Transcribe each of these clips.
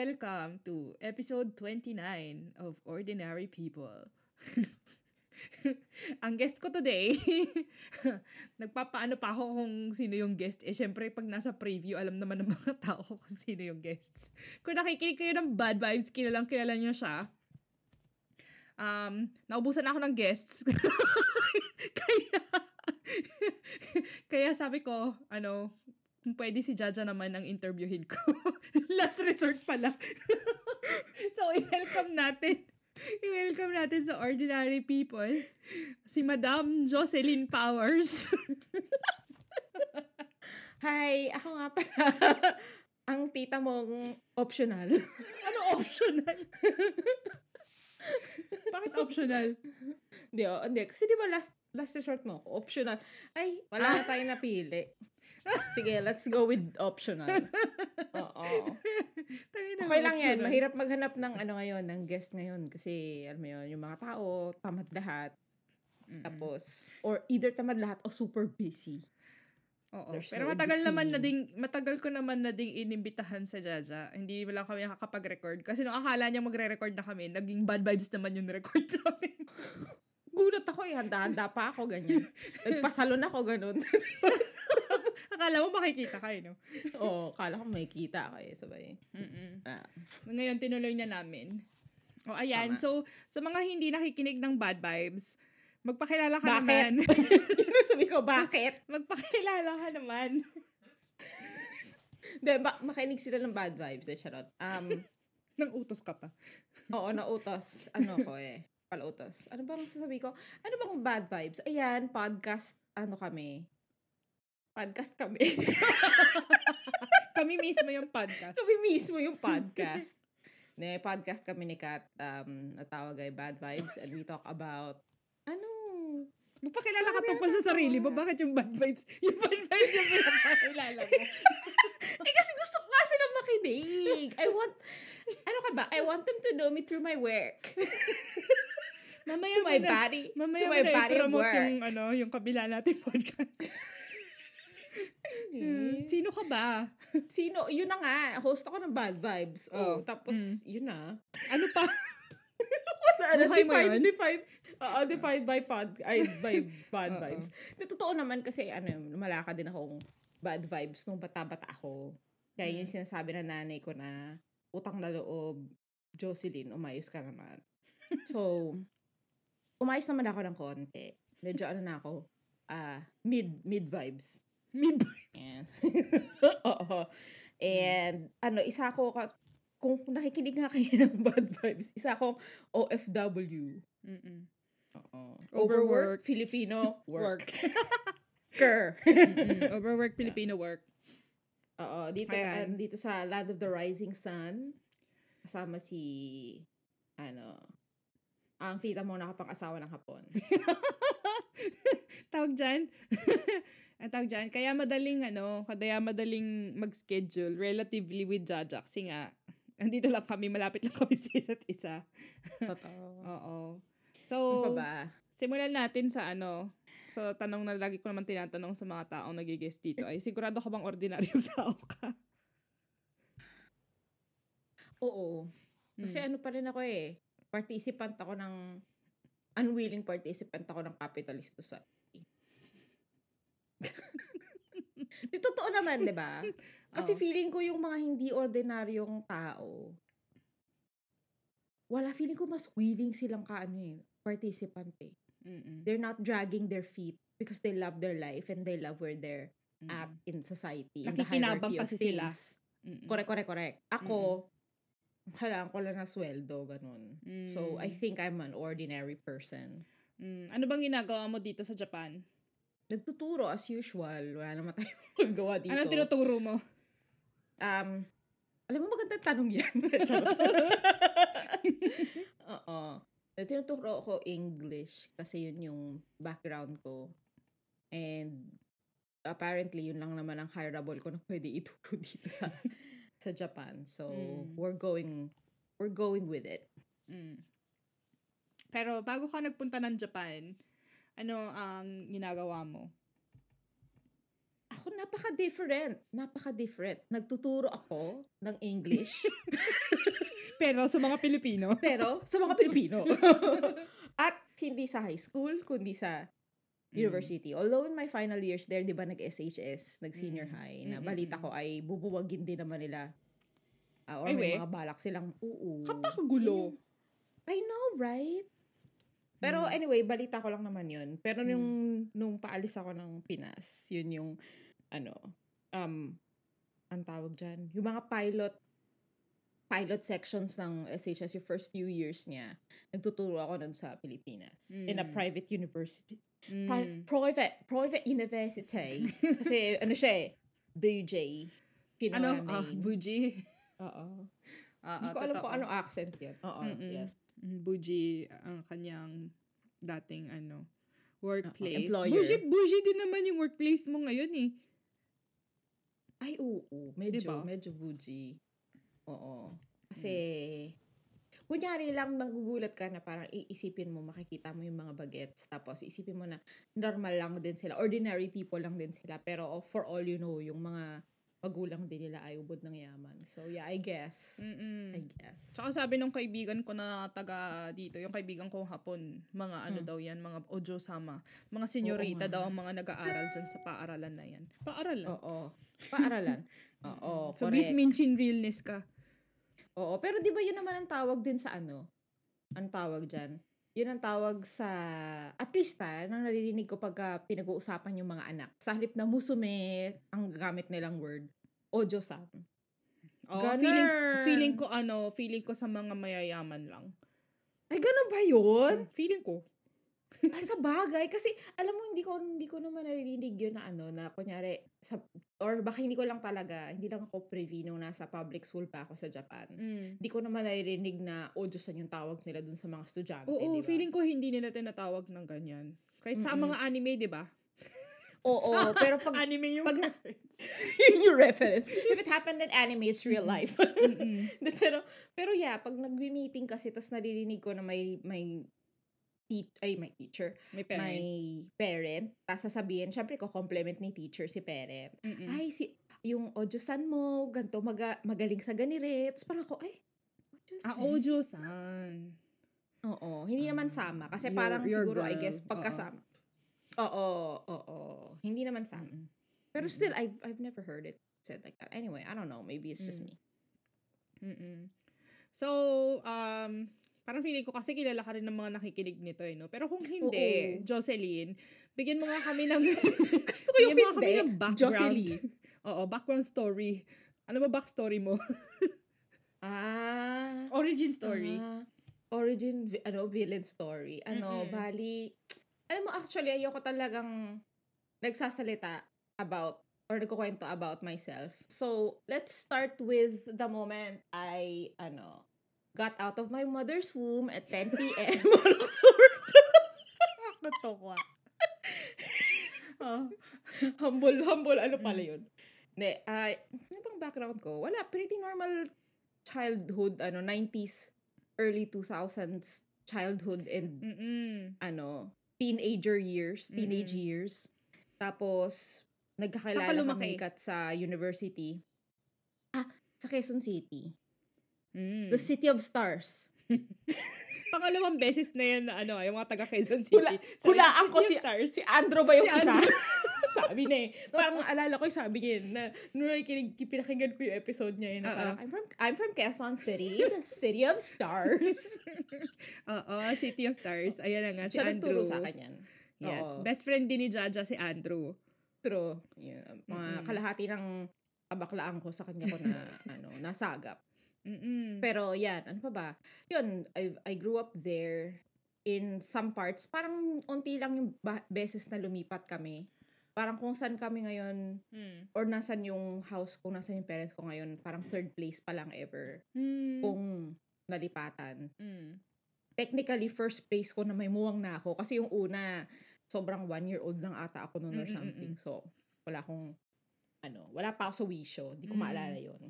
welcome to episode 29 of Ordinary People. Ang guest ko today, nagpapaano pa ako kung sino yung guest. Eh, syempre, pag nasa preview, alam naman ng mga tao kung sino yung guests. Kung nakikinig kayo ng bad vibes, kilalang kilala nyo siya. Um, naubusan ako ng guests. kaya, kaya sabi ko, ano, kung pwede si Jaja naman ang interviewin ko. Last resort pala. so, i-welcome natin. I-welcome natin sa Ordinary People si Madam Jocelyn Powers. Hi, ako nga pala. ang tita mong optional. ano optional? Bakit optional? Hindi, oh, hindi. Kasi di ba last, last resort mo, optional. Ay, wala na tayong napili. Sige, let's go with optional. Oo. Okay lang yan. Mahirap maghanap ng ano ngayon, ng guest ngayon. Kasi, alam mo yun, yung mga tao, tamad lahat. Mm-hmm. Tapos, or either tamad lahat o super busy. Oo. There's Pero no matagal naman na ding, matagal ko naman na ding inimbitahan sa Jaja. Hindi lang kami nakakapag-record. Kasi nung akala niya magre-record na kami, naging bad vibes naman yung record namin. Gulat ako eh, handa-handa pa ako, ganyan. Nagpasalon ako, ganun. Akala mo makikita kayo, no? Oo, akala ko makikita kayo, sabay. Mm-mm. Ah. Ngayon, tinuloy na namin. O, ayan. Tama. So, sa mga hindi nakikinig ng bad vibes, magpakilala ka bakit? naman. Sabi ko, bakit? magpakilala ka naman. Hindi, ba- makinig sila ng bad vibes. De, charot. Um, nang utos ka pa. Oo, na utos. Ano ko eh. Palautos. Ano bang sasabi ko? Ano bang bad vibes? Ayan, podcast, ano kami, podcast kami. kami mismo yung podcast. Kami mismo yung podcast. ne, podcast kami ni Kat, um, natawag ay Bad Vibes, and we talk about, ano, Magpakilala ka tungkol sa sarili mo. Bakit yung bad vibes? Yung bad vibes yung pinapakilala mo. eh kasi gusto ko nga silang makinig. I want, ano ka ba? I want them to know me through my work. mamaya to my na, body. Mamaya to my body promote yung, ano, yung kabila natin podcast. Hmm, sino ka ba? Sino? Yun na nga. Host ako ng Bad Vibes. Oh, oh tapos, mm. yun na. Ano pa? Wala, Buhay mo yun? Define, uh, defined by pod, ay, by bad Uh-oh. vibes. Totoo naman kasi, ano, malaka din akong bad vibes nung bata-bata ako. Kaya yung mm. sinasabi ng nanay ko na, utang na loob, Jocelyn, umayos ka naman. so, umayos naman ako ng konti. Medyo ano na ako, uh, mid, mid vibes. Mid vibes. Oo. And, ano, isa ako, kung nakikinig nga kayo ng bad vibes, isa akong OFW. Mm-mm. Oo. Overwork, Filipino, work. Ker. Overwork, Filipino work. Oo. Dito, uh, dito sa Land of the Rising Sun, kasama si, ano, ang tita mo nakapang-asawa ng hapon. tawag dyan? ang tawag dyan, kaya madaling, ano, kaya madaling mag-schedule relatively with Jaja kasi nga, andito lang kami, malapit lang kami sa isa't isa. Totoo. Oo. So, ano ba? simulan natin sa ano, sa tanong na lagi ko naman tinatanong sa mga taong nagigest dito ay sigurado ka bang ordinaryong tao ka? Oo. Kasi hmm. ano pa rin ako eh, participant ako ng unwilling participant ako ng capitalist society. di totoo naman, di ba? Kasi oh. feeling ko yung mga hindi ordinaryong tao, wala, feeling ko mas willing silang kaano eh, participant eh. Mm-mm. They're not dragging their feet because they love their life and they love where they're mm. at in society. Nakikinabang kasi sila. Correct, correct, correct. Ako, Mm-mm. Kailangan ko lang na sweldo, ganun. Mm. So, I think I'm an ordinary person. Mm. Ano bang ginagawa mo dito sa Japan? Nagtuturo as usual. Wala naman tayong magagawa dito. Anong tinuturo mo? Um, alam mo magandang tanong yan. Oo. Tinuturo ko English kasi yun yung background ko. And apparently, yun lang naman ang hireable ko na pwede ituro dito sa sa Japan. So, mm. we're going we're going with it. Mm. Pero bago ka nagpunta ng Japan, ano ang ginagawa mo? ako napaka-different. Napaka-different. Nagtuturo ako ng English. Pero sa mga Pilipino. pero sa mga Pilipino. At hindi sa high school, kundi sa university. Although in my final years there, di ba nag-SHS, nag-senior Mm. high, na Mm, balita mm, ko ay bubuwagin din naman nila. Ah, or Ay, may we? mga balak silang, oo. Kapakagulo. I know, right? Pero Mm. anyway, balita ko lang naman yun. Pero Mm. nung, nung paalis ako ng Pinas, yun yung, ano, um, ang tawag dyan, yung mga pilot, pilot sections ng SHS, yung first few years niya, nagtuturo ako nun sa Pilipinas. In a Mm. private university. Mm. Pri- private, private university. Kasi, ano siya eh, BJ. Pinoy ano? name. Ah, buji. Oo. Ah, Hindi ah, ko alam kung anong accent yan. Oo, yes. Mm, Buji ang kanyang dating ano workplace. employer. Buji, buji din naman yung workplace mo ngayon eh. Ay, oo. Medyo, Diba? medyo bougie. Oo. Kasi, kunyari lang magugulat ka na parang iisipin mo, makikita mo yung mga bagets. Tapos, isipin mo na normal lang din sila. Ordinary people lang din sila. Pero, for all you know, yung mga magulang din nila ay ubod ng yaman. So, yeah, I guess. Mm-mm. I guess. Saka sabi nung kaibigan ko na taga dito, yung kaibigan ko hapon, mga ano Mm. daw yan, mga ojo-sama. Mga senyorita daw ang mga nag-aaral dyan sa paaralan na yan. Paaralan. Oo. Paaralan. Oo, so, correct. Miss Minchin realness ka. Oo, pero di ba yun naman ang tawag din sa ano? Ang tawag dyan? Yun ang tawag sa, at least ha, nang naririnig ko pagka pinag-uusapan yung mga anak. Sa halip na musume, ang gamit nilang word, ojo-san. Oh, Ganun. feeling, feeling ko ano, feeling ko sa mga mayayaman lang. Ay, ganun ba yun? Feeling ko. Ay, sa bagay. Kasi, alam mo, hindi ko, hindi ko naman naririnig yun na ano, na kunyari, sa, or baka hindi ko lang talaga, hindi lang ako privy nung nasa public school pa ako sa Japan. Mm. Hindi ko naman naririnig na ojo-san yung tawag nila dun sa mga estudyante, Oo, di ba? feeling ko hindi nila tinatawag ng ganyan. Kahit sa Mm-mm. mga anime, di ba? Oo, pero pag anime yung pag na- reference. yun yung reference. If it happened in anime, it's real life. Mm-mm. De, pero, pero yeah, pag nagbi-meeting kasi, tapos naririnig ko na may, may, teach, ay, may teacher, May parent. may parent, tapos sasabihin, syempre ko compliment ni teacher si parent. Mm-mm. Ay, si, yung ojo-san mo, ganito, maga, magaling sa ganirets. Parang ako, ay, ojo-san. Ah, Ojo-san. Oo, hindi naman Ah, sama. Kasi your- parang your siguro, I girl. guess, pagkasama. Oo, oo, Hindi naman sama. Mm-mm. Pero Mm-mm. still, I've, I've never heard it said like that. Anyway, I don't know. Maybe it's just Mm. me. Mm-mm. So, um, parang feeling ko kasi kilala ka rin ng mga nakikinig nito eh, no? Pero kung hindi, Oo. Jocelyn, bigyan mo nga kami ng Gusto ko yung bigyan mo kami ng background. Jocelyn. Oo, background story. Ano ba backstory mo? Ah. Origin story. ah, origin, ano, villain story. Ano, Mm-mm. bali, alam mo, actually, ayoko talagang nagsasalita about or nagkukwento about myself. So, let's start with the moment I, ano, got out of my mother's womb at 10 p.m. on October Nakakatawa. Ah. humble, humble, ano Mm. pala yun? Hindi, ay, ano bang background ko? Wala, pretty normal childhood, ano, 90s, early 2000s childhood and, Mm-mm. ano, teenager years, teenage Mm-mm. years. Tapos, nagkakilala kami kat sa university. Ah, sa Quezon City. Mm. The City of Stars. Pangalawang beses na yan na ano, yung mga taga Quezon City. Hula- hulaan ko si- Stars. Si Andro ba yung Si isa? Sabi niya eh. Parang alala ko yung sabi niya yun, na nung nakikinig, pinakinggan ko yung episode niya yun, na Oo. parang, I'm from, I'm from Quezon City, the City of Stars. Oo, City of Stars. Ayan na nga, si Siya Andrew. sa akin yan. Yes. Oo. Best friend din ni Jaja si Andrew. True. Yeah. Mga Mm-mm. kalahati ng kabaklaan ko sa kanya ko na, ano, nasagap. Mm-mm. Pero yan, ano pa ba? Yun, I, I grew up there in some parts. Parang unti lang yung ba- beses na lumipat kami. Parang kung saan kami ngayon, Mm. or nasan yung house ko, nasan yung parents ko ngayon, parang third place pa lang ever. Mm. Kung nalipatan. Mm. Technically, first place ko na may muwang na ako. Kasi yung una, sobrang one-year-old lang ata ako noon or Mm, mm, mm, something. So, wala akong, ano, wala pa ako sa wisyo. Hindi ko Mm. maalala yun.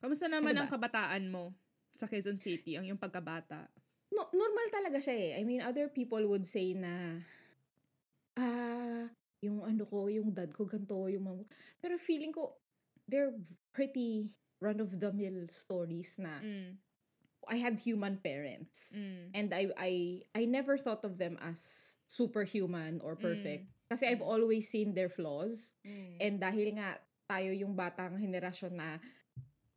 Kamusta naman Ano ang ba? kabataan mo sa Quezon City, ang yung pagkabata? No, normal talaga siya eh. I mean, other people would say na, ah, yung ano ko, yung dad ko, ganito, yung mom. Pero feeling ko, they're pretty run-of-the-mill stories na Mm. I had human parents. Mm. And I I I never thought of them as superhuman or perfect. Kasi I've Mm. always seen their flaws. Mm. And dahil nga tayo yung batang henerasyon na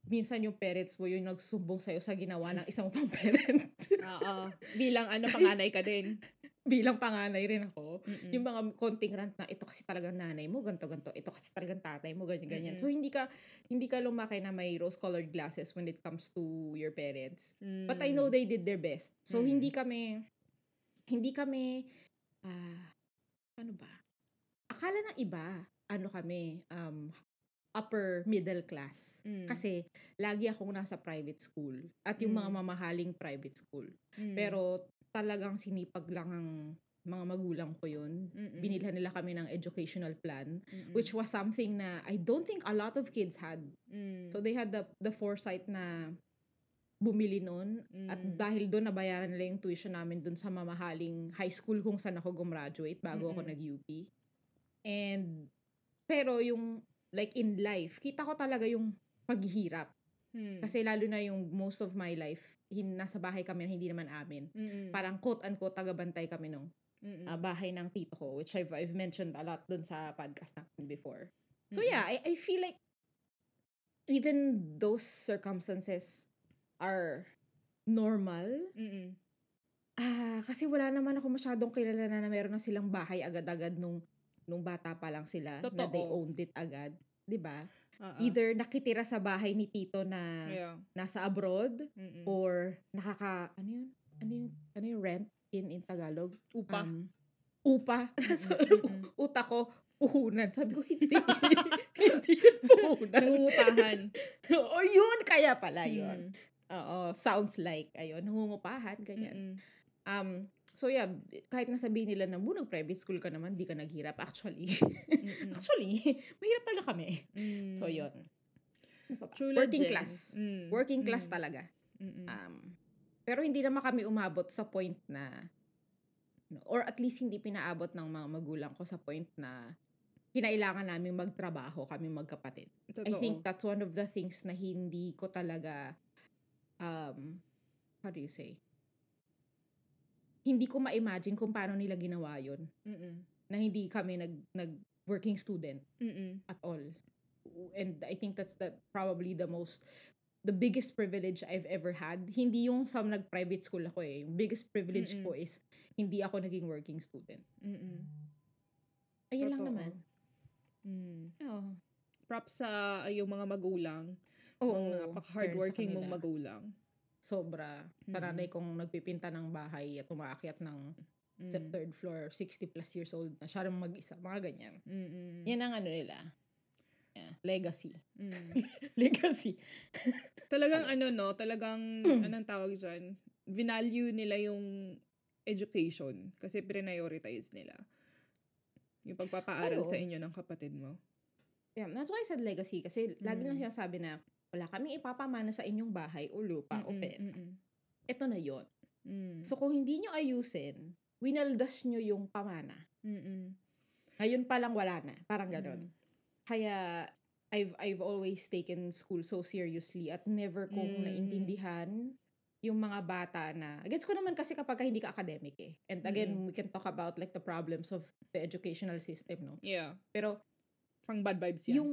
minsan yung parents mo yung nagsusumbong sa'yo sa ginawa ng isang pang parent. Oo. Bilang ano, panganay ka din. Bilang panganay rin ako. Mm-mm. Yung mga konting rant na ito kasi talagang nanay mo, ganto ganto ito kasi talagang tatay mo, ganyan ganyan. So hindi ka hindi ka lumaki na may rose-colored glasses when it comes to your parents. But I know Mm. they did their best. So Mm. hindi kami hindi kami ah ano ba? Akala ng iba, ano kami, um upper middle class. Mm. Kasi lagi akong nasa private school at yung mga Mm. mamahaling private school. Mm. Pero talagang sinipag lang ang mga magulang ko yun. Mm-mm. Binilhan nila kami ng educational plan, Mm-mm. which was something na I don't think a lot of kids had. Mm. So they had the the foresight na bumili noon at Mm. dahil doon nabayaran nila yung tuition namin doon sa mamahaling high school kung saan ako gumraduate bago ako Mm-mm. nag-UP. And pero yung like in life, kita ko talaga yung paghihirap. Mm. Kasi lalo na yung most of my life, hin, nasa bahay kami na hindi naman amin. Mm-mm. Parang quote-unquote tagabantay kami nung Mm-mm. ah, bahay ng tito ko, which I've, I've mentioned a lot dun sa podcast natin before. So Mm-mm. yeah, I, I feel like even those circumstances are normal. Mm-mm. Ah, kasi wala naman ako masyadong kilala na, na meron na silang bahay agad-agad nung nung bata pa lang sila na they Totoo. owned it agad, 'di ba? Oo. Either nakitira sa bahay ni tito na Yeah. nasa abroad Mm-mm. or nakaka ano yun? Ano yung ano yung rent in in Tagalog? Upa. Um, upa. Sa Mm-mm. utak ko, puhunan. Sabi ko, hindi. hindi puhunan. Nangungutahan. o yun, kaya pala yun. Mm. Oo, sounds like, ayun, nangungupahan, ganyan. Mm-mm. Um, so yeah, kahit nasabihin nila na, "Bu, nag-private school ka naman, di ka naghirap. Actually, Mm-mm. actually, mahirap talaga kami. Mm. So yun. Ano? True Working legend. class. Mm. Working class Mm. talaga. Mm-mm. Um, pero hindi naman kami umabot sa point na or at least hindi pinaabot ng mga magulang ko sa point na kinailangan namin magtrabaho kami magkapatid. Totoo. I think that's one of the things na hindi ko talaga um how do you say? Hindi ko ma-imagine kung paano nila ginawa 'yon Mm-mm. na hindi kami nag nag working student Mm-mm. at all. And I think that's the probably the most the biggest privilege I've ever had. Hindi yung sa nag-private school ako eh. Yung biggest privilege Mm-mm. ko is hindi ako naging working student. Mm-mm. Ayun lang naman. Mm. Oh. Props sa yung mga magulang. Oo. mga fair napaka-hardworking mong magulang. Sobra. Sa Mm. nanay kong nagpipinta ng bahay at umaakyat ng sa Mm. third floor, 60 plus years old na siya rin mag-isa. Mga ganyan. Mm-mm. Yan ang ano nila. Yeah, legacy. Mm. legacy. Talagang ano no, talagang anong tawag dyan, vinalue nila yung education kasi prioritize nila yung pagpapaaral Oo. sa inyo ng kapatid mo. Yeah, that's why I said legacy kasi lagi lang Mm. sinasabi na wala kaming ipapamana sa inyong bahay o lupa o Mm-mm, pera. mm-mm, Ito na yon. mm, So kung hindi nyo ayusin, winaldas nyo yung pamana. mm-mm, Ngayon pa lang wala na. Parang ganon. mm, Kaya I've I've always taken school so seriously at never kong Mm. naintindihan yung mga bata na gets ko naman kasi kapag ka hindi ka academic eh. And again, Mm. we can talk about like the problems of the educational system, no? Yeah. Pero Pang bad vibes yan. yung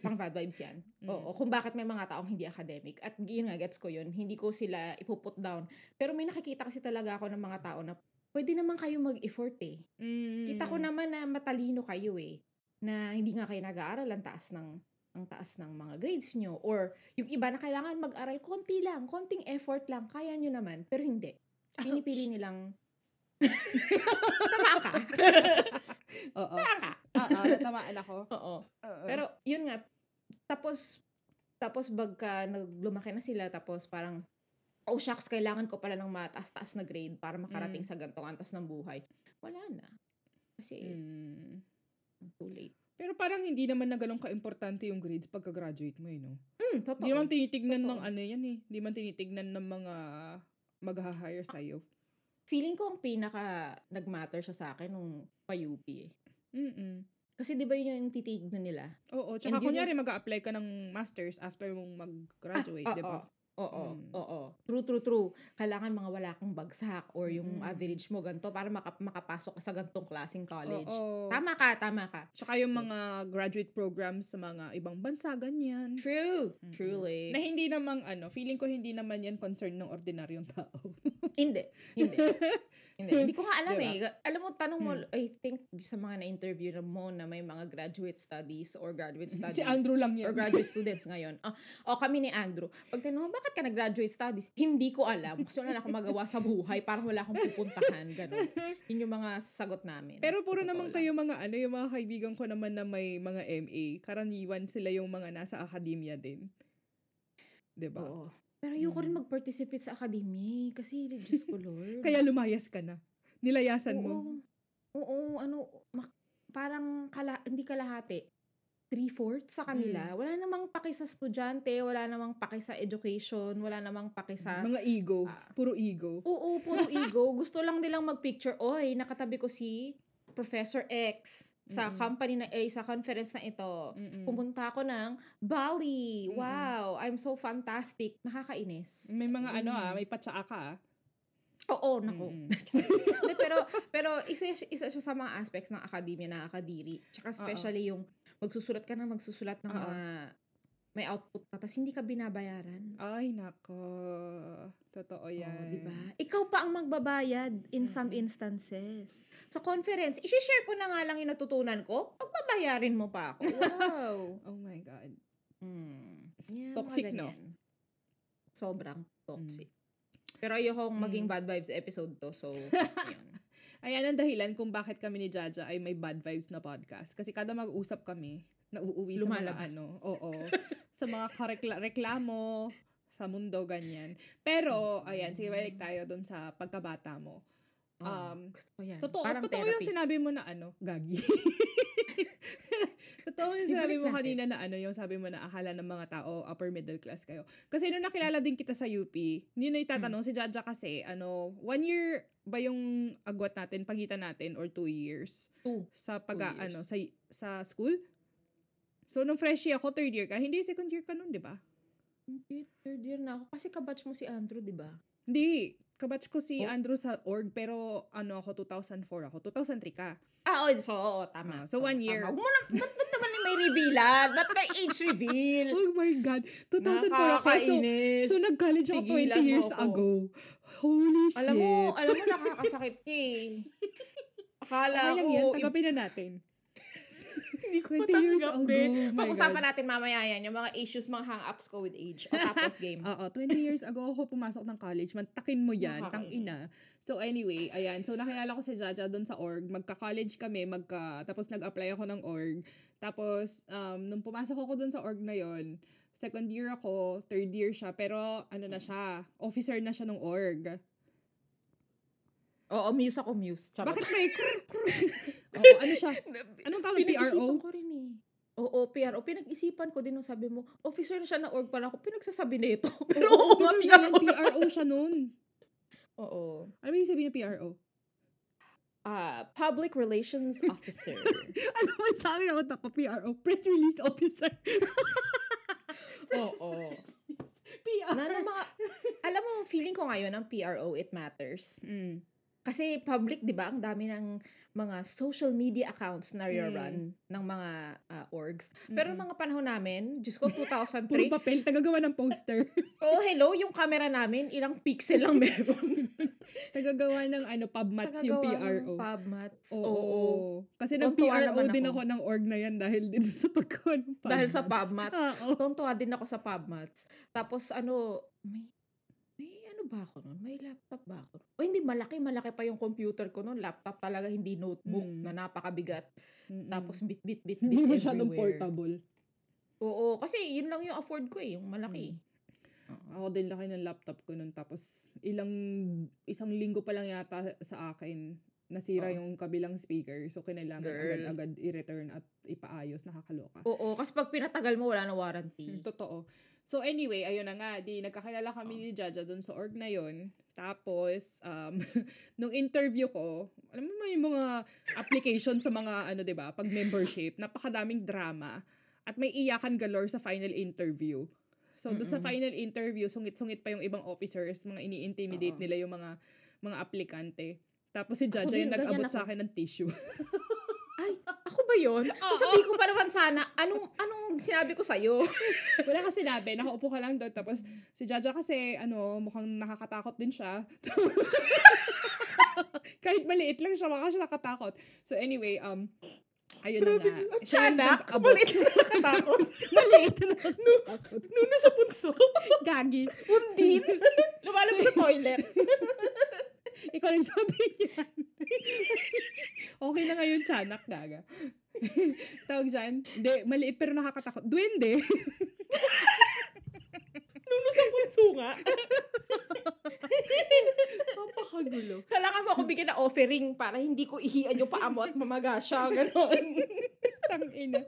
pang bad vibes yan. Mm. Oo, kung bakit may mga taong hindi academic. At yun nga, gets ko yun. Hindi ko sila ipuput down. Pero may nakikita kasi talaga ako ng mga tao na pwede naman kayo mag-effort eh. Mm, Kita ko naman na matalino kayo eh. Na hindi nga kayo nag-aaral ang taas ng ang taas ng mga grades nyo. Or yung iba na kailangan mag-aral, konti lang, konting effort lang, kaya nyo naman. Pero hindi. Pinipili nilang tama ka. Oo. tama ka. Oo, natamaan ako. Oo. Oo. Pero yun nga, tapos tapos bagka naglumaki na sila tapos parang oh shucks kailangan ko pala ng mataas-taas na grade para makarating Mm. sa gantong antas ng buhay. Wala na. Kasi Mm. too late. Pero parang hindi naman na ganun ka-importante yung grades pagka-graduate mo eh, no? Hmm, totoo. Hindi naman tinitignan ng Totoo. ano yan eh. Hindi man tinitignan ng mga mag-hire sa'yo. Feeling ko ang pinaka nag-matter siya sa akin nung pa-UP eh. Mm-mm. Kasi di ba yun yung titignan nila? Oo, tsaka And kunyari mag-a-apply ka ng masters after mong mag-graduate, Ah, di ba? Oo, Mm. oo. True, true, true. Kailangan mga wala kang bagsak or yung Mm. average mo ganito para maka- makapasok ka sa gantong klaseng college. Oo. Tama ka, tama ka. Tsaka yung mga graduate programs sa mga ibang bansa, ganyan. True. Mm-mm. Truly. Na hindi namang ano, feeling ko hindi naman yan concern ng ordinaryong tao. hindi. Hindi. hindi. Hindi ko nga alam Diba? eh. Alam mo, tanong mo, Hmm. I think sa mga na-interview na mo na may mga graduate studies or graduate studies. si Andrew lang yan. Or graduate students ngayon. Ah, o kami ni Andrew. Pag tinanong mo, bakit ka nag-graduate studies? Hindi ko alam. Kasi wala na akong magawa sa buhay. Parang wala akong pupuntahan. Ganun. Yun yung mga sagot namin. Pero puro Totoo naman lang. kayo mga ano, yung mga kaibigan ko naman na may mga MA, karaniwan sila yung mga nasa academia din. 'Di ba? Oo. Pero ayoko rin Mm. mag-participate sa academy. Kasi, Diyos ko Lord. Kaya lumayas ka na. Nilayasan Oo. mo. Oo, ano, mak- parang kala, hindi kalahati. Three-fourths sa kanila. Mm. Wala namang paki sa estudyante, wala namang paki sa education, wala namang paki sa... Mga ego. Ah. Puro ego. Oo, puro ego. Gusto lang nilang mag-picture, oy, nakatabi ko si Professor X sa Mm-mm. company na A, sa conference na ito. Mm-mm. Pumunta ako ng Bali. Mm-mm. Wow, I'm so fantastic. Nakakainis. May mga ano ah, Mm. may patsaa ka ah. Oo, nako. Hindi, pero pero isa isa siya sa mga aspects ng academia na akadiri. Tsaka especially yung magsusulat ka na magsusulat ng Oo. mga may output ka tapos hindi ka binabayaran. Ay, nako. Totoo Oo, yan. di ba? Ikaw pa ang magbabayad in some Mm-mm. instances. Sa conference, i-share ko na nga lang yung natutunan ko, pagbabayarin mo pa ako. Wow. Oh my God. Hmm. Yan, Toxic, no? Sobrang toxic. Pero ayokong Mm. maging bad vibes episode to, so, yun. Ayan ang dahilan kung bakit kami ni Jaja ay may bad vibes na podcast. Kasi kada mag-usap kami, nauuwi sa mga Lumalabas. ano, oo, sa mga karekla- reklamo, sa mundo, ganyan. Pero, ayan, sige, balik tayo dun sa pagkabata mo. Oh, Um, gusto ko yan. Totoo, Parang totoo yung therapist. sinabi mo na ano, gagi. totoo yung sinabi mo kanina na ano, yung sabi mo na akala ng mga tao upper middle class kayo. Kasi nung nakilala din kita sa UP, yun na itatanong si Jaja kasi, ano, one year ba yung agwat natin, pagitan natin, or two years? Two. Sa pag, Two ano, sa, sa school? So, nung freshie ako, third year ka, hindi second year ka nun, di ba? Hindi, third year na ako. Kasi kabatch mo si Andrew, di ba? Hindi. Kabatch ko si Oh. Andrew sa org, pero ano ako, 2004 ako. 2003 ka. Ah, oh, so, oo, tama. Ah, so one year. Tama. Huwag mo na, ba't ba't naman may revealan? Ba't may age reveal? Oh my God. 2004 ako. So, so nag-college ako Tigilan 20 mo years ako. ago. Holy shit. alam mo, alam mo, nakakasakit ka eh. Akala okay lang ko, yan. Tagapin na natin. Hindi ko 20 years ago. Oh my Pag-usapan natin mamaya yan, yung mga issues, mga hang-ups ko with age. O tapos game. Oo, 20 years ago ako pumasok ng college. Mantakin mo yan, tang ina. So anyway, ayan. So nakilala ko si Jaja doon sa org. Magka-college kami, magka tapos nag-apply ako ng org. Tapos um nung pumasok ako doon sa org na yon, second year ako, third year siya, pero ano na siya, officer na siya ng org. Oo, muse ako, muse. Charot. Bakit may? Oo, ano siya? Anong tawag? PRO? ko rin eh. Oo, PRO. Pinag-isipan ko din nung sabi mo, officer na siya na org pala ako. Pinagsasabi nito. Pero oo, Oo, officer na yan, PRO. Siya noon. Oo. Ano yung sabihin ng PRO? Ah, public relations officer. ano man sabi ng utak ko? PRO? Press release officer. Oo. PR. na, mga, alam mo, feeling ko ngayon ang PRO, it matters. Mm. Kasi public, di ba, ang dami ng mga social media accounts na run ng mga ah, orgs. Pero Mm-mm. mga panahon namin, Diyos ko, Puro 2003, papel, tagagawa ng poster. oh hello, yung camera namin, ilang pixel lang meron. tagagawa ng ano, pubmats yung Tagagawa ng PRO. Pubmats. Oo. Oo. Kasi Tuwan-tuwa nag-PRO naman din ako. ako ng org na yan dahil din sa ng pubmats. Dahil sa pubmats. Oo. Tontuwa din ako sa PubMats. Tapos ano, may, ano ba ako nun? May laptop ba ako? O hindi, malaki, malaki pa yung computer ko nun. Laptop talaga, hindi notebook Mm. na napakabigat. Mm-mm. Tapos bit, bit, bit, bit hindi masyadong portable. Oo, kasi yun lang yung afford ko eh, yung malaki. Ako din laki ng laptop ko nun. Tapos ilang, isang linggo pa lang yata sa akin, nasira Oo. yung kabilang speaker. So, kinailangan Girl. agad-agad i-return at ipaayos. Nakakaloka. Oo, kasi pag pinatagal mo, wala na warranty. Mm, Totoo. So anyway, ayun na nga, di nagkakilala kami ni Jaja doon sa org na yon. Tapos, um, nung interview ko, alam mo may mga application sa mga, ano, di ba, pag membership, napakadaming drama. At may iyakan galore sa final interview. So, doon sa final interview, sungit-sungit pa yung ibang officers, mga ini-intimidate Oo. nila yung mga mga aplikante. Tapos si Jaja yung nag-abot sa akin ng tissue. Ay, ako ba yun? Sasabihin ko pa naman sana, anong, anong sinabi ko sa'yo? Wala ka sinabi, nakaupo ka lang doon. Tapos si Jaja kasi, ano, mukhang nakakatakot din siya. Kahit maliit lang siya, baka siya nakatakot. So anyway, um, ayun na nga. Siya yung nag-abot. maliit na nakatakot. maliit na nakatakot. Nuno sa punso. Gagi. Undin. Lumalabas sa toilet. Ikaw lang sabi niyan. okay na ngayon, tiyanak, gaga. Tawag dyan, hindi, maliit pero nakakatakot. Duwende. Nuno sa punso nga. Napakagulo. Kailangan mo ako bigyan ng offering para hindi ko ihian yung paa mo at mamaga siya. Ganon. Tangina.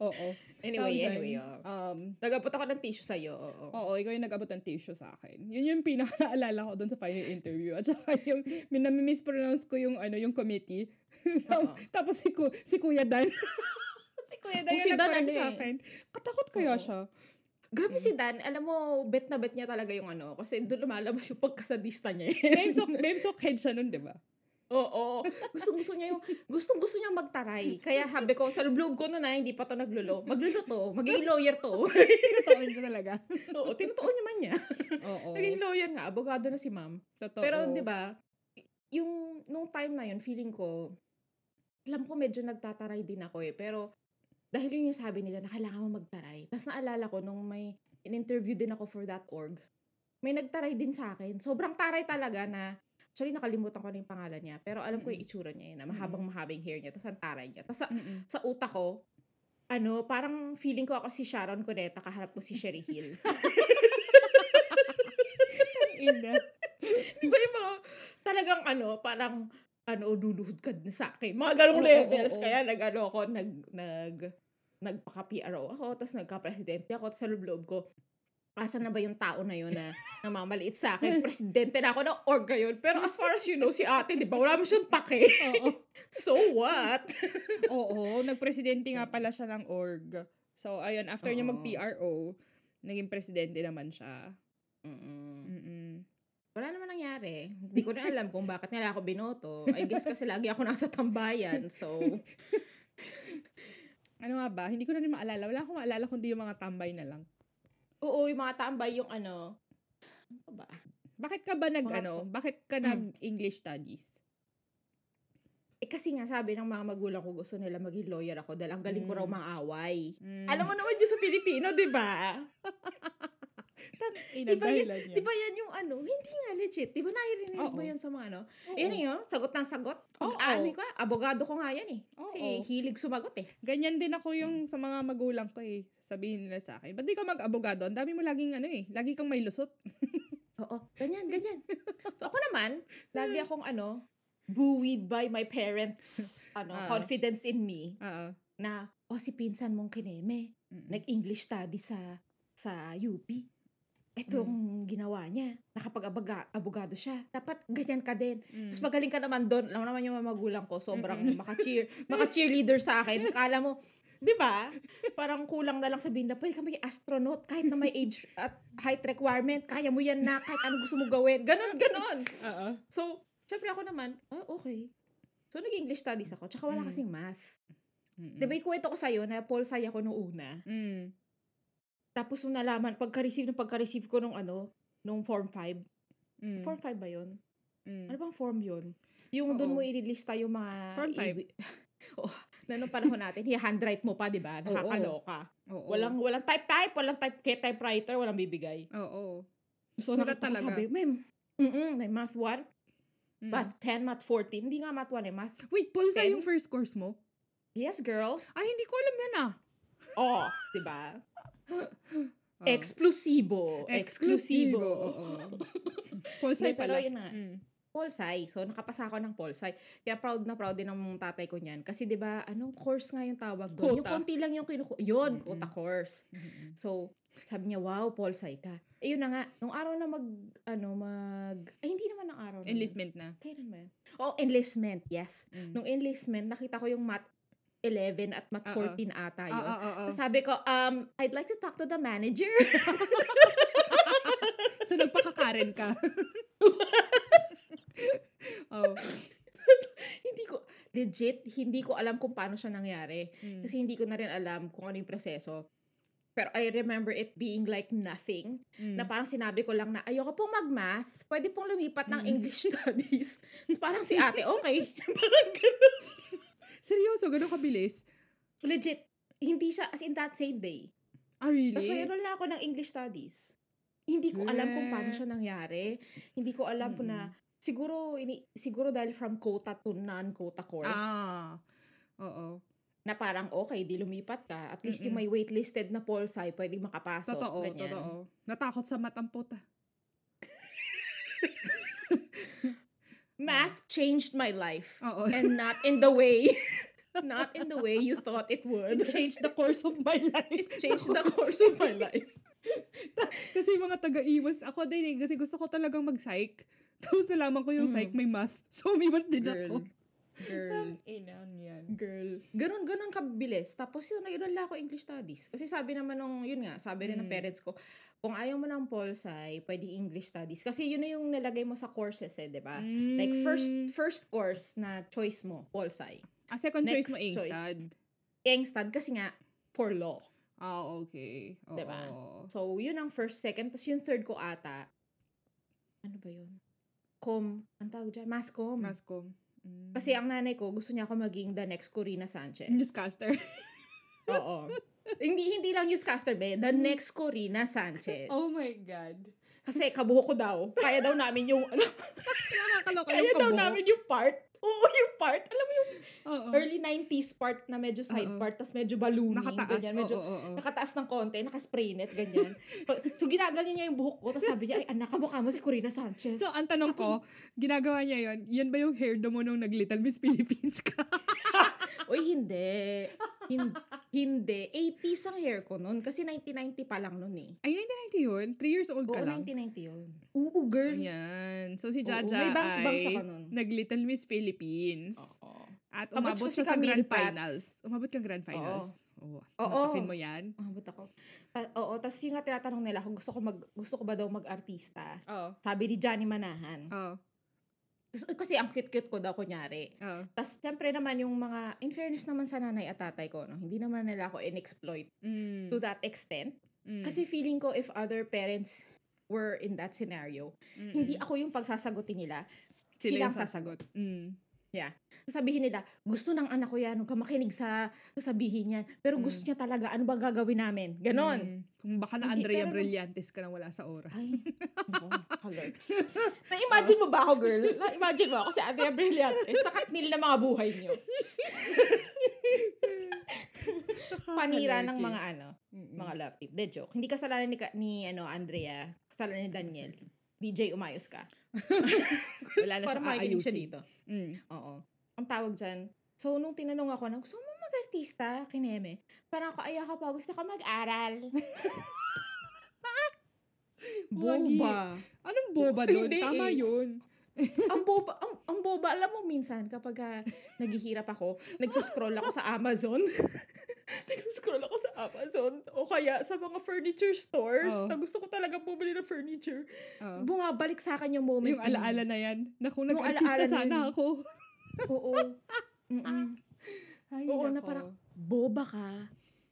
Oo. Anyway, Tawag anyway. Oh. Um, Nagabot ako ng tissue sa'yo. Oo. Oo, ikaw yung nag-abot ng tissue sa akin. Yun yung pinaka-naalala ko doon sa final interview. At saka yung, min- nami-mispronounce ko yung, ano, yung committee. Tapos si, Ku- si Kuya Dan. si Kuya Dan Oh, yung si nag-correct ano sa eh. akin. Katakot kaya Oo. siya. Grabe si Dan, alam mo, bet na bet niya talaga yung ano. Kasi doon lumalabas yung pagkasadista niya. eh. Babe Sok, Babe Sok head siya nun, di ba? Oo. Gustong gusto niya yung, gustong gusto niya magtaray. Kaya habi ko, sa loob ko na na, hindi pa to naglulo. Maglulo to. Magiging lawyer to. Tinutuon ko talaga. Oo, tinutuon naman niya. Oo. Naging lawyer nga, abogado na si ma'am. Totoo. Pero 'di ba, yung nung time na yun, feeling ko alam ko medyo nagtataray din ako eh, pero dahil yun yung sabi nila na kailangan mo magtaray. Tapos naalala ko nung may in-interview din ako for that org, may nagtaray din sa akin. Sobrang taray talaga na Actually, nakalimutan ko na yung pangalan niya. Pero alam ko yung itsura niya yun, na mahabang-mahabang hair niya. Tapos ang taray niya. Tapos sa, Mm-mm. sa utak ko, ano, parang feeling ko ako si Sharon Cuneta, kaharap ko si Sherry Hill. Ina. Iba yung mga, talagang ano, parang, ano, luluhod ka din sa akin. Mga ganong Oo, levels. oo, oo. Kaya nag, ano ako, nag, nag, nagpaka-PRO ako, tapos nagka-presidente ako, tapos sa loob ko, asan na ba yung tao na yun na namamaliit sa akin? Presidente na ako ng org ngayon. Pero as far as you know, si ate, di ba, wala mo siyang pake. Oo. so what? Oo, nagpresidente nga pala siya ng org. So, ayun, after niya Oo. mag-PRO, naging presidente naman siya. Mm-mm. Wala naman nangyari. Hindi ko na alam kung bakit nila ako binoto. I guess kasi lagi ako nasa tambayan. So, Ano nga ba? Hindi ko na rin maalala. Wala akong maalala kundi yung mga tambay na lang. oo, yung mga tambay yung ano, ano ba? Bakit ka ba nag, Mga ano, bakit ka Mm. nag-English studies? Eh kasi nga sabi ng mga magulang ko gusto nila maging lawyer ako dahil ang galing ko raw Mm. maaway. Mm. Alam mo naman dyan sa Pilipino, di ba? Ina, Di ba yun- dahilan yan. Yung ano? Hindi nga legit. Di ba naririnig mo Oo. yan sa mga ano? Oo. Yan yun, sagot ng sagot. Oo. Ano ko, abogado ko nga yan eh. Kasi Oo. hilig sumagot eh. Ganyan din ako yung sa mga magulang ko eh. Sabihin nila sa akin, ba't di ka mag-abogado? Ang dami mo laging ano eh. Lagi kang may lusot. Oo, ganyan, ganyan. So ako naman, lagi akong ano, buoyed by my parents' ano, Ah. confidence in me Oo. na, oh, si pinsan mong kineme, Mm-mm. nag-English study sa sa UP. Itong ginawa niya, nakapag-abogado siya. Dapat ganyan ka din. Mm. Mas magaling ka naman doon. Alam naman yung mga magulang ko, sobrang maka-cheer, maka-cheerleader sa akin. Kala mo, di ba? Parang kulang na lang sabihin na, pwede ka maging astronaut kahit na may age at height requirement. Kaya mo yan na kahit ano gusto mo gawin. Ganon, ganon. Oo. So, syempre ako naman, oh, okay. So, nag-English studies ako. Tsaka wala Mm. kasing math. Mm-mm. Di ba, ikwento ko sa'yo na Paul Say ako nung una. Mm. Tapos nung nalaman, pagka-receive ng pagka-receive ko nung ano, nung Form 5. Mm. Form 5 ba yun? Mm. Ano bang form yun? Yung doon Oo. mo ililista yung mga... Form five. ibi- oh, na nung panahon natin, i-handwrite mo pa, di ba? Nakakaloka. Oo. Walang, walang type-type, walang type, typewriter, walang bibigay. Oo. So, Sulat talaga. Sabi, ma'am, mm may math 1, Mm. math 10, math 14. Hindi nga math 1 eh, math. Wait, pulsa Ten? yung first course mo? Yes, girl. Ay, hindi ko alam yan ah. Oh, di ba? Exclusivo. Exclusivo. Oo. Pulsa Hindi, pero pala. yun na. Mm. Polsci. So, nakapasa ako ng Polsci. Kaya proud na proud din ng tatay ko niyan. Kasi, di ba, anong course nga yung tawag doon? Yung konti lang yung kinuku... Yun, Mm-mm. quota course. Mm-mm. So, sabi niya, wow, Polsci ka. Eh, yun na nga. Nung araw na mag, ano, mag... Ay, hindi naman ng araw. na. Enlistment na. Kailan ba yun? Oh, enlistment, yes. Mm. Nung enlistment, nakita ko yung math 11 at Oo. 14 ata Oo, yun. So, sabi ko, um, I'd like to talk to the manager. So, nagpakakaren ka. oh. hindi ko, legit, hindi ko alam kung paano siya nangyari. Mm. Kasi hindi ko na rin alam kung ano yung proseso. Pero I remember it being like nothing. Mm. Na parang sinabi ko lang na, ayoko pong mag-math. Pwede pong lumipat ng Mm. English studies. Tapos parang si ate, okay. parang ganun. Seryoso, ganun kabilis? Legit. Hindi siya, as in that same day. Ah, really? Tapos enroll na ako ng English studies. Hindi ko alam kung paano siya nangyari. Hindi ko alam po na, siguro, ini, siguro dahil from quota to non-quota course, Ah. Oo. na parang okay, di lumipat ka. At least yung Mm-mm. may waitlisted na Polsci, pwede makapasok. Totoo, ganyan. totoo. Natakot sa matampota. Math changed my life. Oo. And not in the way, not in the way you thought it would. It changed the course of my life. It changed the course of my life. kasi mga taga-iwas, ako din eh, kasi gusto ko talagang mag-psych. Tapos nalaman ko yung Mm. psych may math. So, umiwas din ako. Girl. Inan yan. Girl. Ganun, ganun kabilis. Tapos yun, nag-enroll ako English Studies. Kasi sabi naman nung, yun nga, sabi rin ng Mm. parents ko, kung ayaw mo ng Polsci, pwede English Studies. Kasi yun na yung nilagay mo sa courses eh, di ba? Like, first first course na choice mo, Polsci. Ah, second choice mo, next choice. Ingstad. Engstad kasi nga, for law. Ah, okay. Oo. Diba? So, yun ang first, second. Tapos yung third ko ata, ano ba yun? Com, ang tawag dyan? Mascom. Mascom. Mm. Kasi ang nanay ko, gusto niya ako maging the next Corina Sanchez. Newscaster. Oo. hindi hindi lang newscaster be, the next Corina Sanchez. oh my God. Kasi kabuho ko daw. Kaya daw namin yung ano, Nakakaloka kaya yung daw kabuho. namin yung part. Oo, yung part. Alam mo yung Oo. early 90s part na medyo side Oo. part, tas medyo ballooning, Nakataas. ganyan, medyo oo, oo, oo. nakataas ng konti, naka-spray net, ganyan. So, ginaganyan niya yung buhok ko, tapos sabi niya, ay, anak, kamukha mo si Corina Sanchez. So, ang tanong ko, ginagawa niya yon yan ba yung hairdo mo nung nag-Little Miss Philippines ka? Uy, hindi. Hin- hindi. 80s ang hair ko noon. Kasi 1990 pa lang noon eh. Ay, 1990 yun? Three years old Oo, ka lang? 1990 yun. Oo, girl. Ayan. So, si Oo, Jaja may bangs-bangs ay ako nun. nag-Little Miss Philippines. Oo. At Kabatch umabot ko si siya sa Camille grand Prats. finals. Umabot kang grand finals. Oo. Oo. Napakin mo yan? Umabot ako. Ta- oo, tapos yung nga tinatanong nila kung gusto ko mag gusto ko ba daw mag-artista. Oo. Sabi ni Johnny Manahan. Oo. Kasi ang cute-cute ko daw kunyari. Oo. Tapos syempre naman yung mga, in fairness naman sa nanay at tatay ko, no, hindi naman nila ako in-exploit Mm. to that extent. Mm. Kasi feeling ko if other parents were in that scenario, Mm-mm. hindi ako yung pagsasagutin nila, Sila silang yung sasagot. Mm. Sasabihin nila, gusto ng anak ko yan, huwag ka makinig sa sasabihin yan. Pero Mm. gusto niya talaga, ano ba gagawin namin? Ganon. Mm. Kung baka na Hindi, Andrea pero- Brillantes ka na wala sa oras. Ay, oh. Na-imagine mo ba ako, girl? Na-imagine mo ako si Andrea Brillante sa katnil na mga buhay niyo. Panira ng mga ano, Mm-mm. mga love tip. De joke. Hindi kasalanan ni, ni ano, Andrea. Kasalanan ni Daniel. DJ, umayos ka. Wala na siya aayusin. dito. Mm. Oo. Ang tawag dyan. So, nung tinanong ako na, gusto mo mag-artista? Kineme. Parang ako, ay ako pa, gusto ko mag-aral. Boba. Anong boba doon? Hindi Tama eh. yun. ang boba, ang, ang boba, alam mo minsan, kapag ah, naghihirap ako, nagsuscroll ako sa Amazon. nagsuscroll ako Amazon. O kaya sa mga furniture stores Oo. na gusto ko talaga bumili ng furniture. Oo. Bumabalik sa akin yung moment. Yung na yun. alaala na yan. Na kung nag-artista na sana yun. ako. Oo. Mm-mm. Ay, Oo, na nako. parang, boba ka.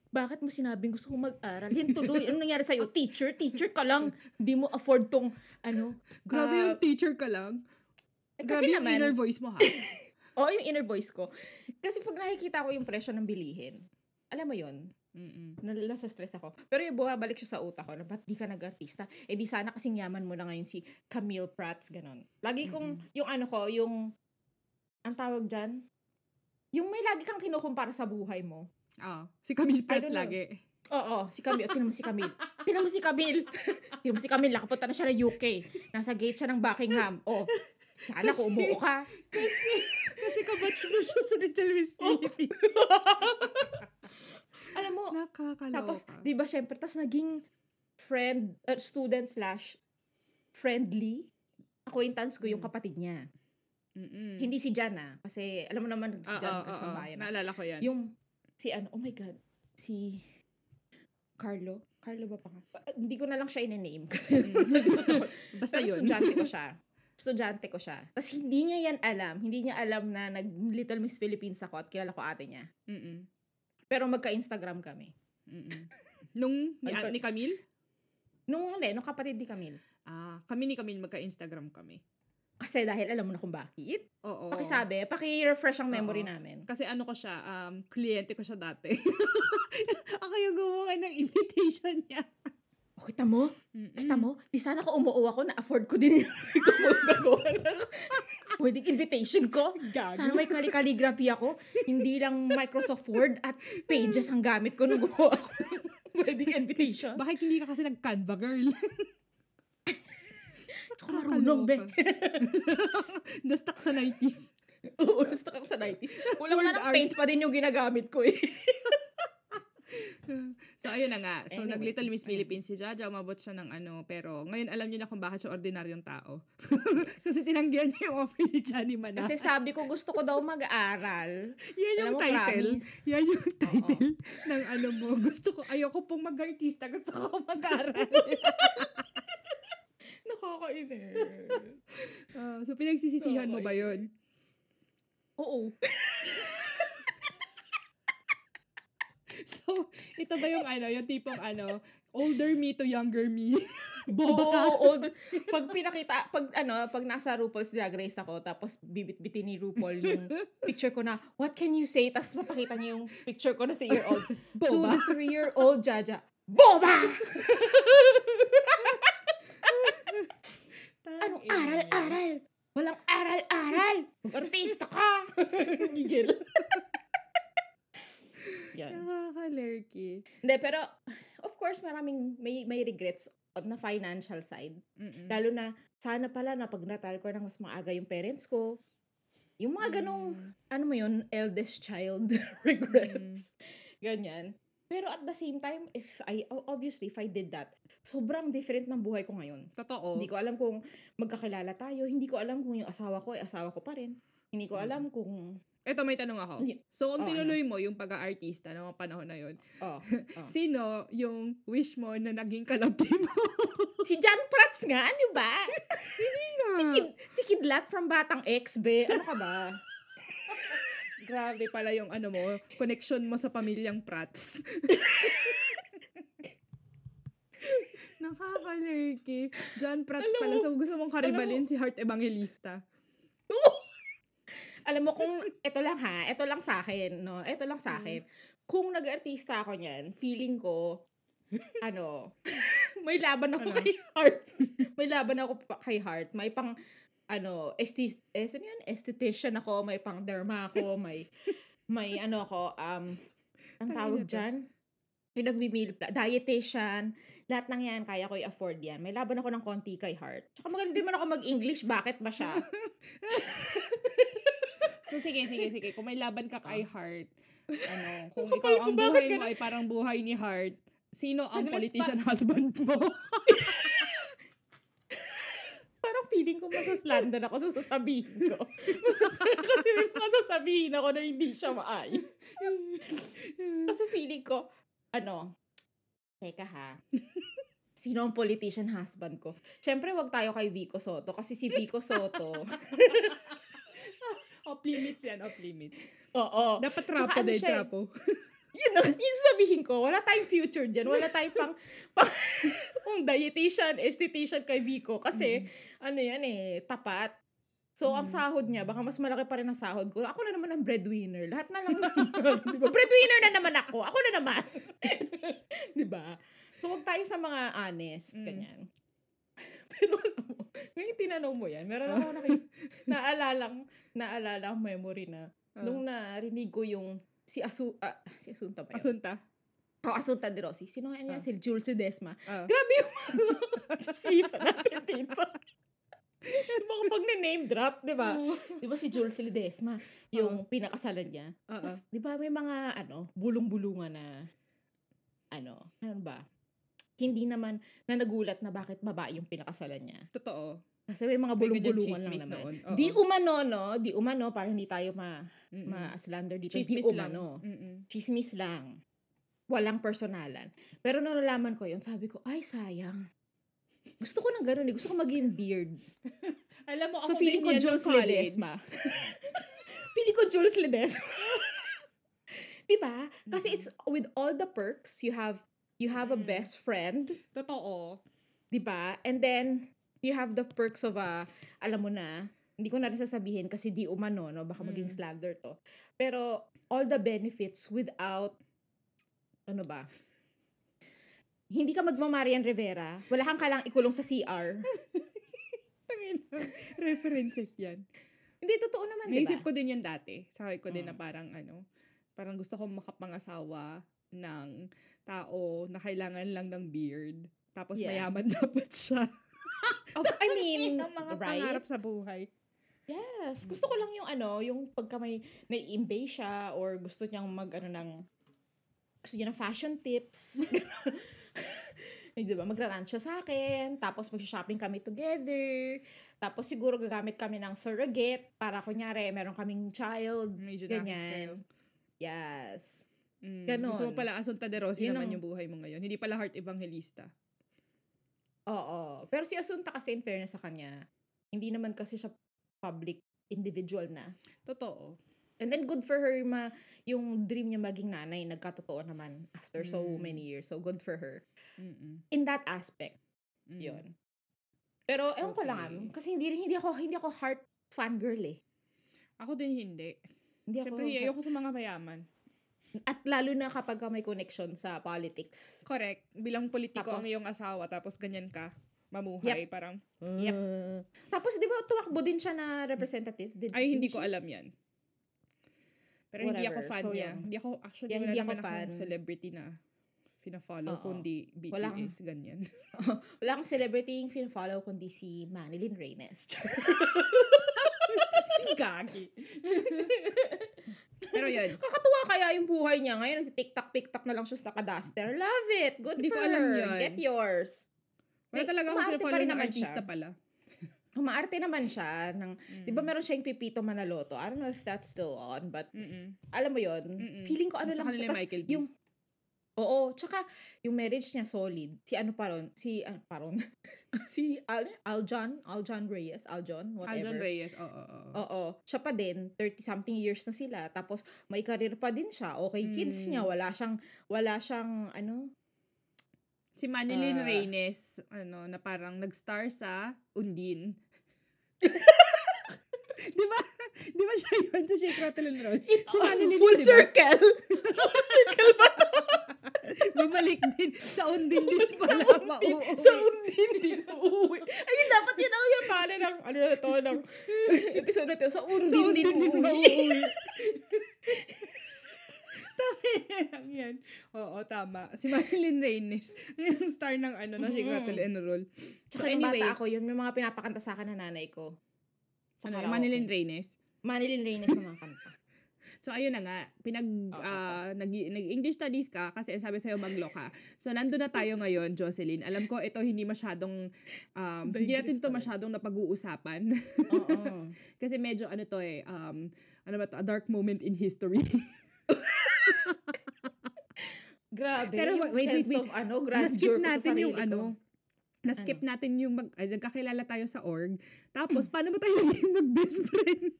Bakit mo sinabing gusto ko mag-aral? Yan tuloy. Ano nangyari sa'yo? Teacher? Teacher ka lang. Hindi mo afford tong, ano. Grabe ah, yung teacher ka lang. eh, Grabe kasi yung naman, inner voice mo ha. Oo, yung inner voice ko. Kasi pag nakikita ko yung presyo ng bilihin, alam mo yon Mm-mm. nalala sa stress ako. Pero yung bumabalik siya sa utak ko, na ba't di ka nag-artista? Eh di sana kasing yaman mo na ngayon si Camille Prats, ganon. Lagi kong, yung ano ko, yung, ang tawag dyan, yung may lagi kang kinukumpara sa buhay mo. Ah, si Camille Prats lagi. Oo, si Camille. Tinan mo si Camille. Tinan mo si Camille. Tinan mo si Camille. Nakapunta na siya ng UK. Nasa gate siya ng Buckingham. Oh, Sana kung umuo ka. Kasi, kasi kabatch mo siya sa Little Miss Oh. Alam mo, Nakakaloka. tapos, di ba, syempre, tas naging friend, uh, student slash friendly acquaintance ko yung Mm. kapatid niya. Mm-mm. Hindi si Jan ah. Kasi, alam mo naman, si Jan oo, kasi oo. bayan. ah. Naalala ko yan. Yung, si ano, oh my God, si Carlo. Carlo ba pa nga? Pa- Hindi ko na lang siya in-name. Kasi, Mm. Basta Pero yun. estudyante ko siya. Estudyante ko siya. Tapos hindi niya yan alam. Hindi niya alam na nag Little Miss Philippines ako at kilala ko ate niya. Mm-mm. Pero magka-Instagram kami. Mm-mm. Nung ni, Ano- ni Camille? Nung, hindi, nung kapatid ni Camille. Ah, kami ni Camille magka-Instagram kami. Kasi dahil alam mo na kung bakit. Oo. Pakisabi, paki-refresh ang memory Oo. namin. Kasi ano ko siya, um, kliyente ko siya dati. Ako yung gumawa ng invitation niya. O, kita mo? Mm-mm. Kita mo? Di sana ko umuo ako na afford ko din yung ko magagawa ng wedding invitation ko. Gago. Sana may kali-calligraphy ako. Hindi lang Microsoft Word at Pages ang gamit ko nung gumawa ako ng wedding invitation. Bakit hindi ka kasi nag-Canva, girl? Ako marunong, be. Na-stuck sa 90s. Oo, gusto ka sa 90s. Kulang na ng paint pa din yung ginagamit ko eh. So, ayun na nga. So, Anyway. nag-Little Miss Philippines si Jaja. Umabot siya ng ano. Pero, ngayon alam niyo na kung bakit siya ordinaryong tao. Kasi tinanggihan niya yung offer ni Johnny Mana. Kasi sabi ko gusto ko daw mag-aaral. yan yung mo, title. promise. Yan yung title ng ano mo. Gusto ko, ayoko pong mag-artista. Gusto ko mag-aral. Nakakainis. Ah, so, pinagsisisihan mo ba yun? Oo. So, ito ba yung ano, yung tipong ano, older me to younger me? Boba ka? Oo, old. Pag pinakita, pag ano, pag nasa RuPaul's Drag Race ako, tapos bibit-bitin ni RuPaul yung picture ko na, what can you say? Tapos mapakita niya yung picture ko na 3-year-old. To Boba? the 3-year-old Jaja. Boba! Anong aral-aral? Walang aral-aral! Mag-artista ka! Gigil. Yan. Nakaka-lurky. Hindi, pero, of course, maraming, may, may regrets on na financial side. Mm-mm. Lalo na, sana pala na pag natal ko ng mas maaga yung parents ko. Yung mga ganong, Mm. ano mo yun, eldest child regrets. Ganyan. Pero at the same time, if I, obviously, if I did that, sobrang different ng buhay ko ngayon. Totoo. Hindi ko alam kung magkakilala tayo. Hindi ko alam kung yung asawa ko ay asawa ko pa rin. Hindi ko alam kung, Ito, may tanong ako. Hindi. So, kung Oh, tinuloy mo yung pag-aartista ng mga panahon na yun, oh, oh. sino yung wish mo na naging kalabti mo? Si John Prats nga, di ba? Nga. Si, Kid, si Kidlat from Batang X, be. Ano ka ba? Grabe pala yung ano mo, connection mo sa pamilyang Prats. Nakaka-lurky. John Prats Alam pala. So, gusto mong karibalin si Heart Evangelista. Alam mo kung ito lang ha, ito lang sa akin, no? Ito lang sa akin. Kung nag-artista ako niyan, feeling ko ano, may laban ako Ano? kay Heart. may laban ako pa- kay Heart. May pang ano, esti eh, yun? esthetician ako, may pang derma ako, may may ano ako, um, ang tawag dyan? Yung nagmi-meal plan, dietitian, lahat ng yan, kaya ko i-afford yan. May laban ako ng konti kay Heart. Tsaka magaling din man ako mag-English, bakit ba siya? So, sige, sige, sige. Kung may laban ka kay Heart, ano, kung ikaw ang buhay mo ay parang buhay ni Heart, sino ang politician husband mo? parang feeling ko masaslander ako sa sasabihin ko. Kasi may mga sasabihin ako na hindi siya maayos. Kasi feeling ko, ano, teka ha, sino ang politician husband ko? Siyempre, wag tayo kay Vico Soto kasi si Vico Soto, off limits yan, off limits. oo. Dapat Tsaka trapo ano dahil eh, trapo. Yun ang yung sabihin ko, wala tayong future dyan. Wala tayong pang, pang um, dietitian, esthetician kay Vico. Kasi, ano yan eh, tapat. So, ang Mm. sahod niya, baka mas malaki pa rin ang sahod ko. Ako na naman ang breadwinner. Lahat na lang naman. di ba? Breadwinner na naman ako. Ako na naman. di ba? So, huwag tayo sa mga honest. Mm. Ganyan. Pero alam mo, ngayon tinanong mo yan, meron ako nakik- naalalang, naalalang memory na Ah. nung narinig ko yung si Asu ah, si Asunta ba yun? Asunta. Oh, Asunta de Rossi. Sino nga niya? Ah. Si Jules Desma. Ah. Grabe yung mga chismisa natin dito. yung mga pag name drop, di ba? Di ba si Jules Ledesma, yung pinakasalan niya. Tapos, di ba may mga, ano, bulong-bulungan na, ano, ano ba? Hindi naman, na nagulat na bakit babae yung pinakasalan niya. Totoo. Kasi may mga bulong-bulungan lang naman. noon. Oo. Di umano, no? Di umano, para hindi tayo ma, Mm-mm. ma-slander dito. Chismis di lang. umano. Mm-mm. Chismis lang. Walang personalan. Pero nung nalaman ko yun, sabi ko, ay, sayang. Gusto ko ng ganun eh. Gusto ko maging beard. Alam mo, So, ako feeling din ko Jules. Ledesma. feeling ko Jules Ledesma. diba? Kasi it's with all the perks, you have you have a Mm-mm. best friend, Totoo. 'di ba? And then you have the perks of a alam mo na, hindi ko na rin sasabihin kasi di umano, no? Baka maging Mm. slander to. Pero all the benefits without ano ba? Hindi ka magmamarian Rivera. Wala kang kalang ikulong sa CR. References yan. Hindi, totoo naman, di Naisip ko din yan dati. Sabi ko din na Mm. parang ano, parang gusto ko makapangasawa ng tao na kailangan lang ng beard. Tapos Yeah. mayaman dapat siya. Of, I mean, Ang mga right? pangarap sa buhay. Yes. Gusto ko lang yung ano, yung pagka may nai-imbay siya or gusto niyang mag ano ng gusto niya ng fashion tips. Eh, di ba? Magra-rant siya sa akin. Tapos mag-shopping kami together. Tapos siguro gagamit kami ng surrogate para kunyari meron kaming child. Medyo kayo. Ganyan. Yes. Mm, Ganon. Gusto mo pala Asunta de Rossi Yun naman ang- yung buhay mo ngayon. Hindi pala heart evangelista. Oo. Pero si Asunta kasi in fairness sa kanya, hindi naman kasi siya public individual na. Totoo. And then good for her ma yung dream niya maging nanay nagkatotoo naman after so Mm. many years. So good for her. Mm-mm. In that aspect, Mm. 'yun. Pero ewan ko lang Okay. kasi hindi hindi ako hindi ako heart fangirl eh. Ako din hindi. Hindi ako Siyempre, ayoko sa mga mayaman. At lalo na kapag ka may connection sa politics. Correct. Bilang politiko ang iyong asawa, tapos ganyan ka, mamuhay, parang, Yep. "Ah." Tapos 'di ba tumakbo din siya na representative? Did, ay, hindi ko alam yan. Pero hindi ako Whatever. fan So, niya. yun. Hindi ako, actually, Yeah, wala hindi ako naman akong celebrity na fina-follow, Oo. kundi BTS, Wala akong- ganyan. Wala akong celebrity yung follow kundi si Manilyn Reynes. Gagi. Pero yun, Kakatuwa kaya yung buhay niya. Ngayon, nag-tiktok-tiktok na lang siya sa naka-duster. Love it. Good Hindi for ko alam her. yun. Get yours. wala Like, talaga ako rin ng artista siya. pala. Umaarte naman siya. Ng, Di ba Mm. meron siya yung Pipito Manaloto? I don't know if that's still on, but Mm-mm. alam mo yon. Feeling ko ano Sa lang siya. Tas Michael B. yung, oo, tsaka yung marriage niya solid. Si ano pa ron? Si, ano pa ron? si Al, Aljon? Aljon Reyes? Aljon? Whatever. Aljon Reyes, oo, oo, oo. Siya pa din, 30-something years na sila. Tapos, may career pa din siya. Okay, kids Mm. niya. Wala siyang, wala siyang, ano, Si Manilyn Ah. Reynes, ano, na parang nag-star sa Undin. di ba? Di ba siya yun sa Shake, Rattle, and Roll? Si Manilyn full yun, di ba? circle. full circle ba to? Bumalik din. Sa Undin din pala. Mauuwi. Sa undin din uuwi. Ayun, dapat yun ang yung pala ng, ano na to, ng episode na to. Sa undin, Sa din Undin din uuwi. mauuwi. Tama yan. Oo, tama. Si Marilyn Reynes. Yung star ng ano, ng Shake, Mhm. Rattle, and Roll. Tsaka So, anyway. bata ako, yun yung mga pinapakanta sa akin ng nanay ko. Sa Ano. Manilyn Reynes. Manilyn Reynes na mga kanta. So, ayun na nga. Pinag, ah, nag, nag-English studies ka kasi sabi sa'yo maglo ka. So, nandun na tayo ngayon, Jocelyn. Alam ko, ito hindi masyadong, um, hindi natin ito masyadong napag-uusapan. Oo. kasi medyo, ano to eh, um, ano ba to, a dark moment in history. Grabe. Pero yung wait, wait, sense wait. of ano, grandeur Na-skip ko sa natin yung ko. ano, na-skip natin yung mag, ay, nagkakilala tayo sa org. Tapos, paano ba tayo naging mag-best friend?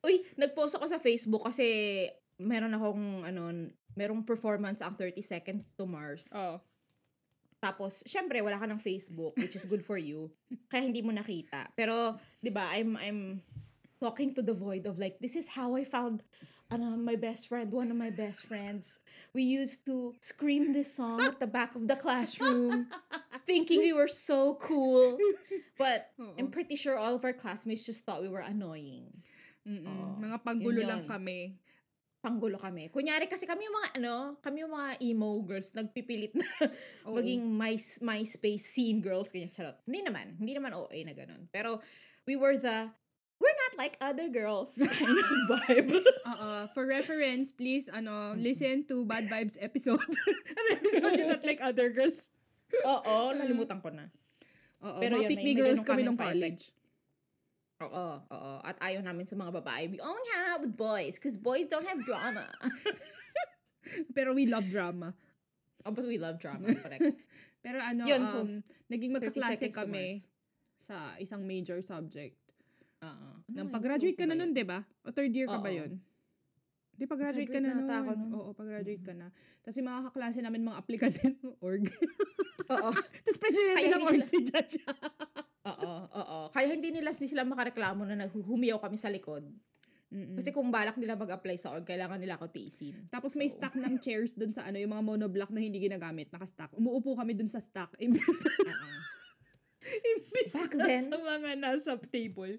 Uy, nag-post ako sa Facebook kasi meron akong, ano, merong performance ang 30 Seconds to Mars. Oh. Tapos, syempre, wala ka ng Facebook, which is good for you. Kaya hindi mo nakita. Pero, di ba, I'm, I'm talking to the void of like, this is how I found ano, my best friend, one of my best friends. We used to scream this song at the back of the classroom, thinking we were so cool. But Oo. I'm pretty sure all of our classmates just thought we were annoying. Mm-mm. Mga panggulo Yun lang yun. kami. panggulo kami. Kunyari kasi kami yung mga ano, kami yung mga emo girls nagpipilit na Oo. maging my MySpace scene girls ganyan charot. Hindi naman, hindi naman OA na ganun. Pero we were the we're not like other girls kind of vibe. Oo. For reference, please, ano, listen to Bad Vibes episode. Ano episode yung not like other girls? Oo, nalimutan ko na. Oo. Pero mga yun, pick may- me may girls kami nung college. Oo, oo. At ayaw namin sa mga babae. We only hang out with boys because boys don't have drama. Pero we love drama. oh, but we love drama. Correct. Pero ano, Yun, so, um, naging 30 magkaklase kami sa isang major subject. Oo. Nang Ano, pag-graduate ka na ba nun, di ba? O third year ka ba Oo. yun? Di, pag-graduate ka na na nun. nun. Oo, pag-graduate ka na. Tapos yung mga kaklase namin, mga aplikante ng org. Oo. Tapos president Kaya ng org si Judge. Oo, oo. Kaya hindi nila hindi sila makareklamo na naghuhumiyaw kami sa likod. Mm-mm. Kasi kung balak nila mag-apply sa org, kailangan nila ako tiisin. Tapos may So- stock ng chairs dun sa ano, yung mga monoblock na hindi ginagamit, naka-stock. Umuupo kami dun sa stock. Imbis na, imbis Back na then- sa mga nasa table.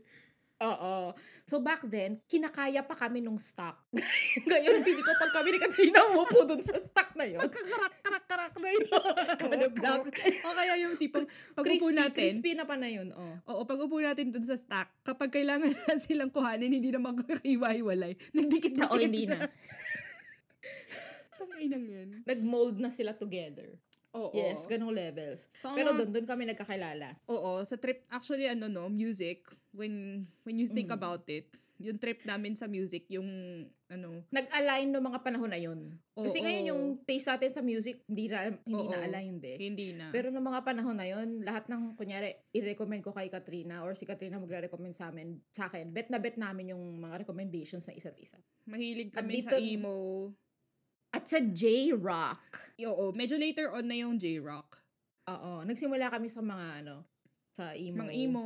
Oo. So back then, kinakaya pa kami nung stock. Ngayon, hindi ko pag kami ni Katrina umupo dun sa stock na yun. Pagkakarak-karak-karak na yun. monoblock. o kaya yung tipong, pag upo crispy, natin, crispy na pa na yun. Oh. Oo, pag upo natin dun sa stock, kapag kailangan na silang kuhanin, hindi na magkakaiwa-hiwalay. Nagdikit-dikit Oo, hindi na. Tanginang yan. Nag-mold na sila together. Oo. Yes, ganong levels. So, Pero doon, doon kami nagkakilala. Oo, sa trip, actually, ano no, music, when, when you think Mm. about it, yung trip namin sa music, yung, ano, Nag-align no mga panahon na yun. Kasi Oo. ngayon yung taste natin sa music, hindi na, hindi Oo. na aligned eh. hindi na. Pero noong mga panahon na yun, lahat ng, kunyari, i-recommend ko kay Katrina or si Katrina magre-recommend sa amin, sa akin, bet na bet namin yung mga recommendations na isa't isa. Mahilig kami dito- sa emo. At sa J-Rock. Oo, medyo later on na yung J-Rock. Oo. Nagsimula kami sa mga, ano, sa emo. Mga emo.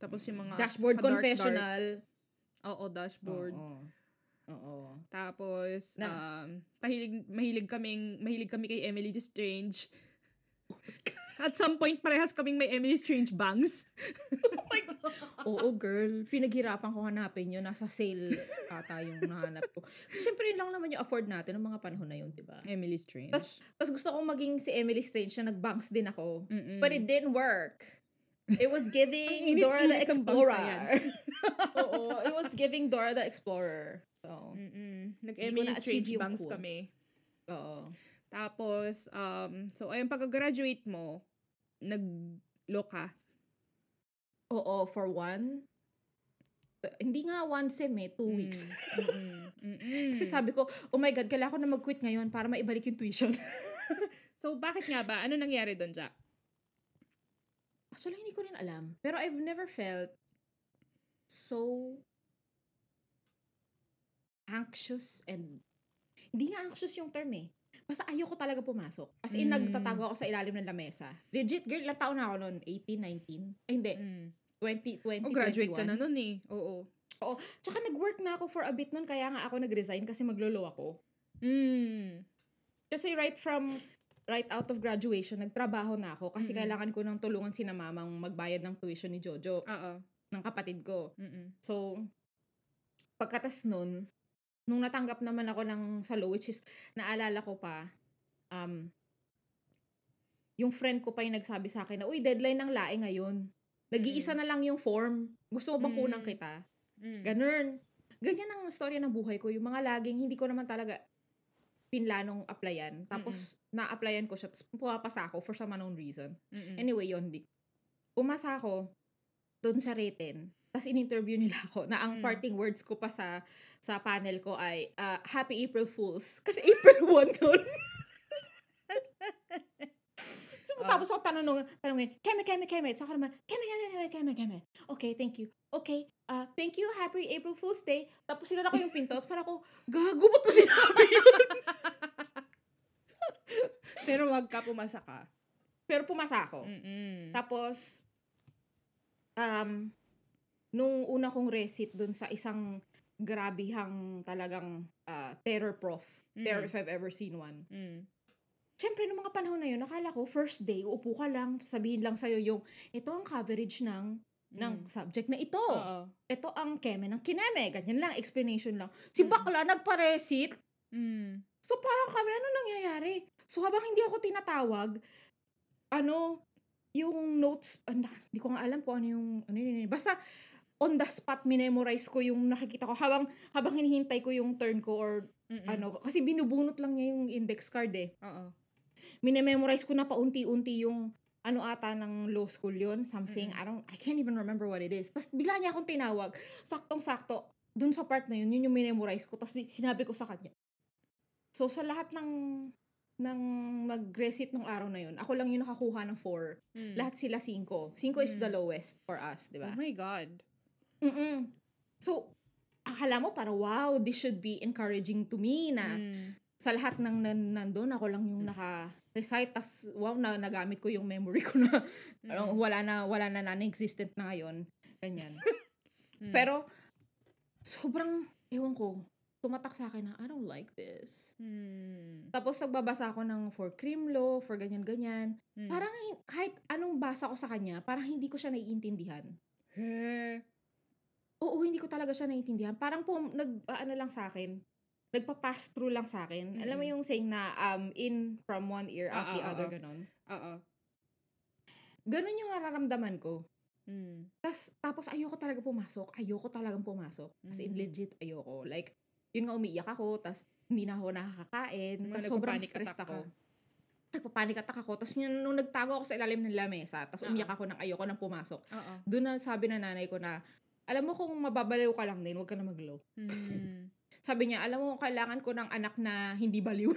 Tapos yung mga... Dashboard pa-dark, Confessional. dark. Oo, dashboard. Oo. Oo. Tapos, Na- um, mahilig, mahilig kaming, mahilig kami kay Emily the Strange. At some point, parehas kaming may Emily Strange bangs. Oo, girl. Pinaghirapan ko hanapin yun. Nasa sale ata yung nahanap ko. So, syempre yun lang naman yung afford natin ng mga panahon na yun, di ba? Emily Strange. Tapos, tapos gusto kong maging si Emily Strange na nag-banks din ako. Mm-mm. But it didn't work. It was giving init-init Dora the na yan. Explorer. Oo, it was giving Dora the Explorer. So, Mm-mm. Nag-Emily Strange bangs cool. kami. oo. Tapos, um, so, ayun, pagka-graduate mo, nag-lo ka. Oo, for one. uh, Hindi nga one sem eh, two weeks. Mm. Mm-mm. Kasi sabi ko, oh my God, kailangan ko na mag-quit ngayon para maibalik yung tuition. So, bakit nga ba? Ano nangyari doon, Jack? Actually, hindi ko rin alam. Pero I've never felt so anxious and hindi nga anxious yung term eh. Basta ayoko talaga pumasok. As in, Mm. nagtatago ako sa ilalim ng lamesa. Legit, girl, ilang taon na ako noon? 18, 19? Ay, hindi. Mm. 20, 20, Oh, graduate ka 21. na nun eh. Oo. Tsaka nag-work na ako for a bit noon, kaya nga ako nag-resign kasi maglolo ako. Mm. Kasi right from, right out of graduation, nagtrabaho na ako kasi Mm-mm. kailangan ko ng tulungan si na mamang magbayad ng tuition ni Jojo, Oo. ng kapatid ko. Mm-mm. So, pagkatas nun, nung natanggap naman ako ng salo, which is, naalala ko pa, um, yung friend ko pa yung nagsabi sa akin na, uy, deadline ng lae ngayon. Nag-iisa na lang yung form. Gusto mo bang Mm. kunang kita? Mm. Ganun. Ganyan ang storya ng buhay ko. Yung mga laging, hindi ko naman talaga pinlanong applyan. Tapos, na-applyan ko siya. Tapos, pumapasa ako for some unknown reason. Mm-mm. Anyway, yun. Di. Pumasa ako doon sa written. Tapos in-interview nila ako na ang Mm. parting words ko pa sa sa panel ko ay ah, Happy April Fools. Kasi April 1 noon. Ah. tapos ako tanong, tanongin, Keme, Keme, Keme. So ako naman, Keme, Keme, Keme, Keme, Keme. Okay, thank you. Okay, uh, thank you, Happy April Fool's Day. Tapos sinara ko yung pinto. Tapos parang ako, gago, ba't mo sinabi yun? Pero wag ka, pumasa ka. Pero pumasa ako. Mm-mm. Tapos, um, nung una kong recit dun sa isang grabihang talagang ah, terror prof. Terror Mm. if I've ever seen one. Mm. Siyempre, nung mga panahon na yun, nakala ko, first day, uupo ka lang, sabihin lang sa'yo yung, ito ang coverage ng ng Mm. subject na ito. Oo. Ito ang keme ng kineme. Ganyan lang, explanation lang. Si Mm. bakla nagparesit. Mm. So parang kami, ano nangyayari? So habang hindi ako tinatawag, ano, yung notes, ah, hindi ko nga alam kung ano yung, ano yun. basta on the spot minemorize ko yung nakikita ko habang habang hinihintay ko yung turn ko or Mm-mm. ano kasi binubunot lang niya yung index card eh. Oo. Minememorize ko na paunti-unti yung ano ata ng law school yon something Mm. I don't I can't even remember what it is. Tapos bigla niya akong tinawag. Saktong-sakto dun sa part na yun, yun yung minemorize ko. Tapos sinabi ko sa kanya. So sa lahat ng ng mag-recite nung araw na yun, ako lang yung nakakuha ng 4. Mm. Lahat sila 5. 5 is the Mm. lowest for us, di ba? Oh my God. Mm-mm. So, akala mo para wow, this should be encouraging to me na Mm. Sa lahat ng nan- nandun, ako lang yung naka-recite, tas wow, na nagamit ko yung memory ko na ano, Mm. wala na, wala na non-existent na ngayon. Ganyan. Mm. Pero, sobrang, ewan ko, tumatak sa akin na, I don't like this. Mm. Tapos, nagbabasa ako ng for cream law, for ganyan-ganyan. Mm. Parang kahit anong basa ko sa kanya, parang hindi ko siya naiintindihan. He. Oo, hindi ko talaga siya naiintindihan. Parang po, nag, ano lang sa akin, nagpa-pass through lang sa akin. Alam mo yung saying na, um, in from one ear, out Ah, the ah, other, ah. ganon. Oo. Ganon yung nararamdaman ko. Mm. Tas, tapos ayoko talaga pumasok. Ayoko talagang pumasok. As in, legit, ayoko. Like, yun nga, umiiyak ako, tas hindi na ako nakakakain. Tas sobrang stressed ako. ka. Nagpa-panic attack ako. Tapos yun, nung nagtago ako sa ilalim ng lamesa, tas Oo. umiyak ako ng ayoko nang pumasok. Oo. Doon na sabi na nanay ko na, alam mo kung mababaliw ka lang din, huwag ka na mag-low. Mm. Sabi niya, alam mo, kailangan ko ng anak na hindi baliw.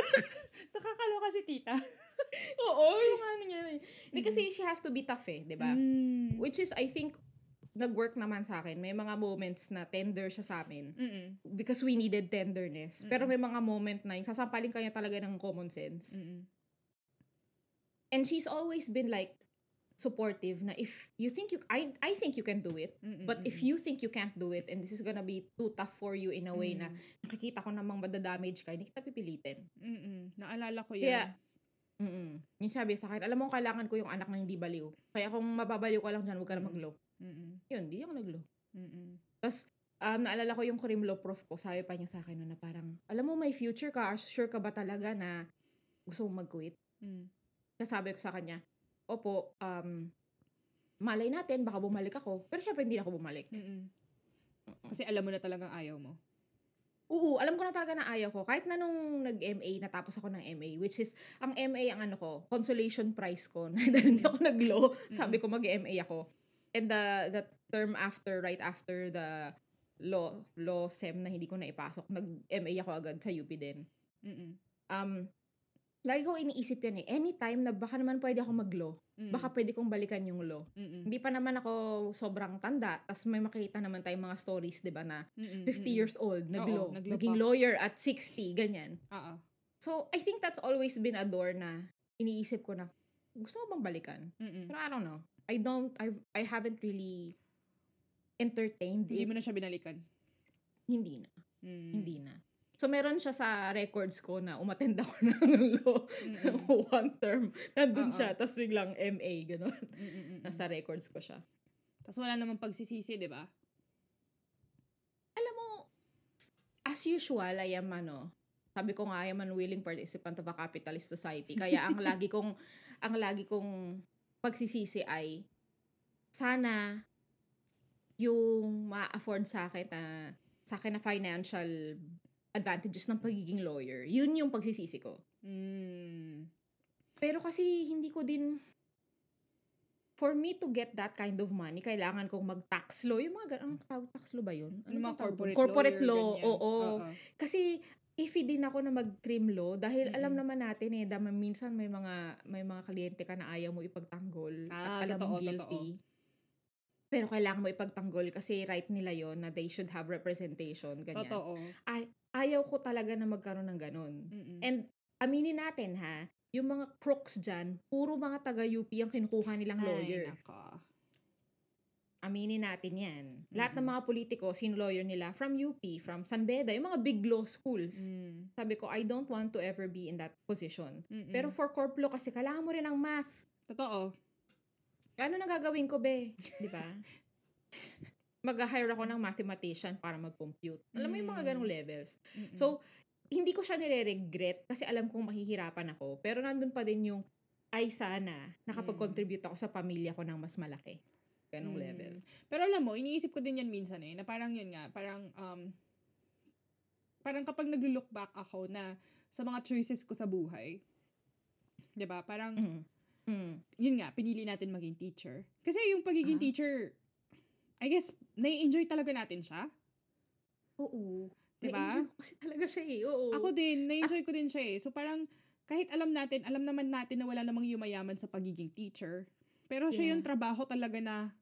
Nakakaloka si tita. Oo, yung ano niya. eh. Kasi she has to be tough eh, di ba? Mm. Which is, I think, nag-work naman sa akin. May mga moments na tender siya sa amin. Mm-mm. Because we needed tenderness. Pero Mm-mm. may mga moment na yung sasampalin ka niya talaga ng common sense. Mm-mm. And she's always been like, supportive na if you think you, I, I think you can do it. Mm-mm. But if you think you can't do it and this is gonna be too tough for you in a way na Mm. nakikita ko namang madadamage ka, hindi kita pipilitin. Mm-mm. Naalala ko Kaya, yan. mm Yung sabi sa akin, alam mo, kailangan ko yung anak na hindi baliw. Kaya kung mababaliw ka lang dyan, huwag ka na Mm. mag-low. Mm-mm. Yun, di ako nag-low. Mm-mm. Tapos, um, naalala ko yung Karim Law Prof ko, sabi pa niya sa akin na parang, alam mo, may future ka, sure ka ba talaga na gusto mong mag-quit? Mm. Sabi ko sa kanya, opo, um, malay natin, baka bumalik ako. Pero syempre, hindi na ako bumalik. Mm-mm. Kasi alam mo na talagang ayaw mo. Oo, alam ko na talaga na ayaw ko. Kahit na nung nag-MA, natapos ako ng MA, which is, ang MA, ang ano ko, consolation prize ko. Dahil hindi ako nag-law, sabi ko mag-MA ako. And the, the term after, right after the law, law SEM na hindi ko na ipasok, nag-MA ako agad sa UP din. Mm-mm. Um, lagi ko iniisip yan eh. Anytime na baka naman pwede ako mag-law, Mm. baka pwede kong balikan yung law. Mm-mm. Hindi pa naman ako sobrang tanda, tas may makita naman tayong mga stories, di ba, na Mm-mm. 50 Mm-mm. years old, nag-law, nag-law naging lawyer at 60, ganyan. Oo. So, I think that's always been a door na iniisip ko na, gusto mo bang balikan? Mm-mm. Pero I don't know. I don't, I, I haven't really entertained Hindi it. mo na siya binalikan. Hindi na. Mm. Hindi na. So, meron siya sa records ko na umattend ako ng law Mm-mm. one term. Nandun Oo. siya, tapos biglang MA, gano'n. Nasa records ko siya. Tapos wala namang pagsisisi, di ba? Alam mo, as usual, I am ano, sabi ko nga, I am unwilling participant of a capitalist society. Kaya ang lagi kong, ang lagi kong pagsisisi ay, sana, yung ma-afford sa akin na, sa akin na financial advantages ng pagiging lawyer. Yun yung pagsisisi ko. Mm. Pero kasi hindi ko din for me to get that kind of money, kailangan kong mag-tax law. Yung mga ganun, ang tawag tax law ba yun? Ano mga bang tawag corporate, doon? corporate law. Oo. Kasi iffy din ako na mag-crim law dahil alam Mm-mm. naman natin eh, dahil minsan may mga may mga kliyente ka na ayaw mo ipagtanggol Ah, at alam totoo, mo guilty. Pero kailangan mo ipagtanggol kasi right nila yon na they should have representation. Ganyan. Totoo. Ay, ayaw ko talaga na magkaroon ng ganun. Mm-mm. And aminin natin ha, yung mga crooks dyan, puro mga taga-UP ang kinukuha nilang lawyer. Ay, nako. Aminin natin yan. Lahat ng Mm-mm. mga politiko, sino lawyer nila? From UP, from San Beda, yung mga big law schools. Mm. Sabi ko, I don't want to ever be in that position. Mm-mm. Pero for corp law kasi, kailangan mo rin ng math. Totoo. Ano nang gagawin ko, be? Di ba? Mag-hire ako ng mathematician para mag-compute. Alam mo yung mga ganong levels. Mm-mm. So, hindi ko siya nire-regret kasi alam kong mahihirapan ako. Pero nandun pa din yung, ay sana, nakapag-contribute ako sa pamilya ko ng mas malaki. Ganong Mm. level. Pero alam mo, iniisip ko din yan minsan eh, na parang yun nga, parang, um, parang kapag naglo-look back ako na sa mga choices ko sa buhay, 'di ba Parang, Mm. Mm. yun nga, pinili natin maging teacher. Kasi yung pagiging Ah. teacher, I guess, nai-enjoy talaga natin siya. Oo. Diba? Na-enjoy ko kasi talaga siya eh. Oo. Ako din, na-enjoy ko din siya eh. So parang, kahit alam natin, alam naman natin na wala namang yumayaman sa pagiging teacher. Pero siya Yeah. yung trabaho talaga na,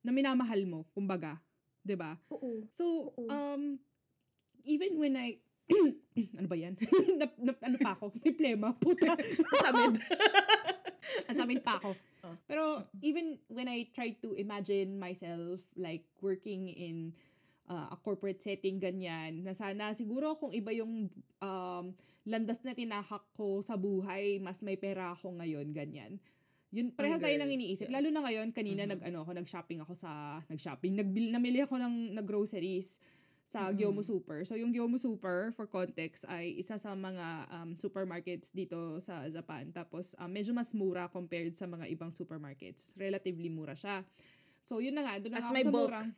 na minamahal mo, kumbaga. 'di ba Oo. So, Oo. um, even when I, ano ba yan? na, na, ano pa ako? May plema, puta. Samid. Asamin pa ako. Oh. Pero even when I try to imagine myself like working in uh, a corporate setting ganyan, na sana siguro kung iba yung um, landas na tinahak ko sa buhay, mas may pera ako ngayon, ganyan. Yun, parehas tayo nang iniisip. yes. Lalo na ngayon, kanina Mhm. nag, ano, ako, nag-shopping ako sa, nag-shopping, nagbil, namili ako ng, nag-groceries sa Mhm. Gyomo Super. So, yung Gyomo Super, for context, ay isa sa mga um, supermarkets dito sa Japan. Tapos, um, medyo mas mura compared sa mga ibang supermarkets. Relatively mura siya. So, yun na nga. Doon na At ako sa bulk. murang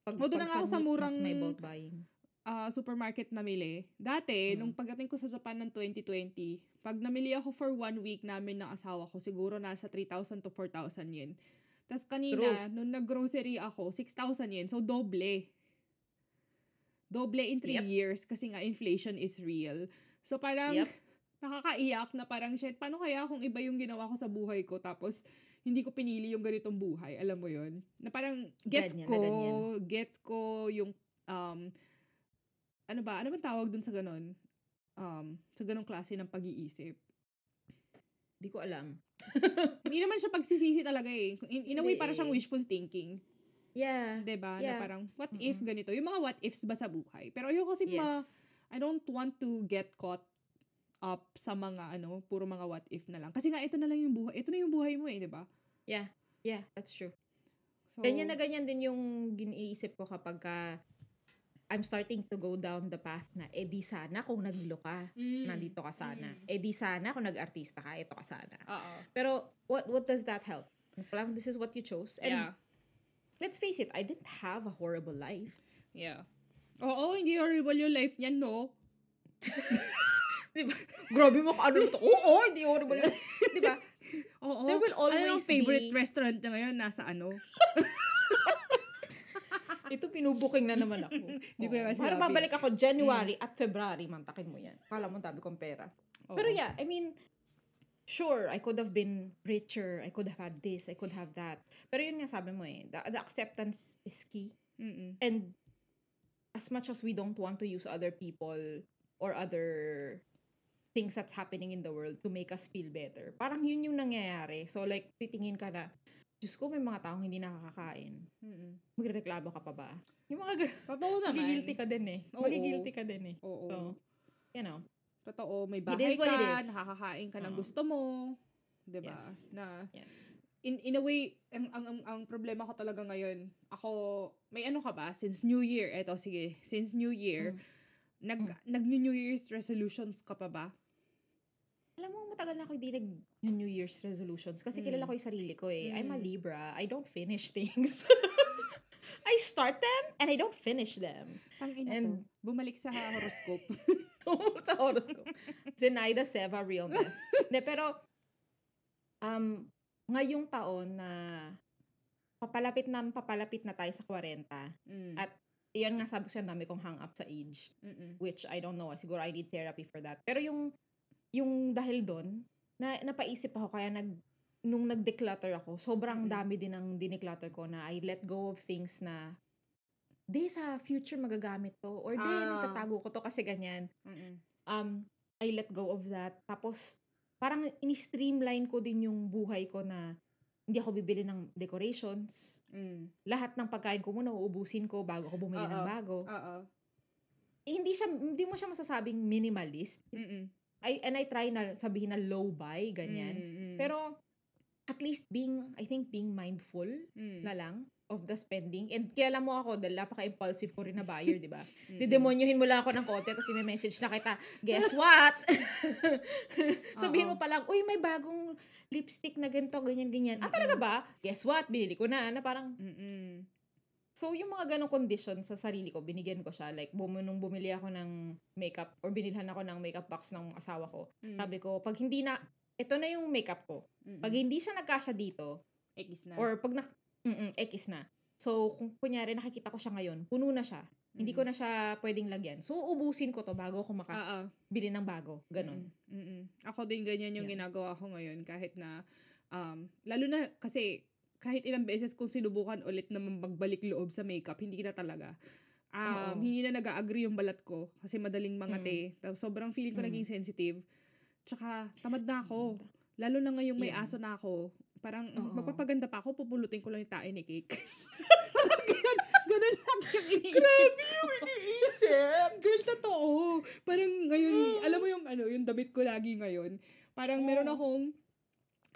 Pag, O, doon na nga ako sa murang- may bulk buying. ah, supermarket namili. Dati, Mm. nung pagdating ko sa Japan ng 2020, pag namili ako for one week namin ng asawa ko, siguro nasa 3,000 to 4,000 yen. Tapos kanina, nung nag-grocery ako, 6,000 yen. So, doble. Doble in 3 Yep. years kasi nga inflation is real. So, parang Yep. nakakaiyak na parang, shit, paano kaya kung iba yung ginawa ko sa buhay ko tapos hindi ko pinili yung ganitong buhay? Alam mo yon Na parang gets Ganyan ko, gets ko yung, um, ano ba, ano bang tawag dun sa ganon? Um, sa ganong klase ng pag-iisip. Hindi ko alam. Hindi naman siya pagsisisi talaga eh. In, in a way, para siyang eh. wishful thinking. Yeah. 'Di ba? Na Yeah. parang, what if ganito? Yung mga what ifs ba sa buhay? Pero ayoko kasi ma, Yes. I don't want to get caught up sa mga ano, puro mga what if na lang. Kasi nga, ito na lang yung buhay. Ito na yung buhay mo eh, di ba? Yeah. Yeah, that's true. So, Ganyan na ganyan din yung giniisip ko kapag ka I'm starting to go down the path na, eh di sana kung naglilo ka, mm, nandito ka sana. Mm. Eh di sana kung nag-artista ka, ito ka sana. Oo. Pero what what does that help? Parang this is what you chose. And Yeah. Let's face it, I didn't have a horrible life. Yeah. Oo, hindi horrible yung life niyan, no? Diba? Grabe mo ano to. Oo, hindi horrible. yun. diba? Oo. There will ano always yung favorite be- restaurant niya ngayon? Nasa ano? Ito pinubuking na naman ako. Hindi ko na kasi Para babalik ako January at February, mantakin mo yan. Kala mo tabi kong pera. Pero Oo. yeah, I mean, sure, I could have been richer. I could have had this. I could have that. Pero yun nga sabi mo eh, the, the acceptance is key. Mm-mm. And as much as we don't want to use other people or other things that's happening in the world to make us feel better, parang yun yung nangyayari. So like, titingin ka na, Diyos ko, may mga taong hindi nakakakain. Mm-mm. Magreklamo ka pa ba? Yung mga. Totoo naman. Magigilty ka din eh. Oo. Magigilty ka din eh. Oo. So, you know. Totoo, may bahay ka, is. nakakakain ka ng Oo. gusto mo. 'Di ba? Yes. Na Yes. in in a way, ang, ang ang ang problema ko talaga ngayon, ako may ano ka ba since New Year? Eto sige, since New Year, Mm. nag nag New Year's resolutions ka pa ba? Alam mo, matagal na ako hindi nag New Year's resolutions kasi Mm. kilala ko yung sarili ko eh. I'm a Mm. Libra. I don't finish things. I start them and I don't finish them. Tangina And- to. Bumalik sa horoscope. Sa horoscope. Zenaida Seva realness. De, pero, um, ngayong taon na papalapit na papalapit na tayo sa 40, mm. At iyan nga sabi ko ang dami kong hang up sa age. Mm-mm. Which I don't know. Siguro I need therapy for that. Pero yung, yung dahil doon, na, napaisip ako kaya nag, nung nag-declutter ako, sobrang Mm-mm. dami din ang dineclutter ko na I let go of things na di sa future magagamit to or di Ah. natatago ko to kasi ganyan. Mm-mm. Um, I let go of that. Tapos, parang ini-streamline ko din yung buhay ko na hindi ako bibili ng decorations. Mm. Lahat ng pagkain ko muna uubusin ko bago ako bumili ng Oo. bago. Oo. Eh, hindi siya hindi mo siya masasabing minimalist. Mm-mm. I and I try na sabihin na low buy ganyan. Mm-mm. Pero at least being, I think, being mindful Mm. na lang of the spending. And kilala mo ako dahil napaka-impulsive ko rin na buyer, di ba? Mm-mm. Didemonyohin mo lang ako ng konti tapos may message na kita, guess what? Sabihin mo pa lang, uy, may bagong lipstick na ganito, ganyan, ganyan. Ah, talaga ba? Guess what? Binili ko na. Na parang, Mm-mm. so yung mga ganong condition sa sarili ko, binigyan ko siya. Like, bum- nung bumili ako ng makeup or binilhan ako ng makeup box ng asawa ko, Mm. sabi ko, pag hindi na, ito na yung makeup ko. Mm-mm. Pag hindi siya nagkasya dito, X na. or pag na, mm X na. So, kung kunyari nakikita ko siya ngayon, puno na siya. Hindi ko na siya pwedeng lagyan. So, ubusin ko to bago ako makabili ng bago. Ganon. Mm, mm-mm. Ako din ganyan yung Yan. ginagawa ko ngayon kahit na um lalo na kasi kahit ilang beses kong sinubukan ulit na magbalik loob sa makeup, hindi na talaga. Um, Oo. hindi na nag-agree yung balat ko kasi madaling mangate. Tapos sobrang feeling ko Mm. naging sensitive. Tsaka tamad na ako. Lalo na ngayong may Yeah. aso na ako. Parang Oo. magpapaganda pa ako, pupulutin ko lang yung tae ni cake. Parang ganun, ganun lang yung iniisip ko. yung iniisip! Girl, totoo. Parang ngayon, alam mo yung ano, yung damit ko lagi ngayon. Parang meron Oo. akong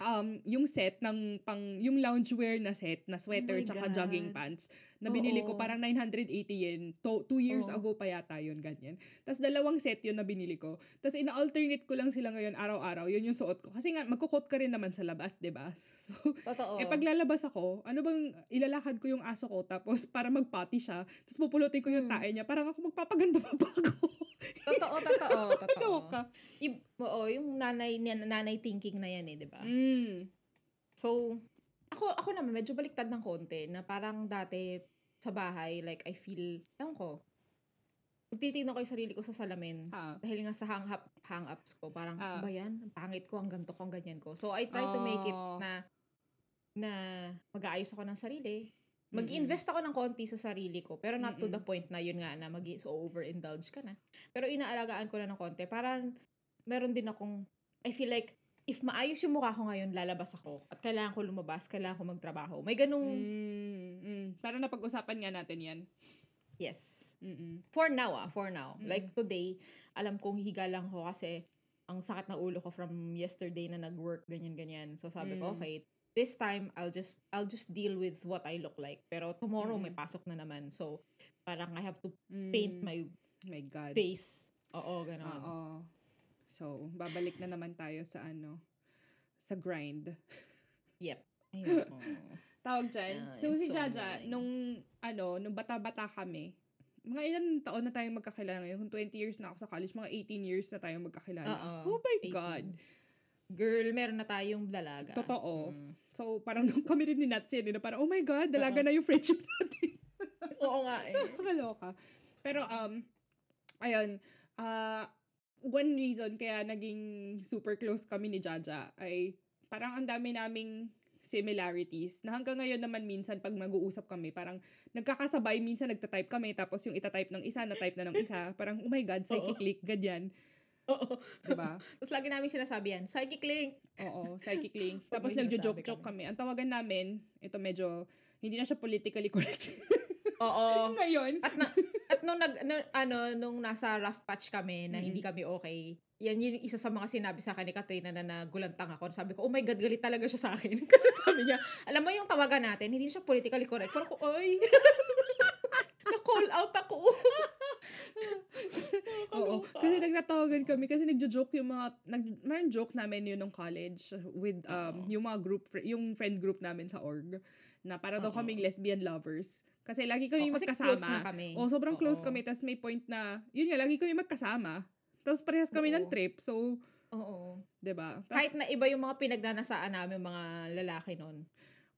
um, yung set ng pang yung loungewear na set na sweater Oh tsaka God. jogging pants na binili ko Oo. parang 980 yen. To, two years Oo. ago pa yata yun, ganyan. Tapos dalawang set yun na binili ko. Tapos ina-alternate ko lang sila ngayon araw-araw. Yun yung suot ko. Kasi nga, magkukot ka rin naman sa labas, di ba? So, Totoo. eh, paglalabas ako, ano bang ilalakad ko yung aso ko tapos para magpati siya, tapos pupulutin ko yung Hmm. tae niya, parang ako magpapaganda pa ba ako? Totoo, totoo, totoo. Loka. I- oo, yung nanay, nanay thinking na yan eh, di ba? Mm. So, ako, ako naman, medyo baliktad ng konti, na parang dati sa bahay, like, I feel, ewan ko, titignan ko yung sarili ko sa salamin, Ha. dahil nga sa hang, up, hang-ups ko, parang, Ah. ba yan? Ang pangit ko, ang ganto ko, ang ganyan ko. So, I try to make it Oh. na, na mag-aayos ako ng sarili. Mag-invest ako ng konti sa sarili ko, pero not to Mm-mm. the point na yun nga na mag so overindulge ka na. Pero inaalagaan ko na ng konti. Parang, meron din akong, I feel like, if maayos yung mukha ko ngayon, lalabas ako. At kailangan ko lumabas, kailangan ko magtrabaho. May ganung, Mm, mm. Parang napag-usapan nga natin yan. yes. Mm-mm. For now ah, for now. Mm. Like today, alam kong higa lang ko kasi ang sakit na ulo ko from yesterday na nag-work, ganyan-ganyan. So sabi ko, Mm. okay, this time, I'll just, I'll just deal with what I look like. Pero tomorrow, may Mm. pasok na naman. So, parang I have to paint Mm. my My God. face. Oo, gano'n. Oo. So, babalik na naman tayo sa ano, sa grind. Yep. Ayun. Tawag dyan. Ah, so, si so Jaja, annoying. nung, ano, nung bata-bata kami, mga ilan taon na tayong magkakilala ngayon? Kung 20 years na ako sa college, mga 18 years na tayong magkakilala. Oo, oh my 18. God. Girl, meron na tayong dalaga. Totoo. Mm. So, parang nung kami rin ni Natsin, na parang, oh my God, dalaga Oo. na yung friendship natin. Oo nga eh. Nakakaloka. Pero, um, ayun, ah, one reason kaya naging super close kami ni Jaja ay parang ang dami naming similarities na hanggang ngayon naman minsan pag mag-uusap kami parang nagkakasabay minsan nagta-type kami tapos yung ita-type ng isa na-type na ng isa. Parang oh my god psychic link ganyan. Oo. 'di ba Tapos lagi namin sinasabi yan, psychic link. oo psychic link. Tapos nagjo-joke-joke kami. kami. Ang tawagan namin ito medyo hindi na siya politically correct Oo. ngayon At, na, at nung nag, na- ano, nung nasa rough patch kami na Mm. hindi kami okay, yan yun yung isa sa mga sinabi sa akin ni Katrina na nagulantang ako. Sabi ko, oh my God, galit talaga siya sa akin. Kasi sabi niya, alam mo yung tawagan natin, hindi siya politically correct. Pero ako, ay, na-call out ako. Oo. Kasi nagtatawagan kami kasi nagjo-joke yung mga nag may joke namin yun nung college with um Oo. yung mga group yung friend group namin sa org na para daw kaming lesbian lovers. Kasi lagi kami Oh, kasi close na magkasama. kami. Oh, sobrang close Oo. kami tapos may point na yun nga lagi kami magkasama. Tapos parehas kami ng Oo. trip. So, Oo. 'di ba? Kahit na iba yung mga pinagnanasaan namin mga lalaki nun.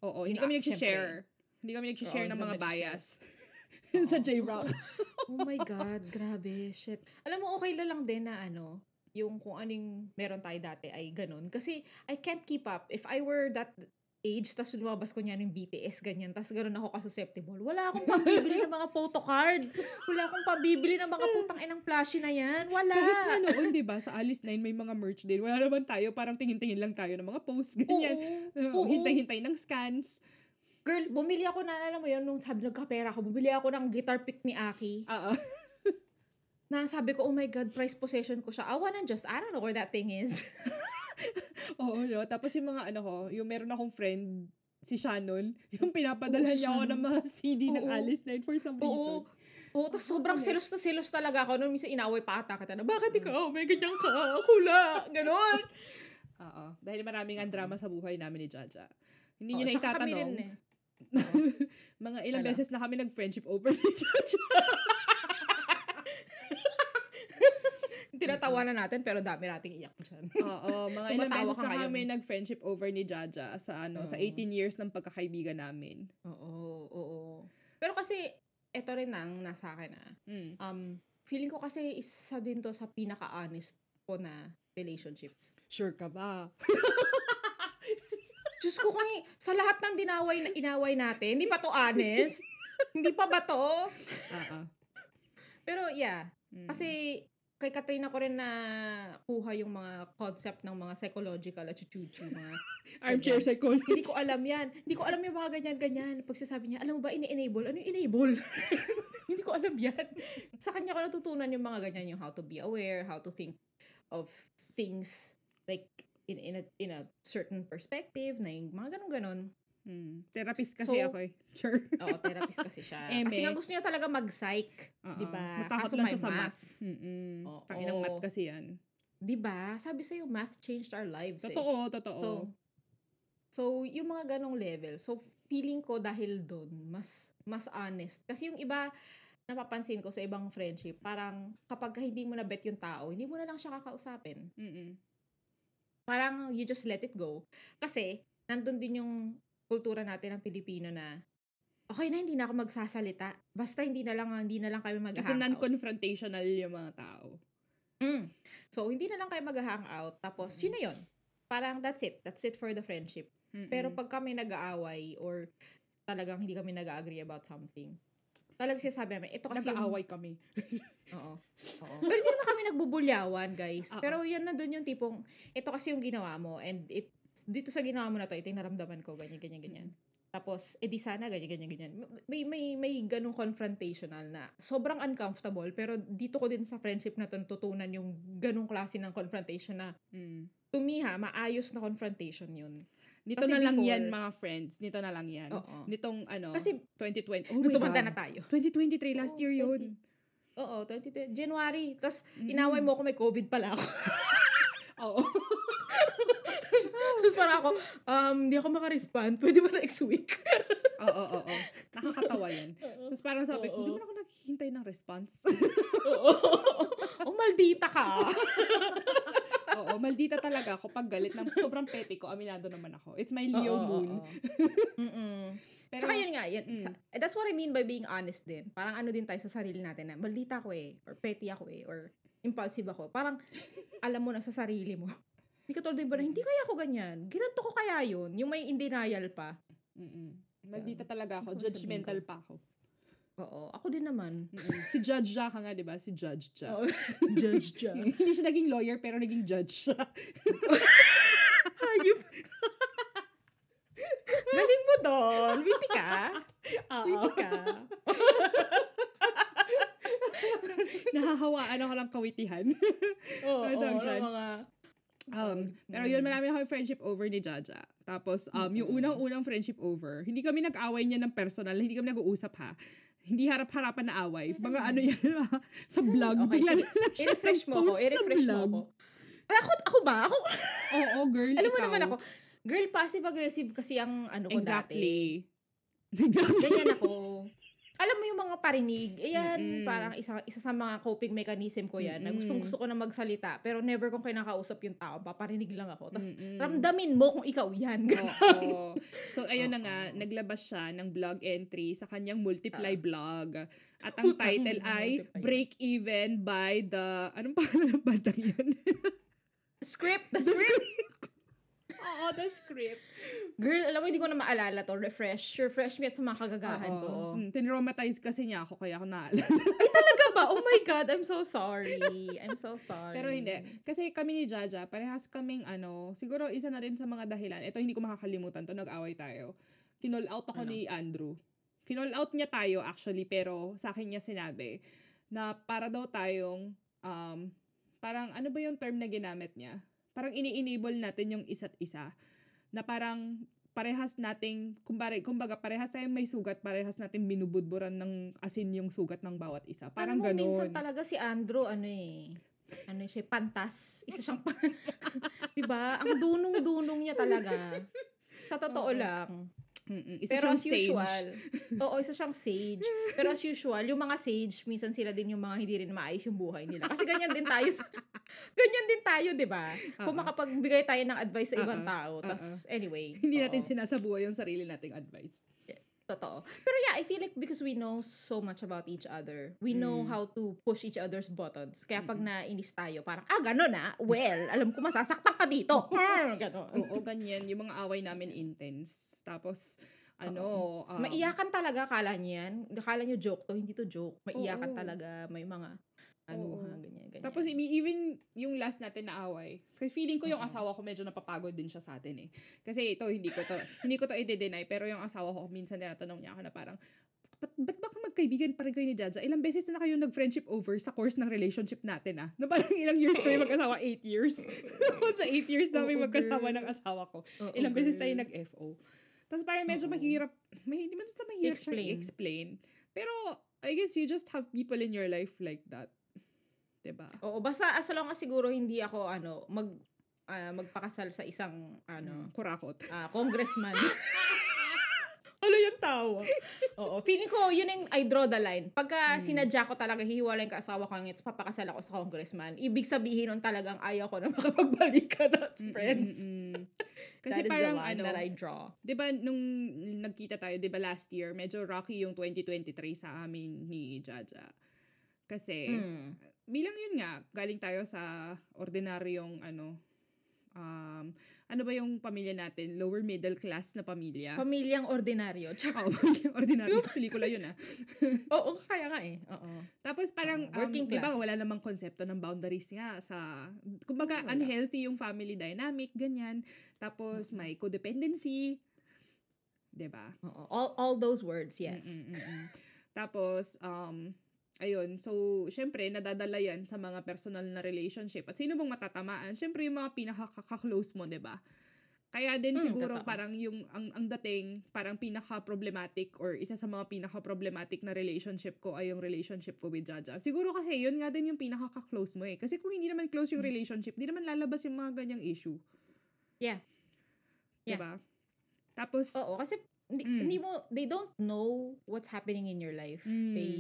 Oo, hindi kami nag-share. Hindi kami nag-share ng mga bias sa J-Rock. Oh my God, grabe, shit. Alam mo, okay na lang din na ano, yung kung anong meron tayo dati ay ganun. Kasi I can't keep up. If I were that age, tas lumabas ko niya ng BTS, ganyan, tas ganun ako kasusceptible. Wala akong pambibili ng mga photocard. Wala akong pambibili ng mga putang inang flashy na yan. Wala. Kahit nga noon, di ba, sa Alice 9 may mga merch din. Wala naman tayo, parang tingin-tingin lang tayo ng mga posts, ganyan. Oo. Oo, hintay-hintay ng scans. Girl, bumili ako na, alam mo yun, nung sabi nagkapera ako, bumili ako ng guitar pick ni Aki. Oo. Na sabi ko, oh my God, price possession ko siya. Awa ng Diyos, I don't know where that thing is. Oo, no? Tapos yung mga ano ko, yung meron akong friend, si Shannon, yung pinapadala si niya ako ng mga CD ng Oo. Alice Night for some reason. Oo. Oo, tapos sobrang selos na selos talaga ako. Noon minsan inaway pa ata kita na, bakit ikaw? May ganyan ka. Kula. Ganon. Oo. Dahil maraming ang drama sa buhay namin ni Jaja. Hindi niyo Oo, na itatanong. rin eh. Mga ilang Ano? beses na kami nag-friendship over ni Jaja. Tinatawanan natin pero dami nating iyak dyan. Oo, mga ilang beses na ngayon. kami nag-friendship over ni Jaja sa ano, sa Oo. 18 years ng pagkakaibigan namin. Oo, oo. Pero kasi, ito rin ang nasa akin ah. Mm. Um, feeling ko kasi isa din to sa pinaka-honest ko na relationships. Sure ka ba? Diyos ko kung sa lahat ng dinaway na inaway natin, hindi pa to honest? hindi pa ba to? Oo. Pero yeah, Mm. kasi kay Katrina ko rin na kuha yung mga concept ng mga psychological at chuchuchu, mga armchair psychologist. Hindi ko alam yan. Hindi ko alam yung mga ganyan-ganyan. Pag sasabi niya, alam mo ba, ini-enable? Ano yung enable? Hindi ko alam yan. Sa kanya ko natutunan yung mga ganyan, yung how to be aware, how to think of things like in in a, in a certain perspective, na yung mga ganun-ganon. Mm. Therapist kasi So, ako eh. Sure. Oo, therapist kasi siya. Eme. kasi nga gusto niya talaga mag-psych. Oo. Di ba? Matakot Kaso lang siya sa math. math. Mm-mm. Oo. Tanginang math kasi yan. Di ba? Sabi sa'yo, math changed our lives. eh. Totoo, totoo. So, so yung mga ganong level. So, feeling ko dahil doon, mas, mas honest. Kasi yung iba, napapansin ko sa ibang friendship, parang kapag ka hindi mo na bet yung tao, hindi mo na lang siya kakausapin. Mm-mm. Parang you just let it go. Kasi, nandun din yung kultura natin ng Pilipino na, okay na, hindi na ako magsasalita. Basta hindi na lang, hindi na lang kami mag Kasi non-confrontational yung mga tao. Mm. So, hindi na lang kayo mag-hangout. Tapos, Mm. yun na yun. Parang that's it. That's it for the friendship. Mm-mm. Pero pag kami nag-aaway or talagang hindi kami nag-agree about something, talagang sinasabi namin, ito kasi yung... Nag-aaway kami. Oo. Oo. Pero hindi naman kami nagbubulyawan, guys. Oo. Pero yan na dun yung tipong, ito kasi yung ginawa mo and it, dito sa ginawa mo na to, ito yung naramdaman ko, ganyan, ganyan, ganyan. Tapos, edi sana, ganyan, ganyan, ganyan. May, may, may ganung confrontational na sobrang uncomfortable, pero dito ko din sa friendship na to natutunan yung ganung klase ng confrontation na Mm. to me ha, maayos na confrontation yun. Nito Kasi na lang before- yan, mga friends. Nito na lang yan. Oo. Nitong, ano, Kasi, 2020. Oh tumanda God. na tayo. 2023, last Oo, year yun. Oo, 2020. January. Tapos, Mm. inaway mo ako, may COVID pala ako. Oo. Tapos parang ako, um, hindi ako makarespond. Pwede ba next week? Oo, oo, oo. Nakakatawa yan. Tapos parang sabi ko, Oo. di mo na ako naghihintay ng response. Oo. oh, maldita ka. Oo, maldita talaga ako pag galit ng sobrang petty ko. Aminado naman ako. It's my Leo Oo, moon. oo. Pero, Tsaka yun nga, yun, Mm. sa- that's what I mean by being honest din. Parang ano din tayo sa sarili natin na maldita ako eh, or petty ako eh, or impulsive ako. Parang alam mo na sa sarili mo. Hindi ka tulad din ba na, hindi kaya ako ganyan. Ginanto ko kaya yun. Yung may in denial pa. Mm-mm. Maldita talaga ako. Judgmental ko? pa ako. Oo, ako din naman. Mm-mm. Si Judge Ja ka nga, di ba? Si Judge Ja. Oo. Judge siya. Hindi siya naging lawyer, pero naging judge siya. Hayop. Galing mo doon. Witty ka. Oo. Witty ka. Nahahawaan ako ng kawitihan. Oo, Ano oo, dyan? mga... Um, pero yun, marami na kami friendship over ni Jaja. Tapos, um, yung unang-unang friendship over, hindi kami nag-away niya ng personal, hindi kami nag-uusap ha. Hindi harap-harapan na away. Mga ano yan, sa vlog. Okay, Bigla na lang siya I-refresh mo ako. sa I-refresh mo ako. Ay, ako, ako ba? Ako, Oo, girl, alam mo ikaw. naman ako. Girl, passive-aggressive kasi ang ano ko dati. Exactly. Exactly. Ganyan ako. Alam mo yung mga parinig, ayan, Mm-mm. parang isa, isa sa mga coping mechanism ko yan, na Mm-mm. gustong gusto ko na magsalita, pero never kong kinakausap yung tao, paparinig lang ako. Tapos, ramdamin mo kung ikaw yan. Oo. So, ayun na nga, naglabas siya ng blog entry sa kanyang multiply Ah. blog. At ang title ay multiply. Break Even by the... Anong pangalan ng bandang yan? script, The script. Oo, the script. Girl, alam mo, hindi ko na maalala to. Refresh. Refresh me at sa mga kagagahan ko. Oo. Hmm, tinraumatize kasi niya ako, kaya ako naalala. Talaga ba? Oh my God, I'm so sorry. I'm so sorry. Pero hindi. Kasi kami ni Jaja, parehas kaming ano, siguro isa na rin sa mga dahilan. Ito hindi ko makakalimutan to, nag-away tayo. Kinol out ako Ano? ni Andrew. Kinol out niya tayo actually, pero sa akin niya sinabi na para daw tayong, um, parang ano ba yung term na ginamit niya? Parang ini-enable natin yung isa't isa na parang parehas nating, kumbara, kumbaga parehas tayong may sugat, parehas natin binubudburan ng asin yung sugat ng bawat isa. Parang mo, ganun. minsan talaga si Andrew, ano eh, ano siya, pantas. Isa siyang, pan- diba? Ang dunong-dunong niya talaga. Sa totoo Oo. lang. Mm-mm. Isa Pero siyang as sage. usual, oo, isa siyang sage. Pero as usual, yung mga sage, minsan sila din yung mga hindi rin maayos yung buhay nila. Kasi ganyan din tayo. sa- ganyan din tayo, di ba? Kung Oo. makapagbigay tayo ng advice sa ibang Oo. tao. Tas, anyway. Hindi natin oo. sinasabuhay yung sarili nating advice. Totoo. Pero yeah, I feel like because we know so much about each other, we know Mm. how to push each other's buttons. Kaya pag nainis tayo, parang, ah, gano'n ah. Well, alam ko masasaktan ka dito. Hmm, gano'n. Oo, ganyan. Yung mga away namin intense. Tapos, ano, um, Maiyakan talaga, kala niyo yan. Akala niyo joke to, hindi to joke. Maiyakan Oo. talaga, may mga ano Oo. ha, ganyan, ganyan. Tapos even yung last natin na away. Kasi feeling ko yung Oo. asawa ko medyo napapagod din siya sa atin eh. Kasi ito hindi ko to hindi ko to i-deny pero yung asawa ko minsan tinatanong niya ako na parang ba't, ba't baka magkaibigan pa rin kayo ni Jaja? Ilang beses na kayo nag-friendship over sa course ng relationship natin ah. Na parang ilang years kami mag-asawa? Eight years. sa eight years namin Oo, magkasama girl. ng asawa ko. Oo, Ilang beses tayo nag-FO. Tapos parang medyo Oo. mahirap, may, hindi man sa mahirap siya Explain. i-explain. Pero I guess you just have people in your life like that. 'Di ba? Oo, basta as long as siguro hindi ako, ano, mag, ah, magpakasal sa isang, ano, Ano, kurakot. ah, congressman. Ano yung tawa? Oo. Feeling ko, yun yung I draw the line. Pagka Mm. sinadya ko talaga, hihiwalay ka asawa ko ngayon, papakasal ako sa congressman. Ibig sabihin nun talagang ayaw ko na makapagbalikan as friends. Mm, mm, mm. Kasi parang the line ano, that I draw. 'di ba nung nagkita tayo 'di ba last year, medyo rocky yung 2023 sa amin ni Jaja. Kasi Mm. Bilang yun nga, galing tayo sa ordinaryong ano um ano ba yung pamilya natin? Lower middle class na pamilya. Pamilyang ordinaryo. Tsaka, Oo, ordinary pelikula yun ah. oo, kaya nga eh. Oo. Tapos parang, working um, di ba, wala namang konsepto ng boundaries nga sa, kumbaga, Wala. unhealthy yung family dynamic, ganyan. Tapos, may codependency. Di ba? Oo. All, all those words, yes. Mm, mm, mm, mm. Tapos, um, ayun, so, syempre, nadadala yan sa mga personal na relationship. At sino bang matatamaan? Syempre, yung mga pinaka-close mo, di ba? Kaya din Mm, siguro totoo. parang yung ang ang dating parang pinaka-problematic or isa sa mga pinaka-problematic na relationship ko ay yung relationship ko with Jaja. Siguro kasi yun nga din yung pinaka-close mo eh. Kasi kung hindi naman close yung Mm. relationship, di naman lalabas yung mga ganyang issue. Yeah. Yeah. Diba? Tapos, Oo, kasi hindi, Mm. hindi mo, they don't know what's happening in your life. Mm. They,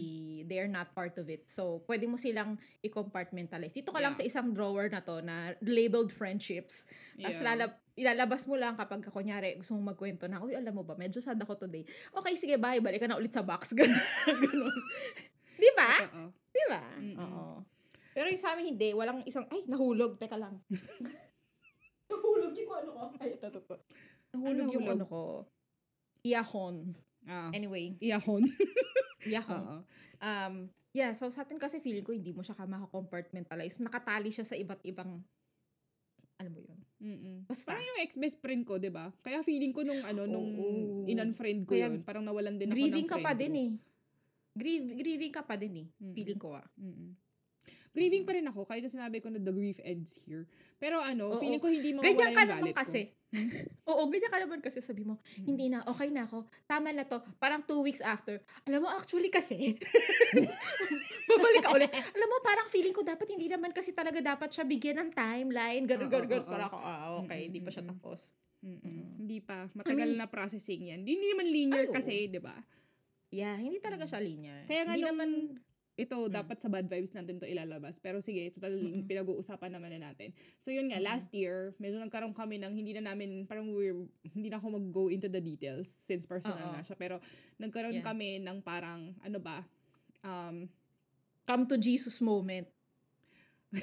they are not part of it. So, pwede mo silang i-compartmentalize. Dito ka lang sa Yeah. isang drawer na to na labeled friendships. Tapos yeah. lalab, ilalabas mo lang kapag kunyari gusto mong magkwento na, uy, alam mo ba, medyo sad ako today. Okay, sige, bye. Balik ka na ulit sa box. Ganun. Ganun. Di ba? Oo. Di ba? Mm-mm. Oo. Pero yung sa amin hindi, walang isang, ay, nahulog. Teka lang. nahulog yung ano ko. Ay, ito, ito, ito. Nahulog yung nahulog? ano ko. Iyahon. Ah. Anyway, Iyahon. iyahon. Oo. Um, yeah, so sa atin kasi feeling ko hindi mo siya ka maka-compartmentalize. Nakatali siya sa iba't ibang, alam mo yun. Mm-mm. Basta. Parang yung ex-best friend ko, 'di ba? Kaya feeling ko nung ano nung Oo. in-unfriend ko Kaya yun, parang nawalan din ako grieving ng ka friend pa ko. din eh. Grieve, grieving ka pa din eh. Mm-mm. Feeling ko ah. Mm-mm. Grieving pa rin ako kahit na sinabi ko na the grief ends here. Pero ano, Oo. feeling ko hindi mawawala Ganyan ka yung naman galit kasi. Oo, ganyan ka naman kasi sabi mo, ko. hindi na, okay na ako. Tama na to. Parang two weeks after. Alam mo, actually kasi, babalik ka ulit. Alam mo, parang feeling ko dapat hindi naman kasi talaga dapat siya bigyan ng timeline. Ganun, ganun, ganun. Para ako, ah, okay, Mm, hindi pa siya mm, mm. tapos. Mm-mm. Mm. Hindi pa. Matagal mean- na processing yan. Hindi, naman linear Ay, kasi, di ba? Yeah, hindi talaga siya linear. Kaya nga hindi nung- naman, Ito, Mm. dapat sa bad vibes natin to ilalabas. Pero sige, total Mm-mm. pinag-uusapan naman na natin. So yun nga, Mm-mm. last year, medyo nagkaroon kami ng hindi na namin, parang we're, hindi na ako mag-go into the details since personal Oo. na siya. Pero nagkaroon Yeah. kami ng parang, ano ba, um, come to Jesus moment.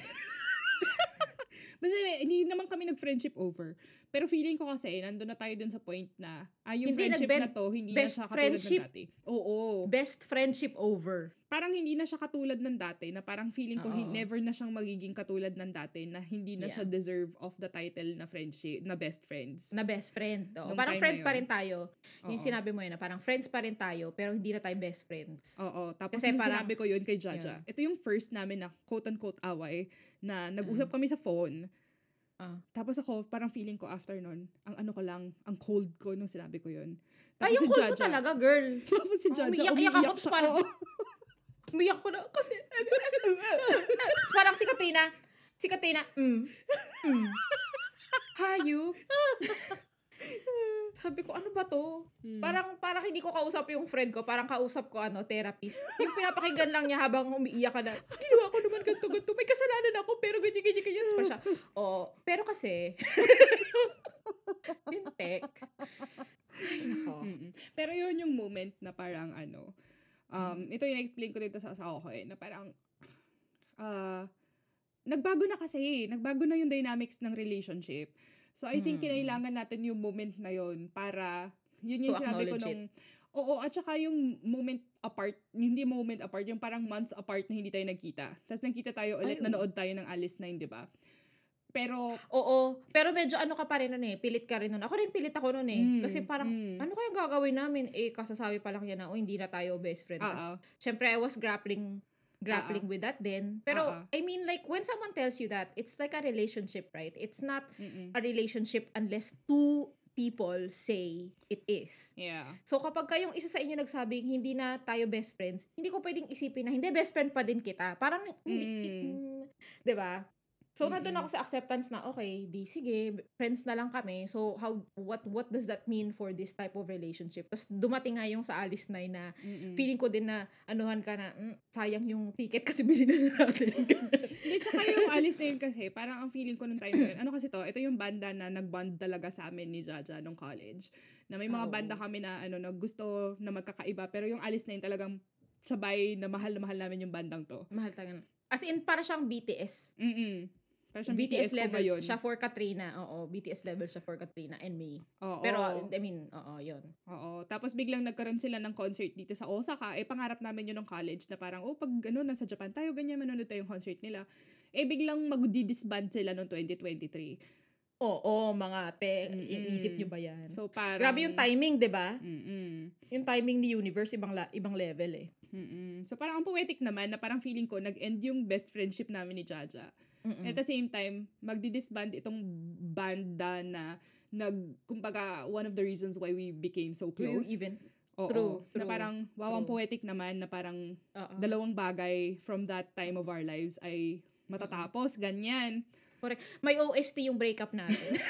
Basta hindi naman kami nag-friendship over. Pero feeling ko kasi, nandun na tayo dun sa point na, ah, yung Hindi, friendship nag-ben- na to, hindi na siya katulad ng dati. Oo. Best friendship over. Parang hindi na siya katulad ng dati, na parang feeling ko, hin- never na siyang magiging katulad ng dati, na hindi na Yeah. siya deserve of the title na friendship, na best friends. Na best friend. Oo. Parang friend pa yun. rin tayo. Yung Oo. sinabi mo yun na parang friends pa rin tayo, pero hindi na tayo best friends. Oo. Tapos Kasi yung parang- sinabi ko yun kay Jaja. Ito yung first namin na quote-unquote away na nag-usap kami sa phone. Ah. Tapos ako, parang feeling ko after nun, ang ano ko lang, ang cold ko nung sinabi ko yun. Ay, yung cold mo talaga, girl. Tapos si Oh, Jaja, umiyak- iyak umiiyak ako, siya. parang-. Umiyak ko na kasi. Tapos parang si Katrina, si Katrina, mm, mm, hayop. Sabi ko, ano ba to? Hmm. Parang, parang hindi ko kausap yung friend ko. Parang kausap ko, ano, therapist. Yung pinapakinggan lang niya habang umiiyak ka na, ginawa ko naman ganito, ganito. May kasalanan ako, pero ganyan, ganyan, ganyan. Pa siya, oh, pero kasi, Bintek. Ay, nako. Mm-mm. Pero yun yung moment na parang ano, um, ito yung explain ko dito sa asawa ko eh, na parang, ah, nagbago na kasi, nagbago na yung dynamics ng relationship. So I think Mm. kinailangan natin yung moment na yun para, yun yung To sinabi ko nung, oo, at saka yung moment apart, hindi moment apart, yung parang months apart na hindi tayo nagkita. Tapos nagkita tayo ulit, Ay, oo. nanood tayo ng Alice 9, di ba? Pero, Oo, pero medyo ano ka pa rin nun eh, pilit ka rin nun. Ako rin pilit ako nun eh. Mm, Kasi parang, mm. ano kayang gagawin namin? Eh, kasasabi pa lang niya na, oh, hindi na tayo best friend. Tas, ah, Syempre, I was grappling grappling with that then. Pero, ah. I mean, like, when someone tells you that, it's like a relationship, right? It's not mm a relationship unless two people say it is. yeah. So, kapag kayong isa sa inyo nagsabing, hindi na tayo best friends, hindi ko pwedeng isipin na, hindi, best friend pa din kita. Parang, hindi, Mm. mm, 'di ba? So, nandun Mm-mm. ako sa acceptance na, okay, di sige, friends na lang kami. So, how, what, what does that mean for this type of relationship? Tapos, dumating nga yung sa Alice 9 na, Mm-mm. feeling ko din na, anuhan ka na, "Mm, sayang yung ticket kasi bilhin na natin. Hindi, tsaka yung Alice na yun kasi, parang ang feeling ko nung time na yun, ano kasi to, ito yung banda na nag-bond talaga sa amin ni Jaja nung college. Na may mga Oo. banda kami na, ano, na gusto na magkakaiba, pero yung Alice na yun talagang sabay na mahal na mahal namin yung bandang to. Mahal talaga. As in, para siyang BTS. Mm-mm. Parang siyang BTS, BTS, ko levels ngayon. siya for Katrina. Oo, BTS levels siya for Katrina and me. Oo. Pero, I mean, oo, yun. Oo. Tapos biglang nagkaroon sila ng concert dito sa Osaka. Eh, pangarap namin yun ng college na parang, oh, pag ano, nasa Japan tayo, ganyan, manonood tayo yung concert nila. Eh, biglang magdi-disband sila noong 2023. Oo, mga te. Mm-mm. Inisip nyo ba yan? So, parang... Grabe yung timing, di ba? Mm-mm. Yung timing ni Universe, ibang, la- ibang level eh. Mm-mm. So, parang ang poetic naman na parang feeling ko, nag-end yung best friendship namin ni Jaja. Mm-mm. At the same time, magdi-disband itong banda na nag, kumbaga, one of the reasons why we became so close. even, Oo. true, Na true, parang, wow, ang poetic naman na parang oo. dalawang bagay from that time of our lives ay matatapos, ganyan. May OST yung breakup natin.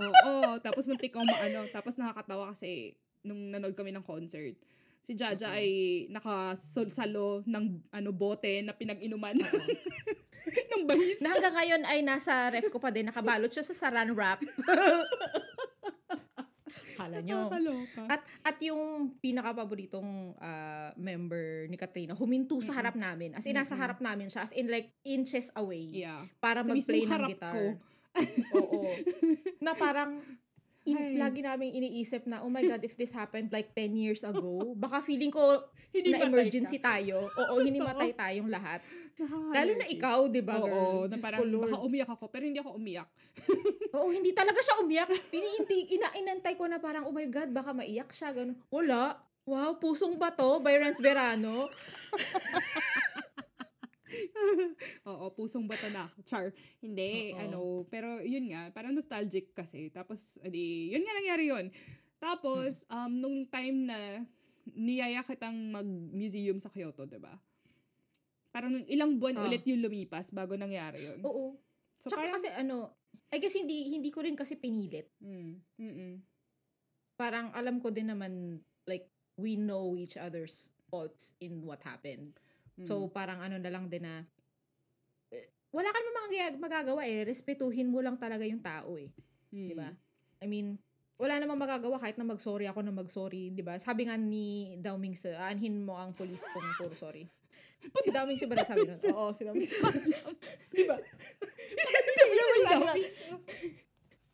Oo, tapos muntik akong maano. Tapos nakakatawa kasi nung nanood kami ng concert, si Jaja Oo. ay nakasalo ng ano bote na pinag-inuman ng bahis. na hanggang ngayon ay nasa ref ko pa din. Nakabalot siya sa saran wrap. Kala nyo. Nakakaloka. At at yung pinaka-paboritong ah, member ni Katrina, huminto sa harap namin. As in, nasa harap namin siya. As in, like, inches away. Yeah. Para Sa mag-play ng guitar. ko. Oo. Na parang, in, lagi namin iniisip na, oh my God, if this happened like 10 years ago, baka feeling ko Hindi na emergency ka. tayo. Oo, hindi Totoo. matay tayong lahat. Lalo na ikaw, di ba, girl? Oo, na parang ko, Lord. baka umiyak ako, pero hindi ako umiyak. Oo, hindi talaga siya umiyak. Piniinti, ina inantay ko na parang, oh my God, baka maiyak siya. Ganun. Wala. Wow, pusong ba to? By Renz Verano. Oo, pusong bata na. Char. Hindi, Oo. ano, pero yun nga, parang nostalgic kasi. Tapos, adi, yun nga nangyari yun. Tapos, Hmm. um, nung time na niyaya kitang mag-museum sa Kyoto, ba? Parang ilang buwan Ah. ulit yung lumipas bago nangyari yun. Oo. So, Tsaka parang, kasi ano, I guess hindi hindi ko rin kasi pinilit. mm, mm Parang alam ko din naman, like, we know each other's faults in what happened. Mm, So, parang ano na lang din na, eh, wala ka naman mga magagawa eh. Respetuhin mo lang talaga yung tao eh. mm, Di ba? I mean, wala namang magagawa kahit na mag-sorry ako na mag-sorry, di ba? Sabi nga ni Dao Mingse, aanhin mo ang polis kung puro sorry. Si Dao Mingse ba nagsabi nun? Oo, si Dao Mingse. di ba?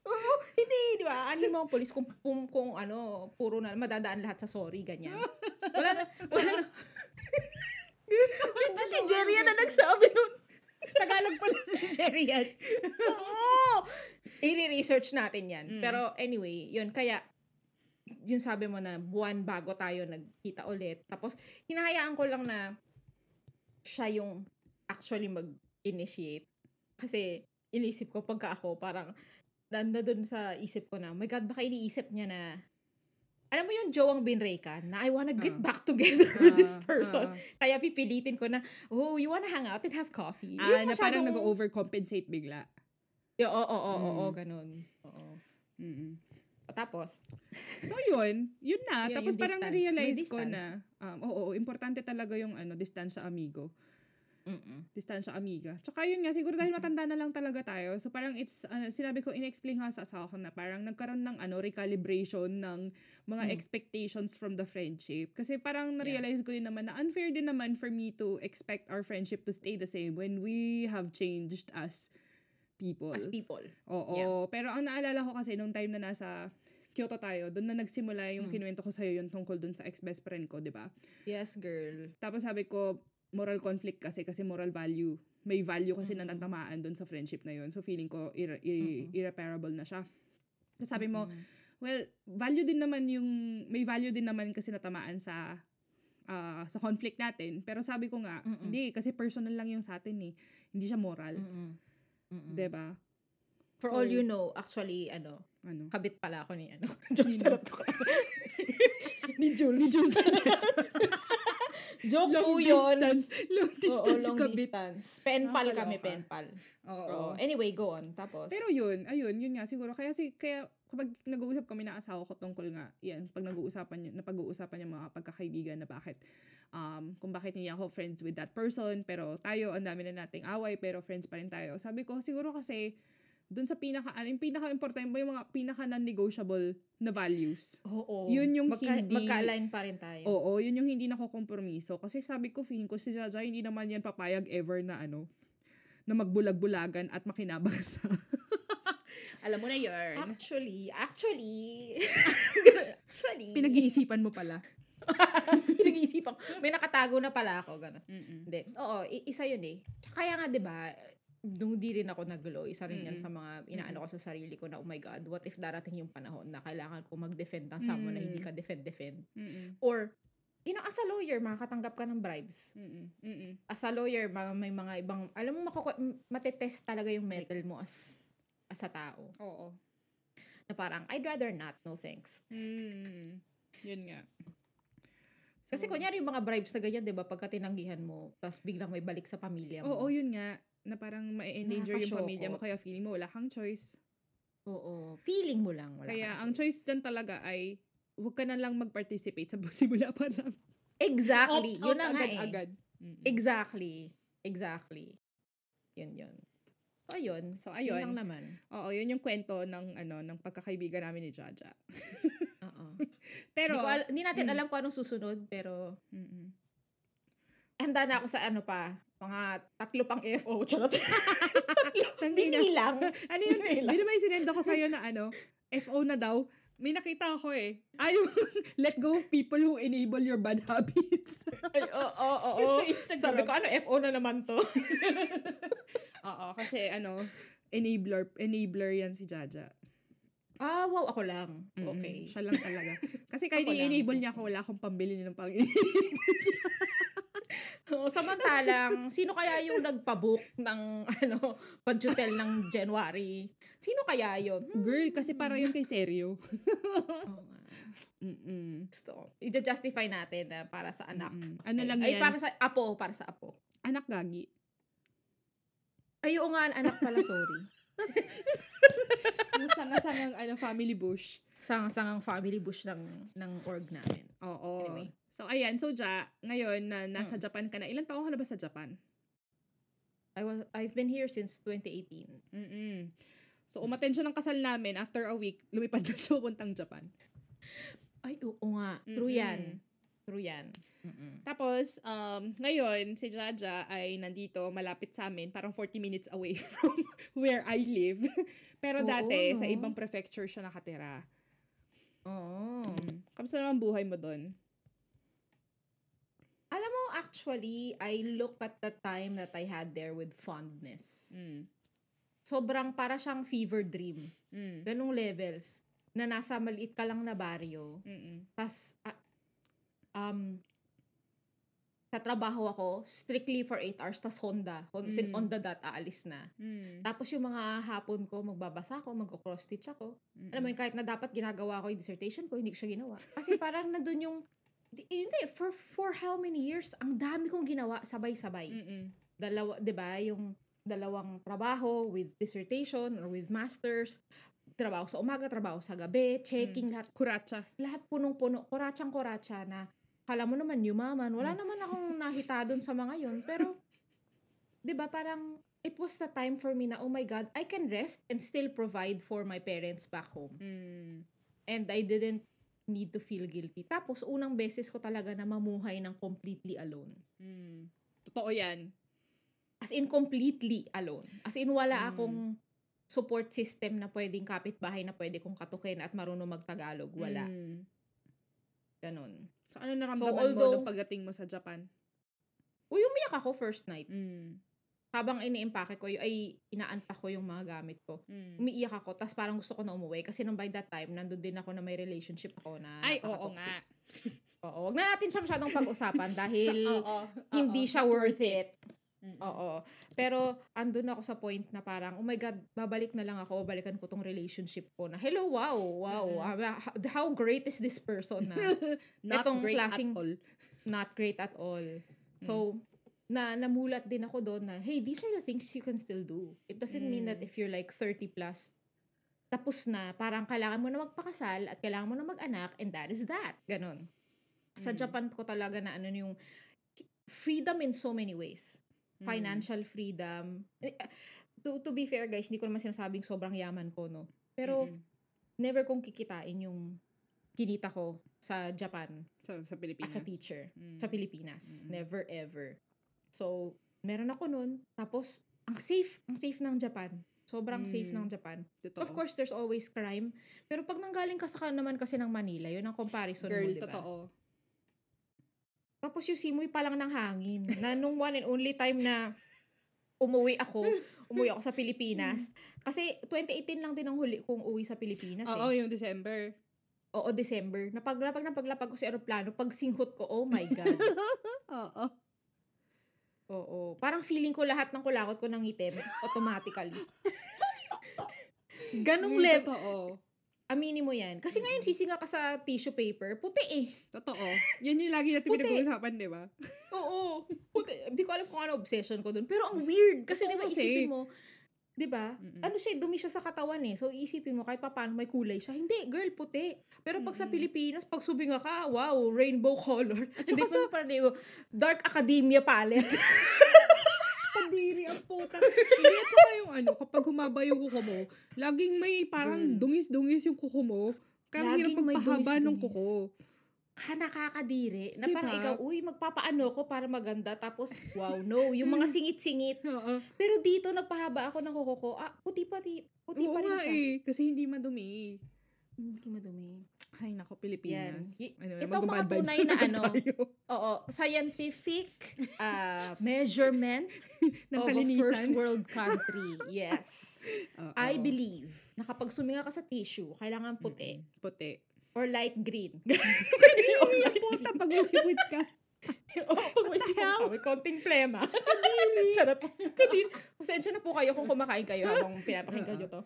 Oo, hindi, di ba? Aanhin mo ang polis kung, kung, kung ano, puro na, madadaan lahat sa sorry, ganyan. Wala na, wala na. Legit si Jerry yan na nagsabi nun. Tagalog pala si Jerry yan. Oo! I-research natin yan. Mm. Pero anyway, yun. Kaya, yun sabi mo na buwan bago tayo nagkita ulit. Tapos, hinahayaan ko lang na siya yung actually mag-initiate. Kasi, inisip ko pagka ako, parang, nanda dun sa isip ko na, oh my God, baka iniisip niya na, alam mo yung Joang Binreka, na I wanna get Ah. back together with this Ah, person. ah. Kaya pipilitin ko na, oh, you wanna hang out and have coffee. Ah, Yung na parang nag-overcompensate bigla. Yeah, Oo, oo, oo, oo, Mm. ganun. Oo. Mm-mm. Tapos, So yun, yun na. Yun, Tapos yung parang distance. na-realize ko distance. na, um, oo, oo, importante talaga yung ano, distansya amigo. Mm Distansya amiga. Tsaka yun nga, siguro dahil matanda na lang talaga tayo. So parang it's, ano, sinabi ko, in-explain nga sa asawa ko na parang nagkaroon ng ano, recalibration ng mga Mm. expectations from the friendship. Kasi parang na-realize ko din naman na unfair din naman for me to expect our friendship to stay the same when we have changed as people. as people. Oo. Pero ang naalala ko kasi nung time na nasa Kyoto tayo, doon na nagsimula yung Mm. kinuwento ko sa'yo yung tungkol doon sa ex-best friend ko, di ba? Yes, girl. Tapos sabi ko, moral conflict kasi, kasi moral value. May value kasi Mm. na natamaan doon sa friendship na yun. So feeling ko, irre- i- Mm. irreparable na siya. Tapos sabi mo, Mm-mm. well, value din naman yung, may value din naman kasi natamaan sa ah, sa conflict natin. Pero sabi ko nga, Mm-mm. hindi, kasi personal lang yung sa atin eh. Hindi siya moral. Mm-mm. Mm-mm. 'Di ba? For So, all you know, actually, ano, Ano? kabit pala ako ni, ano, ni Jules. Ni Jules joke po long yun. distance. Long Oo, distance long kabit. distance. Penpal Nakakaloka. kami, penpal. Oo. Oo. Anyway, go on. Tapos, Pero yun, ayun, yun nga siguro. Kaya si kaya kapag nag-uusap kami ng asawa ko tungkol nga, yan, pag nag-uusapan napag-uusapan yung mga pagkakaibigan na bakit um, kung bakit hindi ako friends with that person, pero tayo, ang dami na nating away, pero friends pa rin tayo. Sabi ko, siguro kasi, dun sa pinaka, ano, yung pinaka-important ba yung mga pinaka non-negotiable na values. oo. Yun yung Magka- hindi- Magka-align pa rin tayo. Oo, yun yung hindi nakokompromiso. Kasi sabi ko, feeling ko si Jaja, hindi naman yan papayag ever na ano, na magbulag-bulagan at makinabang sa... Alam mo na yun. Actually, actually, actually, Pinag-iisipan mo pala. pinag-iisipan. May nakatago na pala ako, gano'n. Mm-mm. Hindi. Oo, i- isa yun eh. Kaya nga, di ba, nung di rin ako nag-glow, isa rin yan Mm-mm. sa mga inaano ko sa sarili ko na, oh my God, what if darating yung panahon na kailangan ko mag-defend ng someone na hindi Mm. ka defend-defend? Mm-mm. Or, you know, as a lawyer, makakatanggap ka ng bribes. Mm-mm. Mm-mm. As a lawyer, mga, may mga ibang, alam mo, makuku- m- matetest talaga yung metal mo as as a tao. Oo. Na parang, I'd rather not, no thanks. Mm. Yun nga. Kasi So, kunyari yung mga bribes na ganyan, di ba, pagka tinanggihan mo, tapos biglang may balik sa pamilya mo. Oo, yun nga. Na parang ma-endanger yung pamilya mo, kaya feeling mo wala kang choice. Oo. Feeling mo lang. Wala kaya ang choice dyan talaga ay, huwag ka na lang mag-participate sa simula pa lang. Exactly. Opt yun na nga eh. agad-agad. Mm-mm. Exactly. Exactly. Yun yun. So, ayun. So, Yun ayun. lang naman. Oo, yun yung kwento ng ano ng pagkakaibigan namin ni Jaja. Oo. Pero Hindi, al- hindi natin mm. alam kung anong susunod, pero Mm-mm. handa na ako sa ano pa, mga tatlo pang FO. Charot. Hindi lang. ano yun? Hindi lang. Di ba yung sinend ako sa'yo na ano, FO na daw? May nakita ako eh. Ayaw, let go of people who enable your bad habits. Ay, oo, oo, oo. Sa Instagram. Sabi ko, ano, FO na naman to. Oo, kasi ano, enabler, enabler yan si Jaja. ah, wow, ako lang. Mm-mm, Okay. Siya lang talaga. Kasi kahit i-enable niya ako, wala akong pambili ng pang Oo, Samantalang, sino kaya yung nagpabook ng, ano, pag-hotel ng January? Sino kaya yun? Hmm. Girl, kasi para yun kay Seryo. Oo nga. Mm-mm. Gusto. I-justify natin na para sa anak. Mm-mm. Ano lang Ay, yan? para sa apo, para sa apo. Anak gagi. Ay, oo nga, anak pala, sorry. Yung sanga-sangang ano, family bush. Sangang-sangang family bush ng, ng org namin. Oo. Anyway. So, ayan. So, Ja, ngayon na nasa Mm. Japan ka na, ilang taon ka na ba sa Japan? I was, I've been here since 2018. Mm-mm. So, umaten siya ng kasal namin. After a week, lumipad na siya puntang Japan. Ay, oo nga. True Mm-mm. yan. True yan. Mm-mm. Tapos, um, ngayon, si Jaja ay nandito, malapit sa amin, parang 40 minutes away from where I live. Pero Oo, dati, sa ibang prefecture siya nakatira. Oo. Mm. Kamusta naman buhay mo doon? Alam mo, actually, I look at the time that I had there with fondness. Mm. Sobrang para siyang fever dream. Mm. Ganong levels. Na nasa maliit ka lang na baryo. Tapos, ah, um, sa trabaho ako, strictly for 8 hours, tas Honda. On, Mm. on the dot, aalis na. Mm. Tapos yung mga hapon ko, magbabasa ako, magko-cross stitch ako. Mm-mm. Alam mo yun, kahit na dapat ginagawa ko yung dissertation ko, hindi ko siya ginawa. Kasi parang nandun yung, di- hindi, for, for how many years, ang dami kong ginawa, sabay-sabay. Mm-mm. Dalawa, di ba, yung dalawang trabaho with dissertation or with masters, trabaho sa umaga, trabaho sa gabi, checking, lahat, Kuratsa. lahat punong-puno, koratsang-koratsa na, kala mo naman, yumaman, wala Mm. naman akong nakita dun sa mga yun, pero, di ba, parang, it was the time for me na, oh my God, I can rest and still provide for my parents back home. Mm. And I didn't need to feel guilty. Tapos, unang beses ko talaga na mamuhay ng completely alone. Mm. Totoo yan. As in, completely alone. As in, wala Mm. akong support system na pwedeng kapitbahay na pwede kong katukin at marunong magtagalog. Wala. Mm. Ganon. So, ano naramdaman mo although- nung pagdating mo sa Japan? Uy, umiyak ako first night. Mm. Habang ini-impake ko, ay inaanpak ko yung mga gamit ko. Mm. Umiiyak ako, tapos parang gusto ko na umuwi. Kasi nung by that time, nandun din ako na may relationship ako na Ay, oo nga. Oo, wag na natin siya masyadong pag-usapan dahil Oo. hindi Oo. siya worth it. Mm-mm. Oo. Pero andun ako sa point na parang, oh my God, babalik na lang ako, babalikan ko tong relationship ko na, hello, wow, wow, Mm-mm. ah, how, great is this person na Not Etong great klaseng- at all. not great at all. So, na namulat din ako doon na, hey, these are the things you can still do. It doesn't mean that Mm. if you're like 30 plus, tapos na, parang kailangan mo na magpakasal at kailangan mo na mag-anak and that is that. Ganon. Sa Mm. Japan ko talaga na ano yung freedom in so many ways. Mm. Financial freedom. Eh, ah, To, to be fair guys, hindi ko naman sinasabing sobrang yaman ko, no? Pero Mm-mm. never kong kikitain yung kinita ko sa Japan sa, sa Pilipinas. as a teacher Mm. sa Pilipinas. Mm-mm. Never ever. So, meron ako nun. Tapos, ang safe, ang safe ng Japan. Sobrang safe Mm. ng Japan. Totoo. Of course, there's always crime. Pero pag nanggaling ka sa naman kasi ng Manila, yun ang comparison Girl, mo, di ba? totoo. Tapos yung simoy pa lang ng hangin. Na nung one and only time na umuwi ako, umuwi ako sa Pilipinas. Kasi 2018 lang din ang huli kong uwi sa Pilipinas Oo, eh. yung December. Oo, December. Napaglapag na paglapag ko sa aeroplano, pag singhot ko, oh my God. Oo. Oo. Parang feeling ko lahat ng kulakot ko nangitim automatically. Ganong level. Aminin mo yan. Kasi ngayon sisinga ka sa tissue paper, puti eh. Totoo. Yan yung lagi natin pinag-uusapan, di ba? Oo. Puti. Di ko alam kung ano obsession ko dun. Pero ang weird. Kasi di ba isipin mo, di ba? Ano siya, dumi siya sa katawan eh. So isipin mo, kahit pa paano may kulay siya. Hindi, girl, puti. Pero pag sa. Pilipinas, pag subinga ka, wow, rainbow color. At Hindi saka sa- pa parang dark academia palette. Pandiri ang puta. Hindi, at saka yung ano, kapag humaba yung kuko mo, laging may parang Girl. dungis-dungis yung kuko mo. Kaya hirap Laging may magpahaba ng kuko. ka nakakadiri. Na Diba? parang ikaw, uy, magpapaano ko para maganda. Tapos, wow, no. Yung mga singit-singit. Oo. Pero dito, nagpahaba ako ng kuko ko. Ah, puti pa, ti, puti Oo pa rin nga siya. eh. Kasi hindi madumi. Hindi madumi. Ay, nako, Pilipinas. Yan. Y- Ano, ito ang mga tunay na naman ano, tayo. Oo, scientific uh, measurement ng of a kalinisan. first world country. Yes. Oo. I believe na kapag suminga ka sa tissue, kailangan puti Mm-mm. Puti. or light green. Hindi yung puta pag musipid ka. Oo, pag may sipon ka, may konting plema. Charot. Kadiri. Pasensya na po kayo kung kumakain kayo habang pinapakinggan nyo to.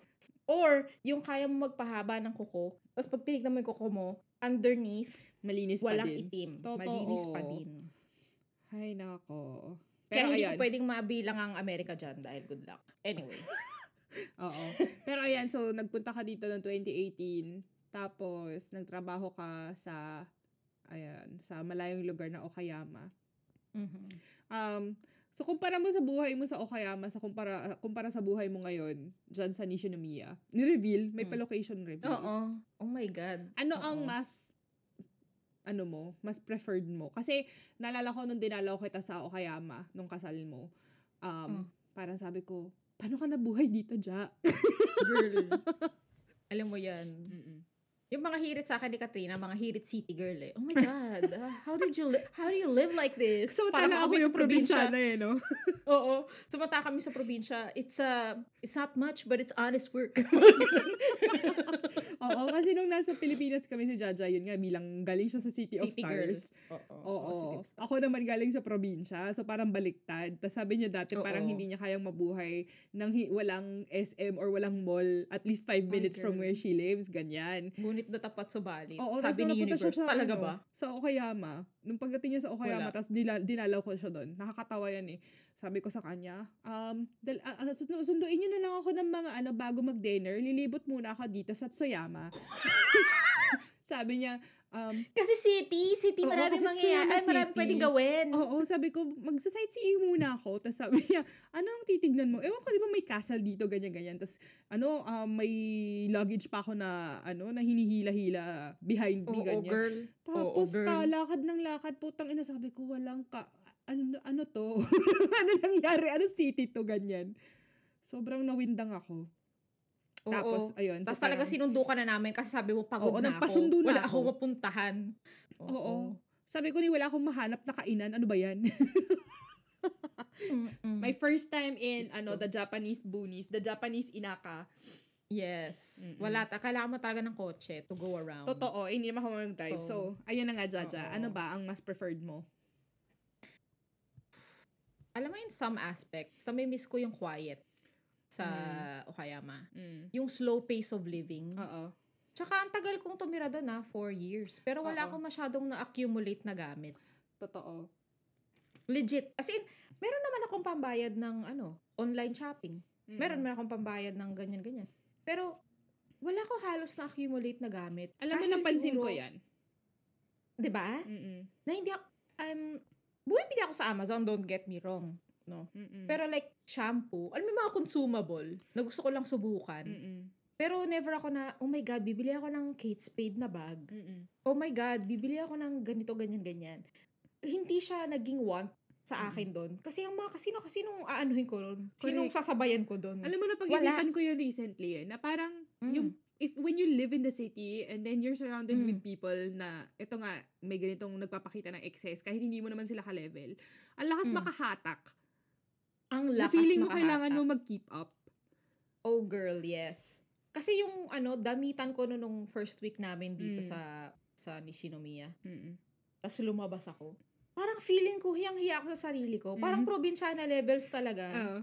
Or, yung kaya mo magpahaba ng kuko, tapos pag tinignan mo yung kuko mo, underneath, Malinis pa walang din. itim. Totoo. Malinis pa din. Ay, nako. Kaya Pero hindi ayan. ko pwedeng mabilang ang Amerika dyan dahil good luck. Anyway. Oo. Pero ayan, so nagpunta ka dito noong 2018. Tapos, nagtrabaho ka sa, ayan, sa malayong lugar na Okayama. Mhm. Um, so, kumpara mo sa buhay mo sa Okayama sa kumpara, kumpara sa buhay mo ngayon, dyan sa Nishinomiya, ni-reveal, may Mm. pa-location reveal. Oo. Oh my God. Ano Oo. ang mas ano mo, mas preferred mo? Kasi naalala ko nung dinalaw kita sa Okayama, nung kasal mo, um, Mm. parang sabi ko, paano ka nabuhay dito, Ja? Girl. Alam mo yan. Mm-mm. Yung mga hirit sa akin ni Katrina, mga hirit city girl eh. Oh my God, uh, how did you, li- how do you live like this? So, Parang tala ako yung sa probinsyana eh, no? Oo. Sumata kami sa probinsya. It's uh, it's not much, but it's honest work. Oo, kasi nung nasa Pilipinas kami si Jaja, yun nga, bilang galing siya sa City, of City girl. Stars. Oo. Oo. City of Stars. Ako naman galing sa probinsya, so parang baliktad. Tapos sabi niya dati Oo. parang hindi niya kayang mabuhay nang hi- walang SM or walang mall at least five minutes from where she lives, ganyan. Ngunit na tapat sa bali. Oo, Sabi ni napunta siya Universe, talaga ano, ba? Sa Okayama. Nung pagdating niya sa Okayama, Wala. tapos dila, dinalaw ko siya doon. Nakakatawa yan eh. Sabi ko sa kanya, um, dal, uh, sunduin niyo na lang ako ng mga ano, bago mag-dinner. Lilibot muna ako dito sa Tsoyama. sabi niya, um, Kasi city, city Oo, marami mangyayari. Ay, marami City. pwedeng gawin. Oo, sabi ko, magsa-sightseeing muna ako. Tapos sabi niya, ano ang titignan mo? Ewan ko, di ba may castle dito, ganyan-ganyan. Tapos, ano, um, may luggage pa ako na, ano, na hinihila-hila behind me, Oo, ganyan. girl. Tapos, girl. kalakad ng lakad, putang ina, sabi ko, walang ka, ano, ano to? ano nangyari? Ano city to, ganyan? Sobrang nawindang ako. Oo. Tapos, ayun. Tapos so talaga parang- sinundo ka na namin kasi sabi mo pagod Oo, na ako. na Wala ako. akong mapuntahan. Oo. Sabi ko ni wala akong mahanap na kainan. Ano ba yan? My first time in Diyos ano the Japanese boonies, the Japanese inaka. Yes. Mm-mm. Wala. Ta- kailangan mo talaga ng kotse to go around. Totoo, eh, hindi naman ako mag-drive. So, So, ayun na nga, Jaja. oo. Ano ba ang mas preferred mo? Alam mo in some aspects, nami-miss ko yung quiet sa Mm. Okayama. Mm. Yung slow pace of living. Oo. Tsaka ang tagal kong tumira doon na, four years. Pero wala akong masyadong na-accumulate na gamit. Totoo. Legit. As in, meron naman akong pambayad ng ano, online shopping. Mm. Meron naman akong pambayad ng ganyan-ganyan. Pero, wala ko halos na-accumulate na gamit. Alam mo, napansin siguro- ko yan. 'Di ba? Mm-mm. Na hindi ako, um, bumibili ako sa Amazon, don't get me wrong. No? Mm-mm. Pero like, shampoo, alam mo mga consumable, na gusto ko lang subukan. Mm-mm. Pero never ako na, oh my God, bibili ako ng Kate Spade na bag. Mm-mm. Oh my God, bibili ako ng ganito, ganyan, ganyan. Hindi siya naging want sa akin doon. Kasi yung mga kasino, kasino aanuhin ko doon? Sinong sasabayan ko doon? Alam mo na pag-isipan ko yun recently eh, na parang Mm. yung if when you live in the city and then you're surrounded Mm. with people na ito nga may ganitong nagpapakita ng excess kahit hindi mo naman sila ka-level ang lakas Mm. makahatak Ang na lakas feeling mo kailangan mo mag-keep up Oh girl, yes. Kasi yung ano, damitan ko no nung first week namin dito Mm. sa sa Nishinomiya. Mm-mm. Tapos lumabas ako. Parang feeling ko, hiyang-hiya ako sa sarili ko. Parang Mhm. probinsyana levels talaga. Oo.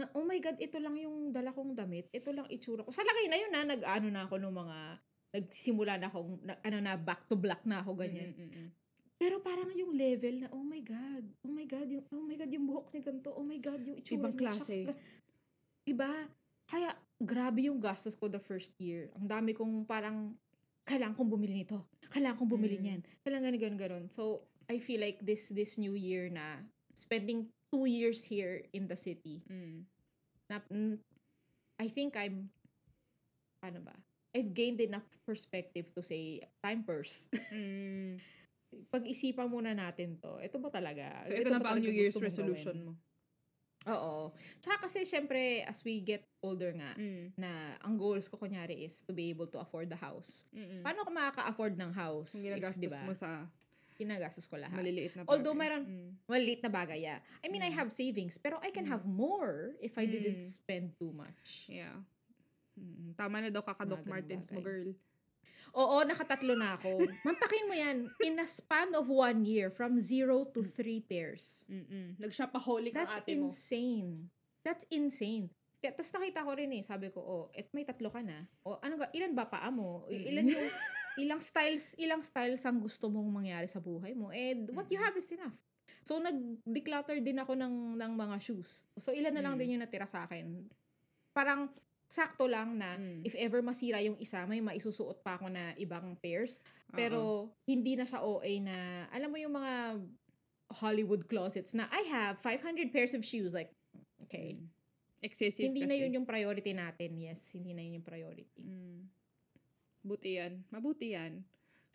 Na, oh my God, ito lang yung dala kong damit. Ito lang itsura ko. Sa lagay na yun na, nag-ano na ako nung mga, nagsimula na akong, na, ano na, back to black na ako, ganyan. Mm, mm, mm. Pero parang yung level na, oh my God, oh my God, yung, oh my God, yung buhok ni ganito, oh my God, yung itsura Ibang klase. Iba. Kaya, grabe yung gastos ko the first year. Ang dami kong parang, kailangan kong bumili nito. Kailangan kong bumili Mm. niyan. Kailangan ganun, ganun, ganun. So, I feel like this this new year na, spending two years here in the city, Mm. na, mm, I think I'm, ano ba? I've gained enough perspective to say, time purse. Mm. Pag-isipan muna natin to. Ito ba talaga? So, ito na ba ang New Year's resolution gawin? mo? Oo. Tsaka kasi, syempre, as we get older nga, Mm. na ang goals ko kunyari is to be able to afford the house. Mm-mm. Paano ko makaka-afford ng house? Kung ginagastos diba, mo sa Ginagastos ko lahat. maliliit na bagay. Although mayroon- Mm. Maliit na bagay, yeah. I mean, I Mm. have savings, pero I can Mm. have more if I didn't Mm. spend too much. Yeah. Mm, Tama na daw kakadok Martens mo, girl. Oo, nakatatlo na ako. Mantakin mo yan. In a span of one year, from zero to three pairs. Mm-mm. Nag-shopaholic ang That's ate mo. insane. That's insane. Kaya, tapos nakita ko rin eh, sabi ko, oh, et may tatlo ka na. O, ano ga, ilan ba paa mo? Ilan Mm. yung, ilang styles, ilang styles ang gusto mong mangyari sa buhay mo? And what you have is enough. So, nag-declutter din ako ng, ng mga shoes. So, ilan na lang Mm. din yung natira sa akin. Parang, sakto lang na Mm. if ever masira yung isa, may maisusuot pa ako na ibang pairs. Pero, hindi na siya OA na, alam mo yung mga Hollywood closets na, I have 500 pairs of shoes. Like, okay. Mm. Excessive Hindi kasi. na yun yung priority natin. Yes, hindi na yun yung priority. Mm. Buti yan. Mabuti yan.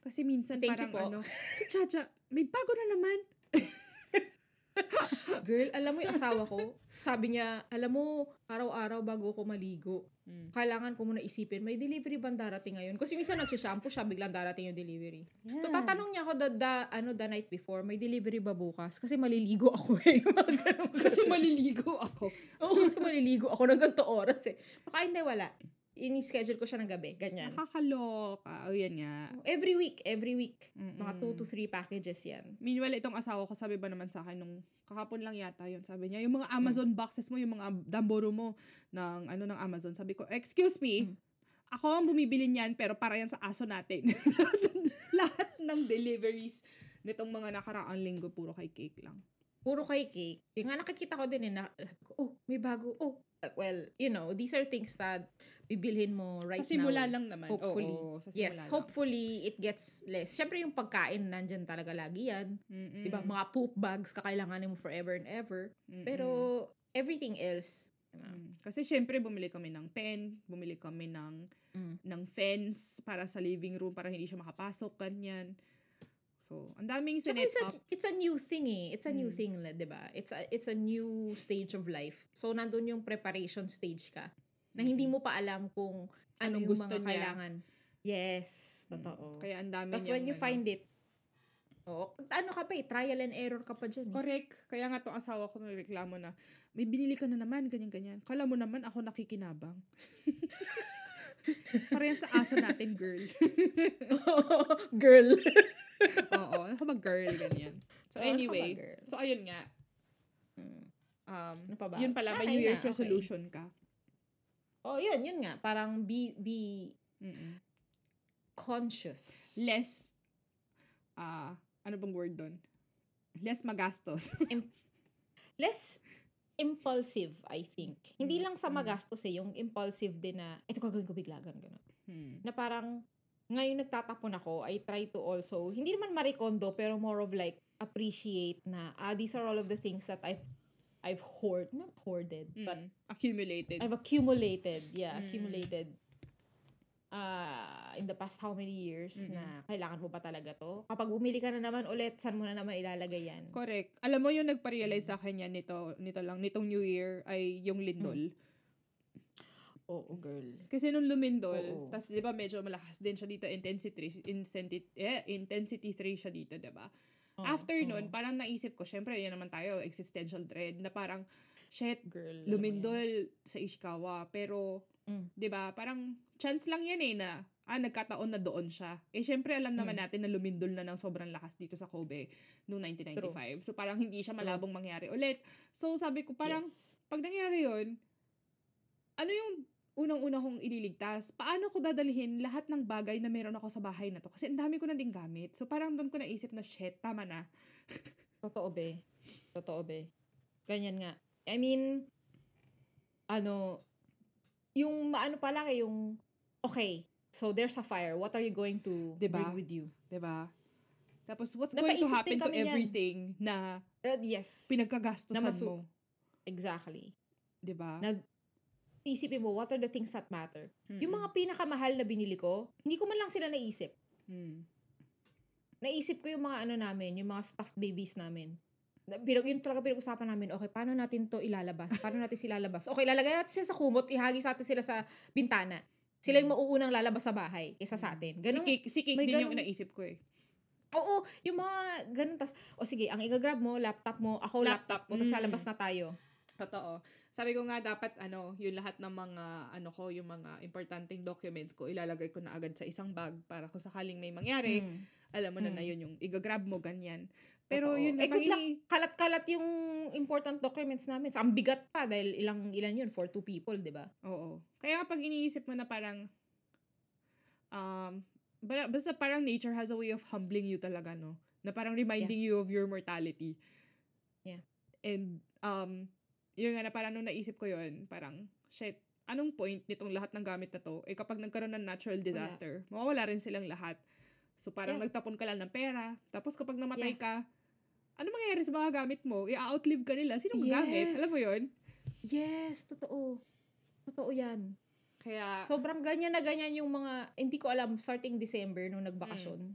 Kasi minsan Thank parang ano, si Chacha, may bago na naman. Girl, alam mo yung asawa ko, sabi niya, alam mo, araw-araw bago ako maligo, Mm. kailangan ko muna isipin, may delivery ba darating ngayon? Kasi minsan nagsishampoo siya, biglang darating yung delivery. So, Yeah. tatanong niya ako the, the, ano, the night before, may delivery ba bukas? Kasi maliligo ako eh. Kasi maliligo ako. Oo, kasi maliligo ako ng ganito oras eh. Baka hindi, wala. Ini-schedule ko siya ng gabi. Ganyan. Nakakaloka. O yan nga. Every week, every week. Mm-mm. Mga 2 to 3 packages yan. Meanwhile, itong asawa ko, sabi ba naman sa akin nung kahapon lang yata yun. Sabi niya, yung mga Amazon boxes mo, yung mga damboro mo ng ano ng Amazon. Sabi ko, excuse me, Mm. ako ang bumibili niyan, pero para yan sa aso natin. Lahat ng deliveries nitong mga nakaraang linggo, puro kay cake lang. Puro kay cake. Yung nga nakikita ko din eh, na, oh, may bago. Oh, well, you know, these are things that bibilhin mo right sa simula now. lang naman. Hopefully. Oo, sa simula Yes, lang. hopefully it gets less. Siyempre yung pagkain nandyan talaga lagi yan. Mm-mm. 'Di ba? Mga poop bags kakailanganin mo forever and ever. Mm-mm. Pero everything else, know, Mm. Kasi syempre bumili kami ng pen, bumili kami ng Mm. ng fence para sa living room para hindi siya makapasok ganyan. So, ang daming sinet it's a, up. it's a new thing eh. It's a new Mm. thing, la, 'di ba? It's a it's a new stage of life. So nandun yung preparation stage ka na hindi mo pa alam kung ano Anong yung gusto mga niya. kailangan. Yes, Mm. totoo. Kaya ang dami Tapos when you ano. find it, oh, ano ka pa eh, trial and error ka pa dyan. Eh. Correct. Kaya nga tong asawa ko nagreklamo na, may binili ka na naman, ganyan-ganyan. Kala mo naman ako nakikinabang. Para yan sa aso natin, girl. Girl. Oo. Ano ka ba, girl? Ganyan. So, anyway. So, ayun nga. Mm. Um, Ano pa ba? Yun pala, may Ah, New Year's na, okay. resolution ka. Oh, yun, yun nga. Parang be, be Mm-mm. conscious. Less, ah, ano bang word doon? Less magastos. Less impulsive, I think. Hindi Mm, lang sa mm. magastos eh, yung impulsive din na, ito gagawin ko bigla, ganun, ganun. hmm. Na parang, ngayon nagtatapon ako, I try to also, hindi naman marikondo, pero more of like, appreciate na, ah, these are all of the things that I've, I've hoard, not hoarded, but Mm. Accumulated. I've accumulated, yeah, Mm. accumulated uh, in the past how many years Mm-mm. na kailangan mo ba talaga to? Kapag bumili ka na naman ulit, saan mo na naman ilalagay yan? Correct. Alam mo yung nagpa-realize sa akin yan nito, nito lang, nitong New Year ay yung lindol. Oo, girl. Kasi nung lumindol, tas 'di ba medyo malakas din siya dito intensity intensity eh, intensity 3 siya dito, 'di ba? Oo, After nun, oo. parang naisip ko, syempre, yan naman tayo, existential dread, na parang, shit, girl. lumindol sa Ishikawa, pero, Mm. 'di ba parang, chance lang yan eh, na, ah, nagkataon na doon siya. Eh, syempre, alam naman Mm. natin na lumindol na ng sobrang lakas dito sa Kobe noong 1995. So, parang hindi siya malabong mangyari ulit. So, sabi ko, parang, Yes. pag nangyari yun, ano yung unang-una kong ililigtas? Paano ko dadalhin lahat ng bagay na meron ako sa bahay na to? Kasi ang dami ko na din gamit. So parang doon ko naisip na, shit, tama na. Totoo, be. Totoo, be. Ganyan nga. I mean, ano, yung maano pa lang eh, yung, okay, so there's a fire. What are you going to Diba? bring with you? 'Di ba? Tapos what's going to happen to kami yan. everything na Uh, yes. pinagkagastusan Na masu- mo? Exactly. 'Di ba? Na- Isipin mo, what are the things that matter? Yung mga pinakamahal na binili ko, hindi ko man lang sila naisip. Mm. Naisip ko yung mga ano namin, yung mga stuffed babies namin. Na- Pero yun talaga pinag-usapan namin, okay, paano natin to ilalabas? Paano natin sila lalabas? Okay, lalagay natin sila sa kumot, ihagis natin sila sa bintana. Sila yung mauunang lalabas sa bahay kaysa sa atin. si Ganun, Cake, si Cake din yung ganun- naisip ko eh. Oo, yung mga ganun. Tas, o sige, ang i-grab mo, laptop mo, ako Laptop, laptop, mo, tapos mm. lalabas na tayo. Totoo. Sabi ko nga dapat ano, yung lahat ng mga ano ko, yung mga importanteng documents ko, ilalagay ko na agad sa isang bag para kung sakaling may mangyari, Mm. alam mo na na Mm. yun yung i-grab mo ganyan. Pero Totoo. yun eh, ini- Kalat-kalat yung important documents namin. So, ang bigat pa dahil ilang ilan yun for two people, di ba? Oo. Kaya pag iniisip mo na parang, um, ba- basta parang nature has a way of humbling you talaga, no? Na parang reminding you of your mortality. Yeah. And, um, yun nga na parang nung naisip ko yun, parang, shit, anong point nitong lahat ng gamit na to? Eh kapag nagkaroon ng natural disaster, mawawala rin silang lahat. So parang Yeah. nagtapon ka lang ng pera. Tapos kapag namatay ka, ano mangyayari sa mga gamit mo? I-outlive ka nila. Sino magamit? Yes. Alam mo yun? Yes, totoo. Totoo yan. Kaya, Sobrang ganyan na ganyan yung mga, hindi ko alam, starting December nung nagbakasyon.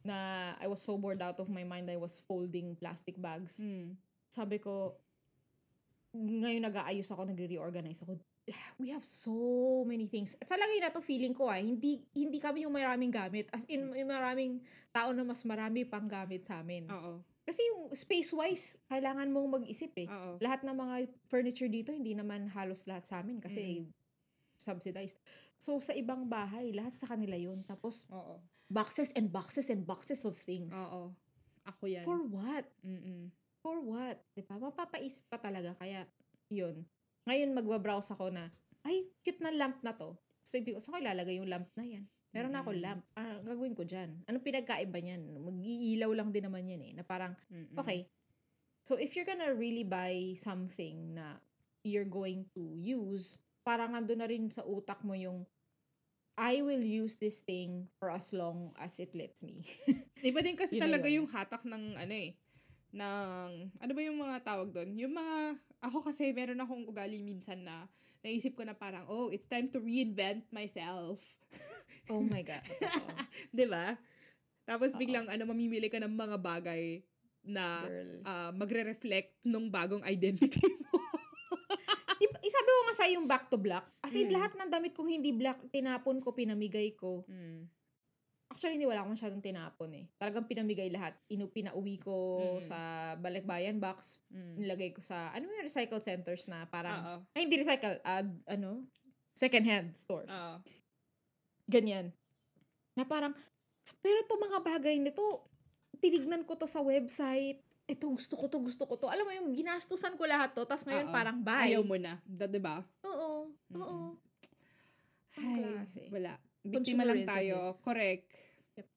na I was so bored out of my mind I was folding plastic bags. Mm. Sabi ko, ngayon nag-aayos ako, nagre-reorganize ako. We have so many things. At sa lagay na to, feeling ko ah, hindi, hindi kami yung maraming gamit. As in, yung maraming tao na mas marami pang gamit sa amin. Oo. Kasi yung space-wise, kailangan mong mag-isip eh. Oo. Lahat ng mga furniture dito, hindi naman halos lahat sa amin kasi subsidized. So, sa ibang bahay, lahat sa kanila yun. Tapos, Oo. boxes and boxes and boxes of things. Oo. Ako yan. For what? Mm-mm. For what? Di ba? Mapapaisip ka talaga. Kaya, yun. Ngayon, magbabrowse ako na, ay, cute na lamp na to. So, ibig ko, saan ko ilalagay yung lamp na yan? Meron na ako Mm-mm. lamp. Ah, gagawin ko dyan. Anong pinagkaiba niyan? Mag-iilaw lang din naman yan eh. Na parang, Mm-mm. okay. So, if you're gonna really buy something na you're going to use, parang ando na rin sa utak mo yung, I will use this thing for as long as it lets me. Iba din kasi Yun talaga yun. yung hatak ng ano eh ng ano ba yung mga tawag doon? Yung mga ako kasi meron akong ugali minsan na naisip ko na parang oh, it's time to reinvent myself. oh my God. 'Di ba? Tapos Oo. biglang ano mamimili ka ng mga bagay na Girl. ah, magre-reflect nung bagong identity mo. Di ba, isabi ko nga sa yung back to black. As in, Mm. lahat ng damit kong hindi black, tinapon ko, pinamigay ko. Mm. Actually, hindi wala akong masyadong tinapon eh. Talagang pinamigay lahat. Inu, pinauwi ko Mm. sa balikbayan box. Mm. Nilagay ko sa, ano yung recycle centers na parang, Oo. ay hindi recycle, ah, ano? Second hand stores. Oo. Ganyan. Na parang, pero to mga bagay nito, tinignan ko to sa website. Ito, gusto ko to, gusto ko to. Alam mo yung ginastusan ko lahat to, tapos ngayon Oo. parang bye. Ayaw mo na. Da, 'di ba? Oo. Oo. Ang Ay, klase. wala. Biktima lang tayo. is- Correct. Yep.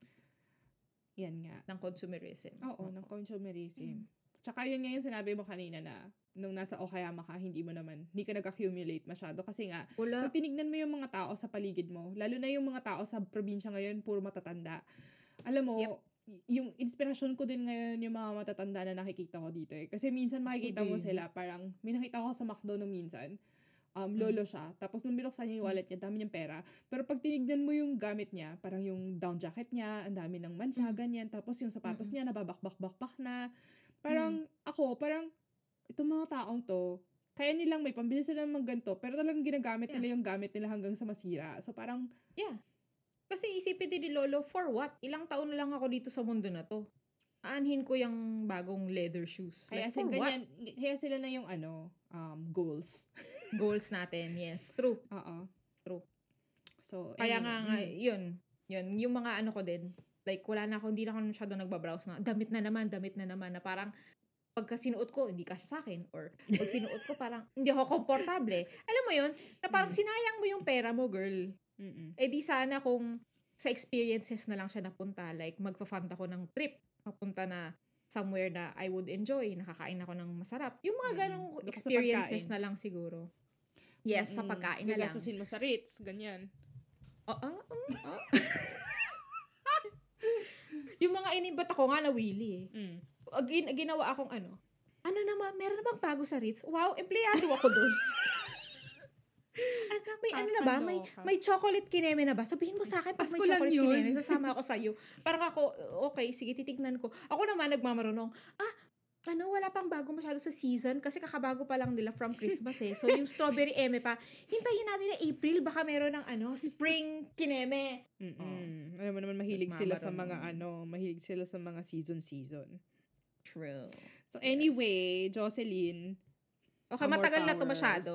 Yan nga. ng consumerism. Oo, ng consumerism. Mm. Tsaka yun nga yung sinabi mo kanina na nung nasa Okayama ka, hindi mo naman, hindi ka nag-accumulate masyado. Kasi nga, Wala. pag tinignan mo yung mga tao sa paligid mo, lalo na yung mga tao sa probinsya ngayon, puro matatanda. Alam mo, Yep. yung inspirasyon ko din ngayon yung mga matatanda na nakikita ko dito eh. Kasi minsan makikita mo din. sila, parang, may nakita ko sa McDo nung minsan, um, Mm. lolo siya. Tapos nung binuksan niya yung wallet niya, dami niyang pera. Pero pag tinignan mo yung gamit niya, parang yung down jacket niya, ang dami ng mancha, Mm. ganyan. Tapos yung sapatos niya, nababakbak-bakbak na. Parang, ako, parang, itong mga taong to, kaya nilang may pambili sila ng ganito, pero talagang ginagamit Yeah. nila yung gamit nila hanggang sa masira. So parang, Yeah. Kasi isipin din ni Lolo, for what? Ilang taon na lang ako dito sa mundo na to. Aanhin ko yung bagong leather shoes. kaya, like, sa ganyan, kaya sila na yung ano, um, goals. what? Goals natin. Yes, true. Oo. True. So, Kaya anyway, nga, nga, mm. yun. Yun. Yung mga ano ko din. Like, wala na ako, hindi na ako masyado nagbabrowse na, damit na naman, damit na naman, na parang, pagka sinuot ko, hindi kasya sa akin. Or, pag sinuot ko, parang, hindi ako komportable. Alam mo yun, na parang Mm. sinayang mo yung pera mo, girl. Mm-mm. Eh di sana kung sa experiences na lang siya napunta, like magpa-fund ako ng trip, papunta na somewhere na I would enjoy, nakakain ako ng masarap. Yung mga Mm. ganong sa experiences na lang siguro. Yes, sa Mm-mm. pagkain na lang. Gagastusin mo sa Ritz, ganyan. Oo, oo. yung mga inimbat ako nga nawili eh. Mm. Gin- ginawa akong ano, ano naman, meron na bang bago sa Ritz? Wow, empleyado ako doon. Ano, may ano na ba? May, may chocolate kineme na ba? Sabihin mo sa akin pag Pasko may chocolate yun. kineme, sasama ako sa'yo. Parang ako, okay, sige, titignan ko. Ako naman nagmamarunong, ah, ano, wala pang bago masyado sa season kasi kakabago pa lang nila from Christmas eh. So, yung strawberry eme pa, hintayin natin na April, baka meron ng ano, spring kineme. Mm-mm. Alam mo naman, mahilig sila sa mga ano, mahilig sila sa mga season-season. True. So anyway, Jocelyn, Okay, matagal na to masyado.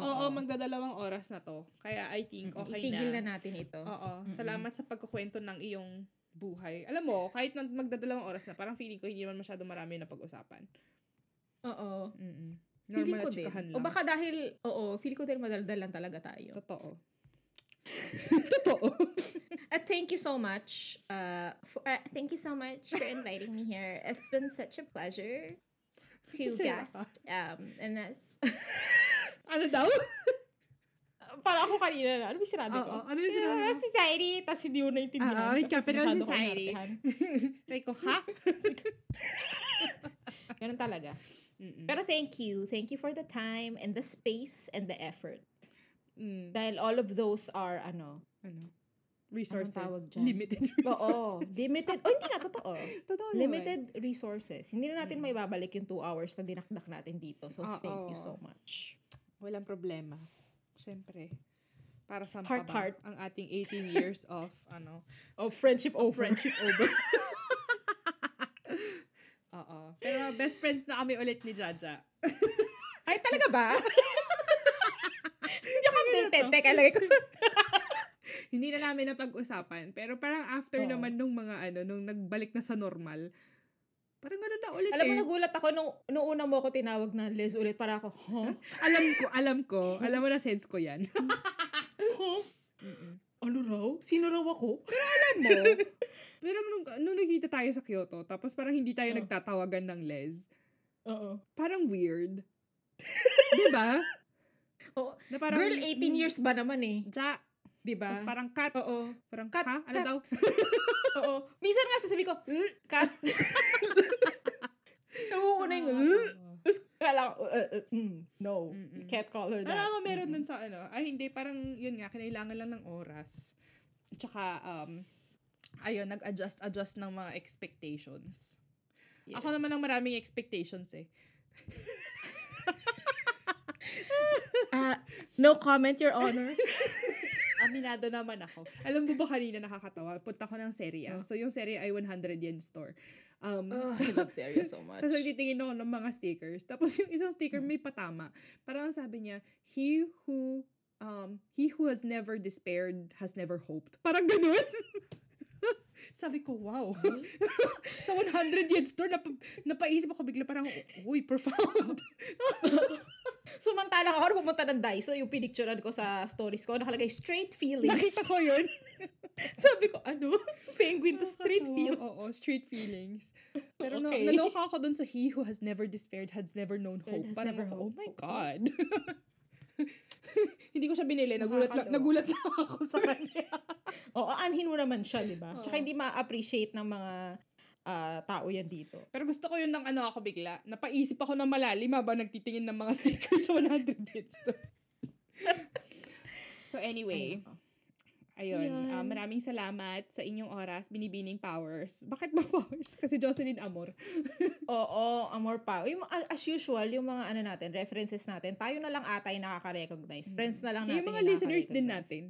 Oo, magdadalawang oras na to. Kaya I think okay Itigil na. na natin ito. Oo, Mm-mm. salamat sa pagkukwento ng iyong buhay. Alam mo, kahit na magdadalawang oras na, parang feeling ko hindi naman masyado marami na pag-usapan. Oo. Mm-mm. Feeling Normal ko din. chikahan O lang. baka dahil, oo, feel ko din madaldal lang talaga tayo. Totoo. Totoo. At thank you so much. Uh, for, uh, thank you so much for inviting me here. It's been such a pleasure to guest um, in this. ano daw? Para ako kanina na. Ano ba sinabi ko? ano yung sinabi Yeah, mo? society, tapos hindi mo naintindihan. Ah, Tapos capital ko society. inartehan. Like ko, ha? Ganun talaga. Mm-mm. Pero thank you. Thank you for the time and the space and the effort. Mm, Dahil all of those are, ano, ano? resources. Limited resources. Oo. Limited. Oh, hindi nga, totoo. Totoo naman. Limited resources. Hindi na natin Mm. may babalik yung two hours na dinakdak natin dito. So, Oo. thank you so much. Walang problema. Siyempre. Para sa Heart, heart. ang ating 18 years of ano Oh, friendship over. friendship over. Oo. Pero best friends na kami ulit ni Jaja. Ay, talaga ba? Hindi ako. Teka, lagay ko sa... Hindi na namin napag-usapan. Pero parang after Oo. naman nung mga ano, nung nagbalik na sa normal, parang ganun na ulit Alam mo, eh. nagulat ako nung, nung una mo ako tinawag na Les ulit. Para ako, huh? alam ko, alam ko. Alam mo na sense ko yan. huh? Mm-mm. Ano raw? Sino raw ako? alam mo, pero nung, nung nagkita tayo sa Kyoto, tapos parang hindi tayo Oh. nagtatawagan ng Les, Oo. parang weird. Di ba? Oo. Na parang, Girl, 18 years ba naman eh? Ja, Di ba? tapos parang cut. Oo. Parang, Cut, ha? Ano cut. daw? Oo. Minsan nga sasabi ko, "L- cut. Nauuna yung. Tapos kala ko, uh, uh, mm, no, Mm-mm. you can't call her that. Alam mo, meron dun sa ano, ay hindi, parang yun nga, kinailangan lang ng oras. Tsaka, um, ayun, nag-adjust-adjust ng mga expectations. Yes. Ako naman ang maraming expectations eh. Ah, no comment, Your Honor. Aminado naman ako. Alam mo ba kanina nakakatawa? Punta ko ng Seria. Oh. So, yung Seria ay 100 yen store. Um, I love Seria so much. Tapos nagtitingin ako ng mga stickers. Tapos yung isang sticker may patama. Parang ang sabi niya, he who um he who has never despaired has never hoped. Parang ganun. sabi ko, wow. Sa 100 yen store, napa, napaisip ako bigla parang, uy, profound. Samantalang ako, pumunta ng Daiso, yung pinicturean ko sa stories ko, nakalagay, straight feelings. Nakita ko yun. Sabi ko, ano? Penguin to straight feelings. Oo, street feelings. Pero na, Okay. naloka ako dun sa he who has never despaired, has never known hope. Has Parang, never oh hope. my God. Hindi ko siya binili. Nagulat lang, nagulat lang ako sa kanya. Oo, anhin mo naman siya, di ba? Tsaka Oo. hindi ma-appreciate ng mga ah, tao yan dito. Pero gusto ko yun ng ano ako bigla. Napaisip ako ng malalim habang nagtitingin ng mga stickers sa 100 hits to. so anyway, ayun. Ayun. ah, maraming salamat sa inyong oras, binibining powers. Bakit ba powers? Kasi Jocelyn Amor. Oo, amor pa. Yung, a- as usual, yung mga ano natin, references natin, tayo na lang ata yung nakaka-recognize. Friends na lang natin yung mga listeners din natin.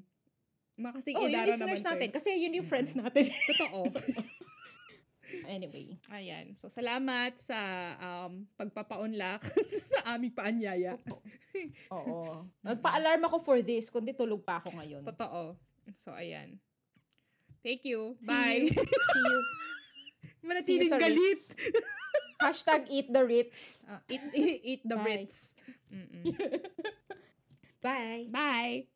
Mga kasing Oh, yung listeners naman natin. to eh. Kasi yun yung friends natin. Totoo. Anyway. Ayan. So, salamat sa um, pagpapaunlak sa aming paanyaya. Oo. Nagpa-alarm ako for this, kundi tulog pa ako ngayon. Totoo. So, ayan. Thank you. See Bye. you. See you. Manatiling galit. Hashtag eat the Ritz. Ah, eat, eat, eat the Bye. Ritz. Bye. Bye.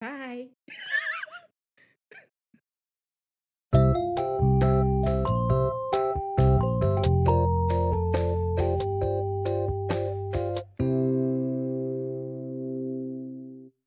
Bye.